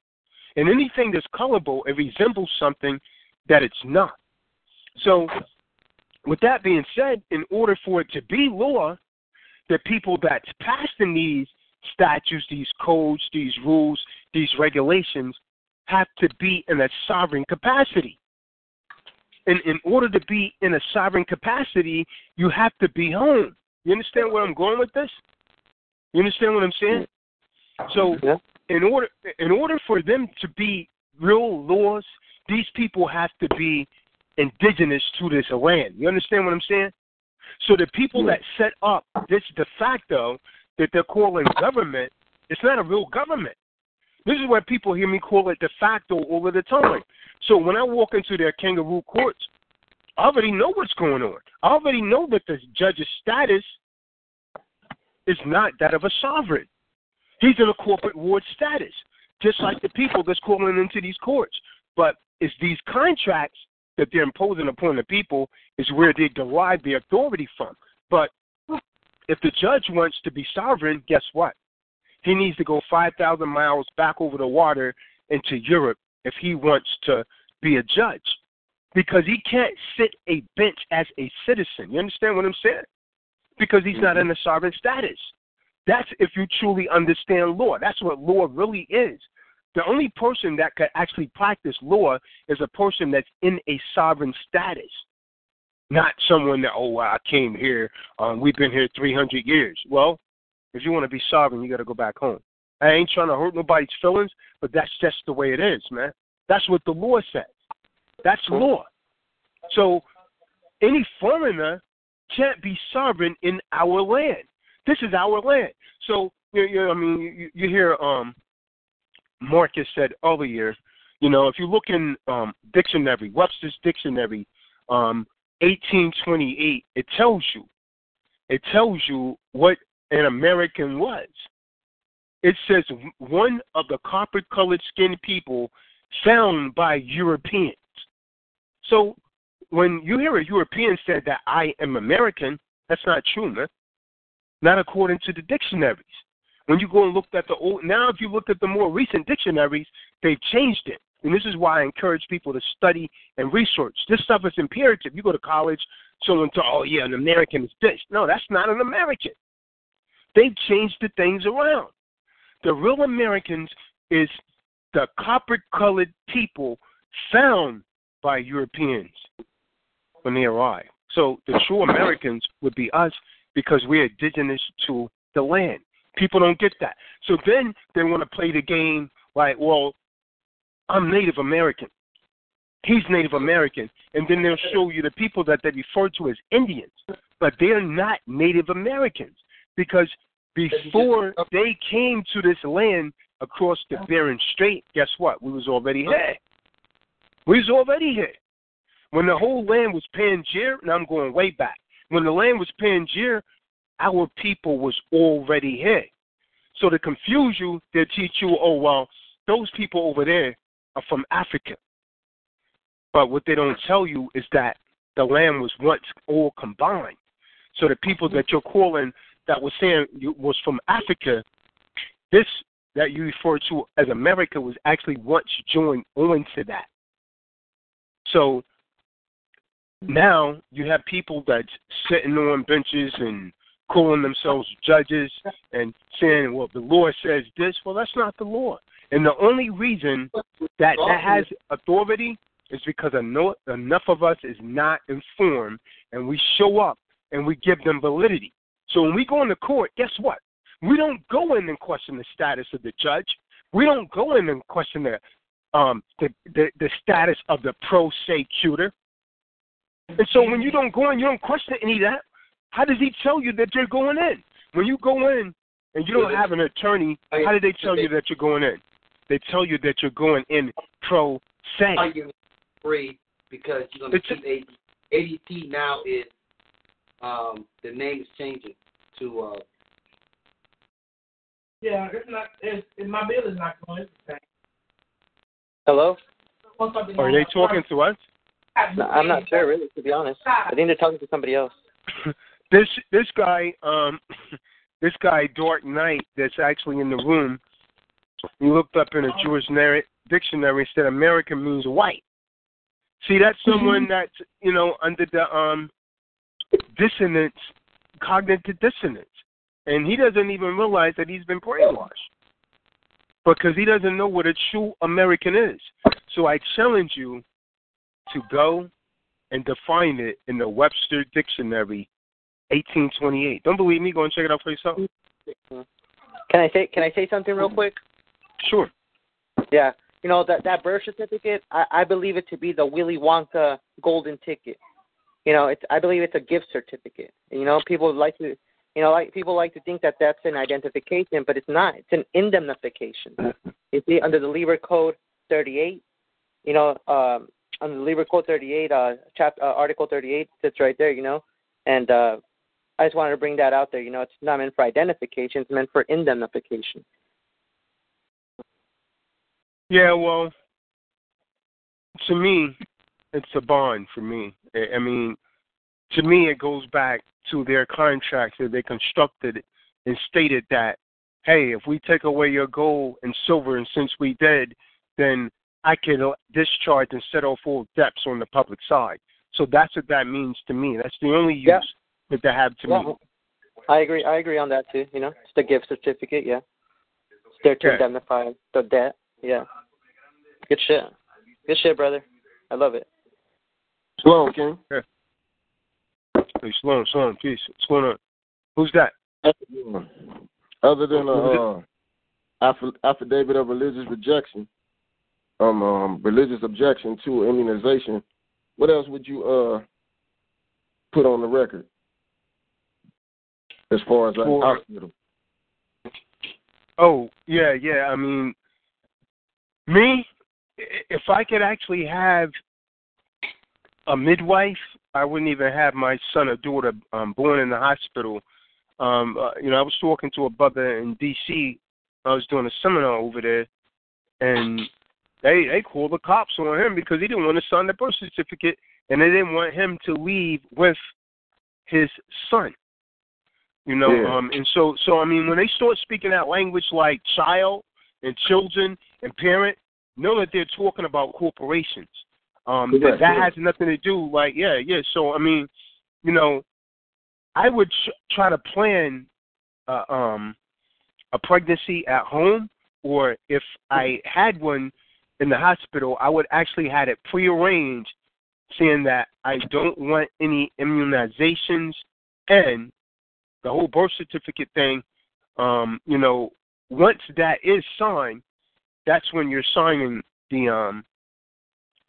And anything that's colorable, it resembles something that it's not. So, with that being said, in order for it to be law, the people that's passing these statutes, these codes, these rules, these regulations have to be in a sovereign capacity. And in order to be in a sovereign capacity, you have to be home. You understand where I'm going with this? You understand what I'm saying? So in order in order for them to be real laws, these people have to be indigenous to this land. You understand what I'm saying? So the people that set up this de facto that they're calling government, it's not a real government. This is why people hear me call it de facto all of the time. So when I walk into their kangaroo courts, I already know what's going on. I already know that the judge's status is not that of a sovereign. He's in a corporate ward status, just like the people that's calling into these courts. But it's these contracts that they're imposing upon the people is where they derive the authority from. But if the judge wants to be sovereign, guess what? He needs to go 5,000 miles back over the water into Europe if he wants to be a judge because he can't sit a bench as a citizen. You understand what I'm saying? Because he's not in a sovereign status. That's if you truly understand law. That's what law really is. The only person that could actually practice law is a person that's in a sovereign status, not someone that, oh, I came here, um, we've been here 300 years. Well, if you want to be sovereign, you got to go back home. I ain't trying to hurt nobody's feelings, but that's just the way it is, man. That's what the law says. That's law. So any foreigner can't be sovereign in our land. This is our land. So you, you I mean, you, you hear um, Marcus said earlier. You know, if you look in um, dictionary, Webster's dictionary, um, 1828, it tells you, it tells you what an American was. It says one of the copper-colored skinned people found by Europeans. So when you hear a European say that I am American, that's not true, man. Not according to the dictionaries. When you go and look at the old, now if you look at the more recent dictionaries, they've changed it. And this is why I encourage people to study and research. This stuff is imperative. You go to college, someone to, oh yeah, an American is this. No, that's not an American. They've changed the things around. The real Americans is the copper colored people found by Europeans when they arrive. So the true Americans would be us because we're indigenous to the land. People don't get that. So then they want to play the game like, well, I'm Native American. He's Native American. And then they'll show you the people that they refer to as Indians. But they're not Native Americans because before they came to this land across the Bering Strait, guess what? We was already here. We was already here. When the whole land was Pangaea, and I'm going way back. When the land was Pangaea, our people was already here. So to confuse you, they'll teach you, oh well, those people over there are from Africa. But what they don't tell you is that the land was once all combined. So the people that you're calling that was saying you, was from Africa, this that you refer to as America was actually once joined onto that. So now you have people that's sitting on benches and calling themselves judges and saying, well, the law says this. Well, that's not the law. And the only reason that that has authority is because enough of us is not informed and we show up and we give them validity. So when we go into court, guess what? We don't go in and question the status of the judge. We don't go in and question the um, the, the the status of the prosecutor. And so when you don't go in, you don't question any of that. How does he tell you that you're going in? When you go in and you don't have an attorney, how do they tell you that you're going in? They tell you that you're going in pro se. Are you free because you're going to keep AD, ADT now is um, the name is changing to. Uh, Yeah, it's not. It's, it, my bill is not going. It's the same. Hello? Are they talking to us? I'm not sure, really, to be honest. I think they're talking to somebody else. this this guy, um, this guy Dort Knight, that's actually in the room. He looked up in a Jewish dictionary and said American means white. See, that's someone that's you know under the um dissonance, cognitive dissonance, and he doesn't even realize that he's been brainwashed because he doesn't know what a true American is. So I challenge you to go and define it in the Webster Dictionary, 1828. Don't believe me? Go and check it out for yourself. Can I say Can I say something real quick? Sure. Yeah. You know that that birth certificate, I, I believe it to be the Willy Wonka golden ticket. You know, it's I believe it's a gift certificate. You know, people like to, you know, like people like to think that that's an identification, but it's not. It's an indemnification. You see, under the Lieber Code 38, you know, um, under the Lieber Code 38, uh, chapter uh, Article 38 sits right there. You know, and uh, I just wanted to bring that out there. You know, it's not meant for identification; it's meant for indemnification. Yeah, well, to me, it's a bond for me. I mean, to me, it goes back to their contracts that they constructed and stated that, hey, if we take away your gold and silver, and since we did, then I can uh, discharge and settle full debts on the public side. So that's what that means to me. That's the only use Yeah. that they have to Yeah. me. I agree. I agree on that too. You know, it's the gift certificate. Yeah, it's there to Yeah. indemnify the debt. Yeah. Good shit. Good shit, brother. I love it. Sloan, King. Yeah. Hey, Sloan, Sloan, peace. What's going on? Who's that? Other than a uh, aff- affidavit of religious rejection, um, um, religious objection to immunization, what else would you uh put on the record as far as like For- hospital? Oh, yeah, yeah. I mean, me, if I could actually have a midwife, I wouldn't even have my son or daughter um, born in the hospital. Um, uh, you know, I was talking to a brother in D.C. I was doing a seminar over there, and they they called the cops on him because he didn't want to sign the birth certificate, and they didn't want him to leave with his son. You know, Yeah. um, and so so I mean, when they start speaking that language like child and children and parent, know that they're talking about corporations. Um, that that yeah. has nothing to do like yeah yeah. So I mean, you know, I would ch- try to plan uh, um a pregnancy at home, or if I had one in the hospital, I would actually had it prearranged, saying that I don't want any immunizations and the whole birth certificate thing. Um, you know, once that is signed, that's when you're signing the um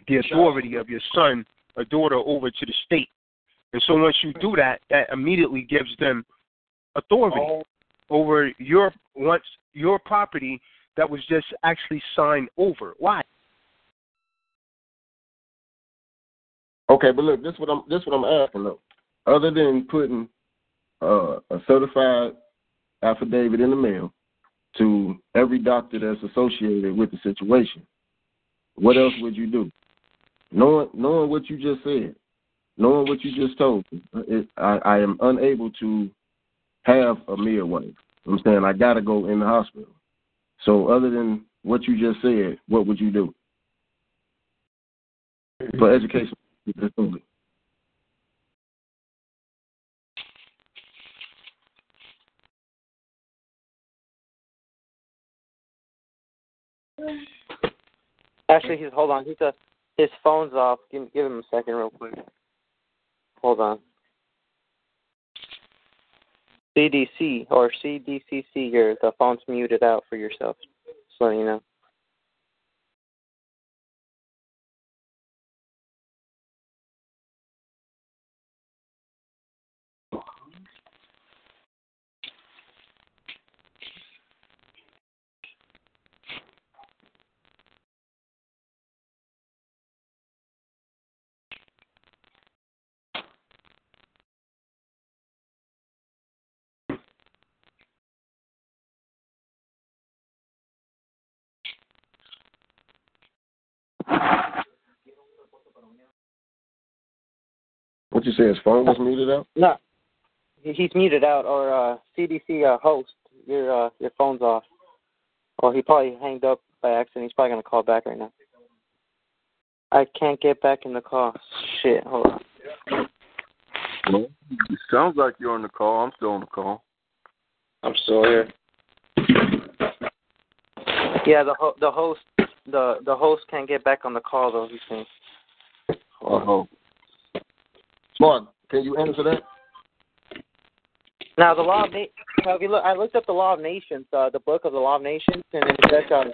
the authority of your son or daughter over to the state. And so once you do that, that immediately gives them authority over your once your property that was just actually signed over. Why? Okay, but look, this what I'm this what I'm asking though. Other than putting uh, a certified affidavit in the mail to every doctor that's associated with the situation, what else would you do? Knowing knowing what you just said, knowing what you just told me, it, I, I am unable to have a midwife. I'm saying I gotta go in the hospital. So other than what you just said, what would you do for mm-hmm. education? Actually, he's hold on. He's a his phone's off. Give give him a second, real quick. Hold on. CDC or CDCC here. The phone's muted out for yourself. Just letting you know. you say his phone was muted out? No, he's muted out. Or uh, CDC uh, host, your uh, your phone's off. Or he probably hanged up by accident. He's probably gonna call back right now. I can't get back in the call. Shit, hold on. Well, it sounds like you're on the call. I'm still on the call. I'm still here. Yeah, the ho- the host the the host can't get back on the call though. He's saying. Uh-oh. Mark, can you answer that? Now the law of na- you look, I looked up the law of nations, uh, the book of the law of nations, and it says, um,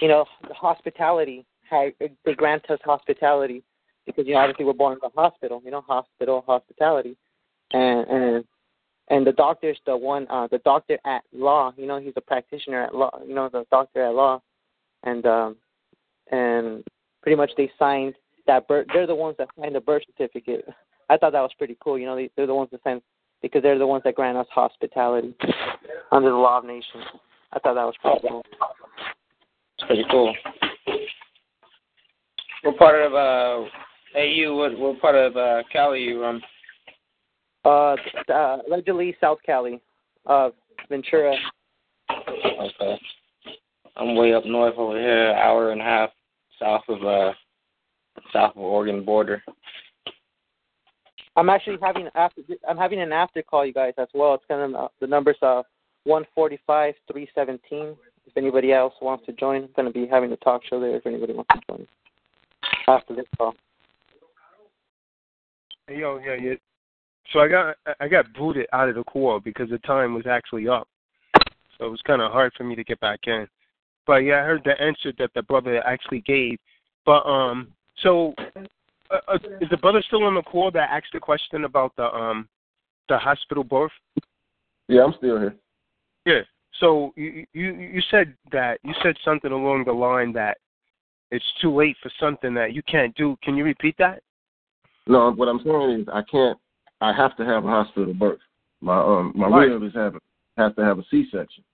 you know, hospitality. How they grant us hospitality because you know obviously we're born in the hospital. You know, hospital hospitality, and and and the doctor's the one, uh, the doctor at law. You know, he's a practitioner at law. You know, the doctor at law, and um, and pretty much they signed that birth. They're the ones that signed the birth certificate. I thought that was pretty cool. You know, they, they're the ones that sign because they're the ones that grant us hospitality under the law of nations. I thought that was pretty cool. It's pretty cool. What part of uh AU? What what part of uh Cali you from? Uh, uh, allegedly South Cali, uh, Ventura. Okay. I'm way up north over here, hour and a half south of uh south of Oregon border. I'm actually having after I'm having an after call, you guys, as well. It's gonna the numbers are one forty five three seventeen. If anybody else wants to join, I'm gonna be having a talk show there. If anybody wants to join after this call. Yo, yeah, yeah. So I got I got booted out of the call because the time was actually up. So it was kind of hard for me to get back in. But yeah, I heard the answer that the brother actually gave. But um, so uh, uh, is the brother still on the call that asked the question about the um the hospital birth? Yeah, I'm still here. Yeah. So you you you said that you said something along the line that it's too late for something that you can't do. Can you repeat that? No, what I'm saying is I can't. I have to have a hospital birth. My um my Right. is having has to have a C-section,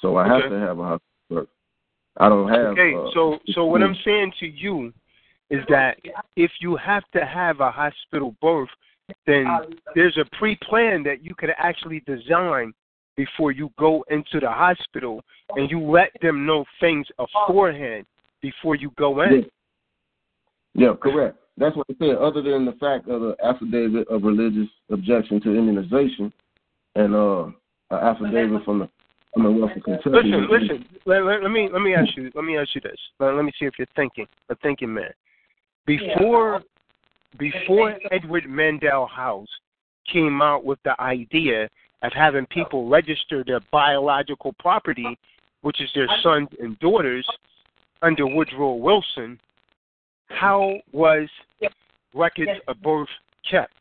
so I have to have a hospital birth. I don't have. Okay, uh, so so what I'm saying to you is that if you have to have a hospital birth, then there's a pre-plan that you could actually design before you go into the hospital, and you let them know things beforehand before you go in. Yeah, correct. That's what I said. Other than the fact of the affidavit of religious objection to immunization and uh, an affidavit from the Commonwealth of Kentucky. Listen, listen. Let, let, let me let me ask you. Let me ask you this. Let, let me see if you're thinking a thinking man. Before before Edward Mandell House came out with the idea of having people register their biological property, which is their sons and daughters, under Woodrow Wilson, how was records of birth kept?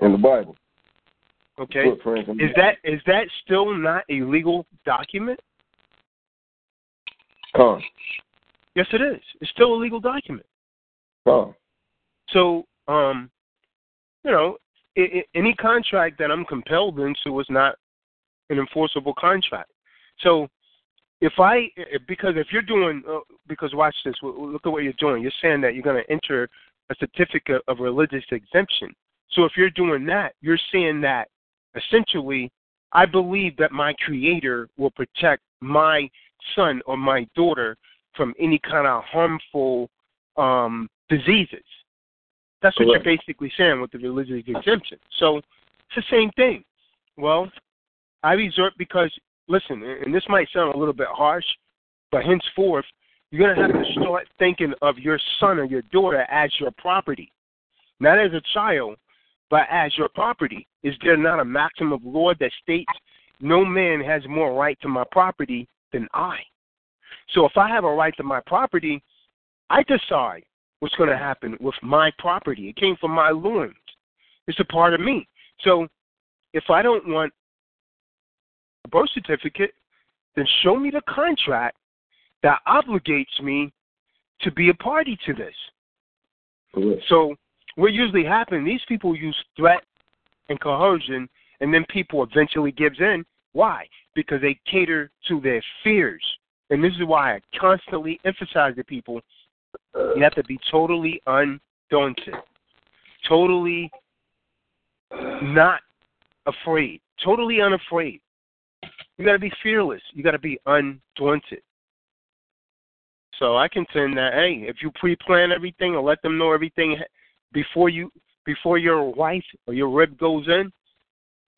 in the Bible. Okay, Footprints is that is that still not a legal document? Con. Yes, it is. It's still a legal document. Con. So, um, you know, i i any contract that I'm compelled into is not an enforceable contract. So, if I because if you're doing uh, because watch this, look at what you're doing. You're saying that you're going to enter a certificate of religious exemption. So if you're doing that, you're saying that essentially, I believe that my Creator will protect my son or my daughter from any kind of harmful um, diseases. That's what Correct. you're basically saying with the religious exemption. So it's the same thing. Well, I resort because listen, and this might sound a little bit harsh, but henceforth you're gonna have to start thinking of your son or your daughter as your property, not as a child, but as your property. Is there not a maxim of law that states no man has more right to my property than I? So if I have a right to my property, I decide what's going to happen with my property. It came from my loins. It's a part of me. So if I don't want a birth certificate, then show me the contract that obligates me to be a party to this. So what usually happens, these people use threat and coercion, and then people eventually gives in. Why? Because they cater to their fears. And this is why I constantly emphasize to people you have to be totally undaunted. totally not afraid, totally unafraid. You got to be fearless. You got to be undaunted. So I contend that hey, if you pre-plan everything or let them know everything before you before your wife or your rib goes in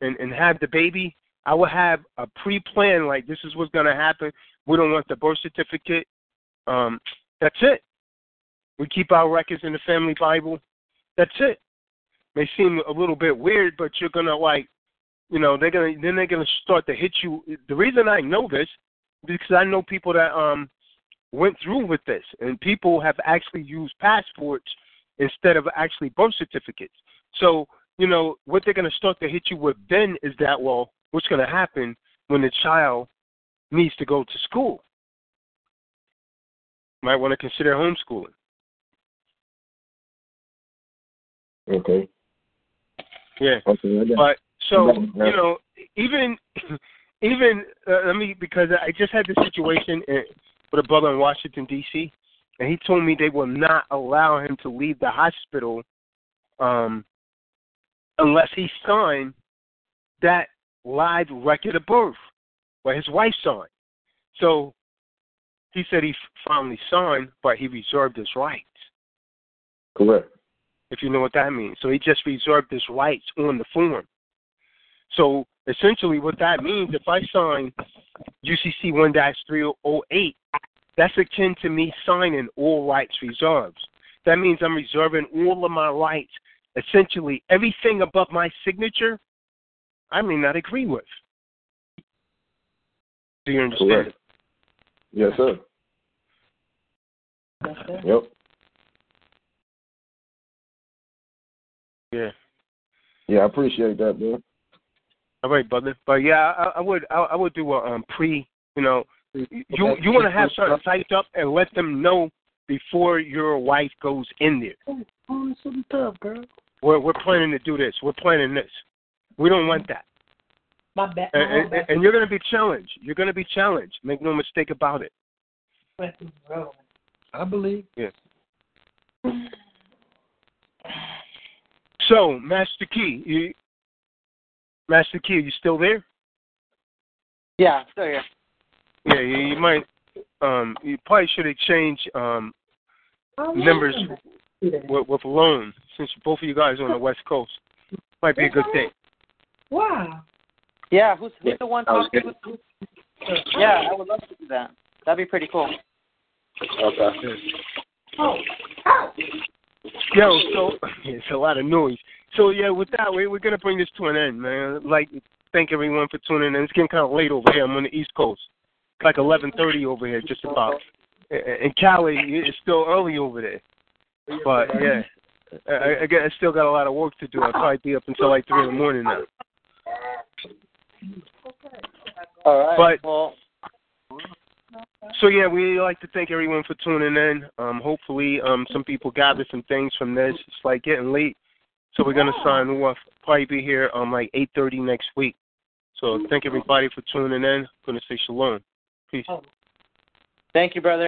and and have the baby, I will have a pre-plan like this is what's going to happen. We don't want the birth certificate. Um, that's it. We keep our records in the family Bible. That's it. May seem a little bit weird, but you're gonna like, you know, they're gonna then they're gonna start to hit you. The reason I know this because I know people that um went through with this, and people have actually used passports instead of actually birth certificates. So you know what they're gonna start to hit you with then is that well, what's gonna happen when the child needs to go to school? Might want to consider homeschooling. Okay. Yeah. Okay. But so you know, even even uh, let me because I just had this situation in, with a brother in Washington D.C. and he told me they will not allow him to leave the hospital um, unless he signed that live record of birth, where his wife signed. So he said he finally signed, but he reserved his rights. Correct. If you know what that means. So he just reserved his rights on the form. So essentially, what that means, if I sign UCC 1 308, that's akin to me signing all rights reserved. That means I'm reserving all of my rights. Essentially, everything above my signature, I may not agree with. Do you understand? Correct. Yes, sir. Yep. Yeah. Yeah, I appreciate that, man. All right, brother. But yeah, I, I would I, I would do a um, pre. You know, you you want to have something typed up and let them know before your wife goes in there. Oh, something tough, girl. We're we're planning to do this. We're planning this. We don't want that. My bad. And, and, and you're going to be challenged. You're going to be challenged. Make no mistake about it. I believe. Yes. So, Master Key, you, Master Key, are you still there? Yeah, still here. Yeah, you, you might. Um, you probably should have changed um, Oh, numbers with, with loan since both of you guys are on the West Coast. Might be a good thing. Wow. Yeah, who's who's the one Sounds talking? Who's, who's, yeah, I would love to do that. That'd be pretty cool. Okay. Oh. Yo, so it's a lot of noise. So yeah, with that, we, we're gonna bring this to an end, man. Like, thank everyone for tuning in. It's getting kind of late over here. I'm on the East Coast. It's like 11:30 over here, just about. In Cali, it's still early over there. But yeah, I, I, I still got a lot of work to do. I'll probably be up until like three in the morning now. All right. But well, so yeah, we like to thank everyone for tuning in. Um, hopefully, um, some people gather some things from this. It's like getting late, so we're gonna sign off. Probably be here on like 8:30 next week. So thank everybody for tuning in. gonna say shalom. Peace. thank you, brother.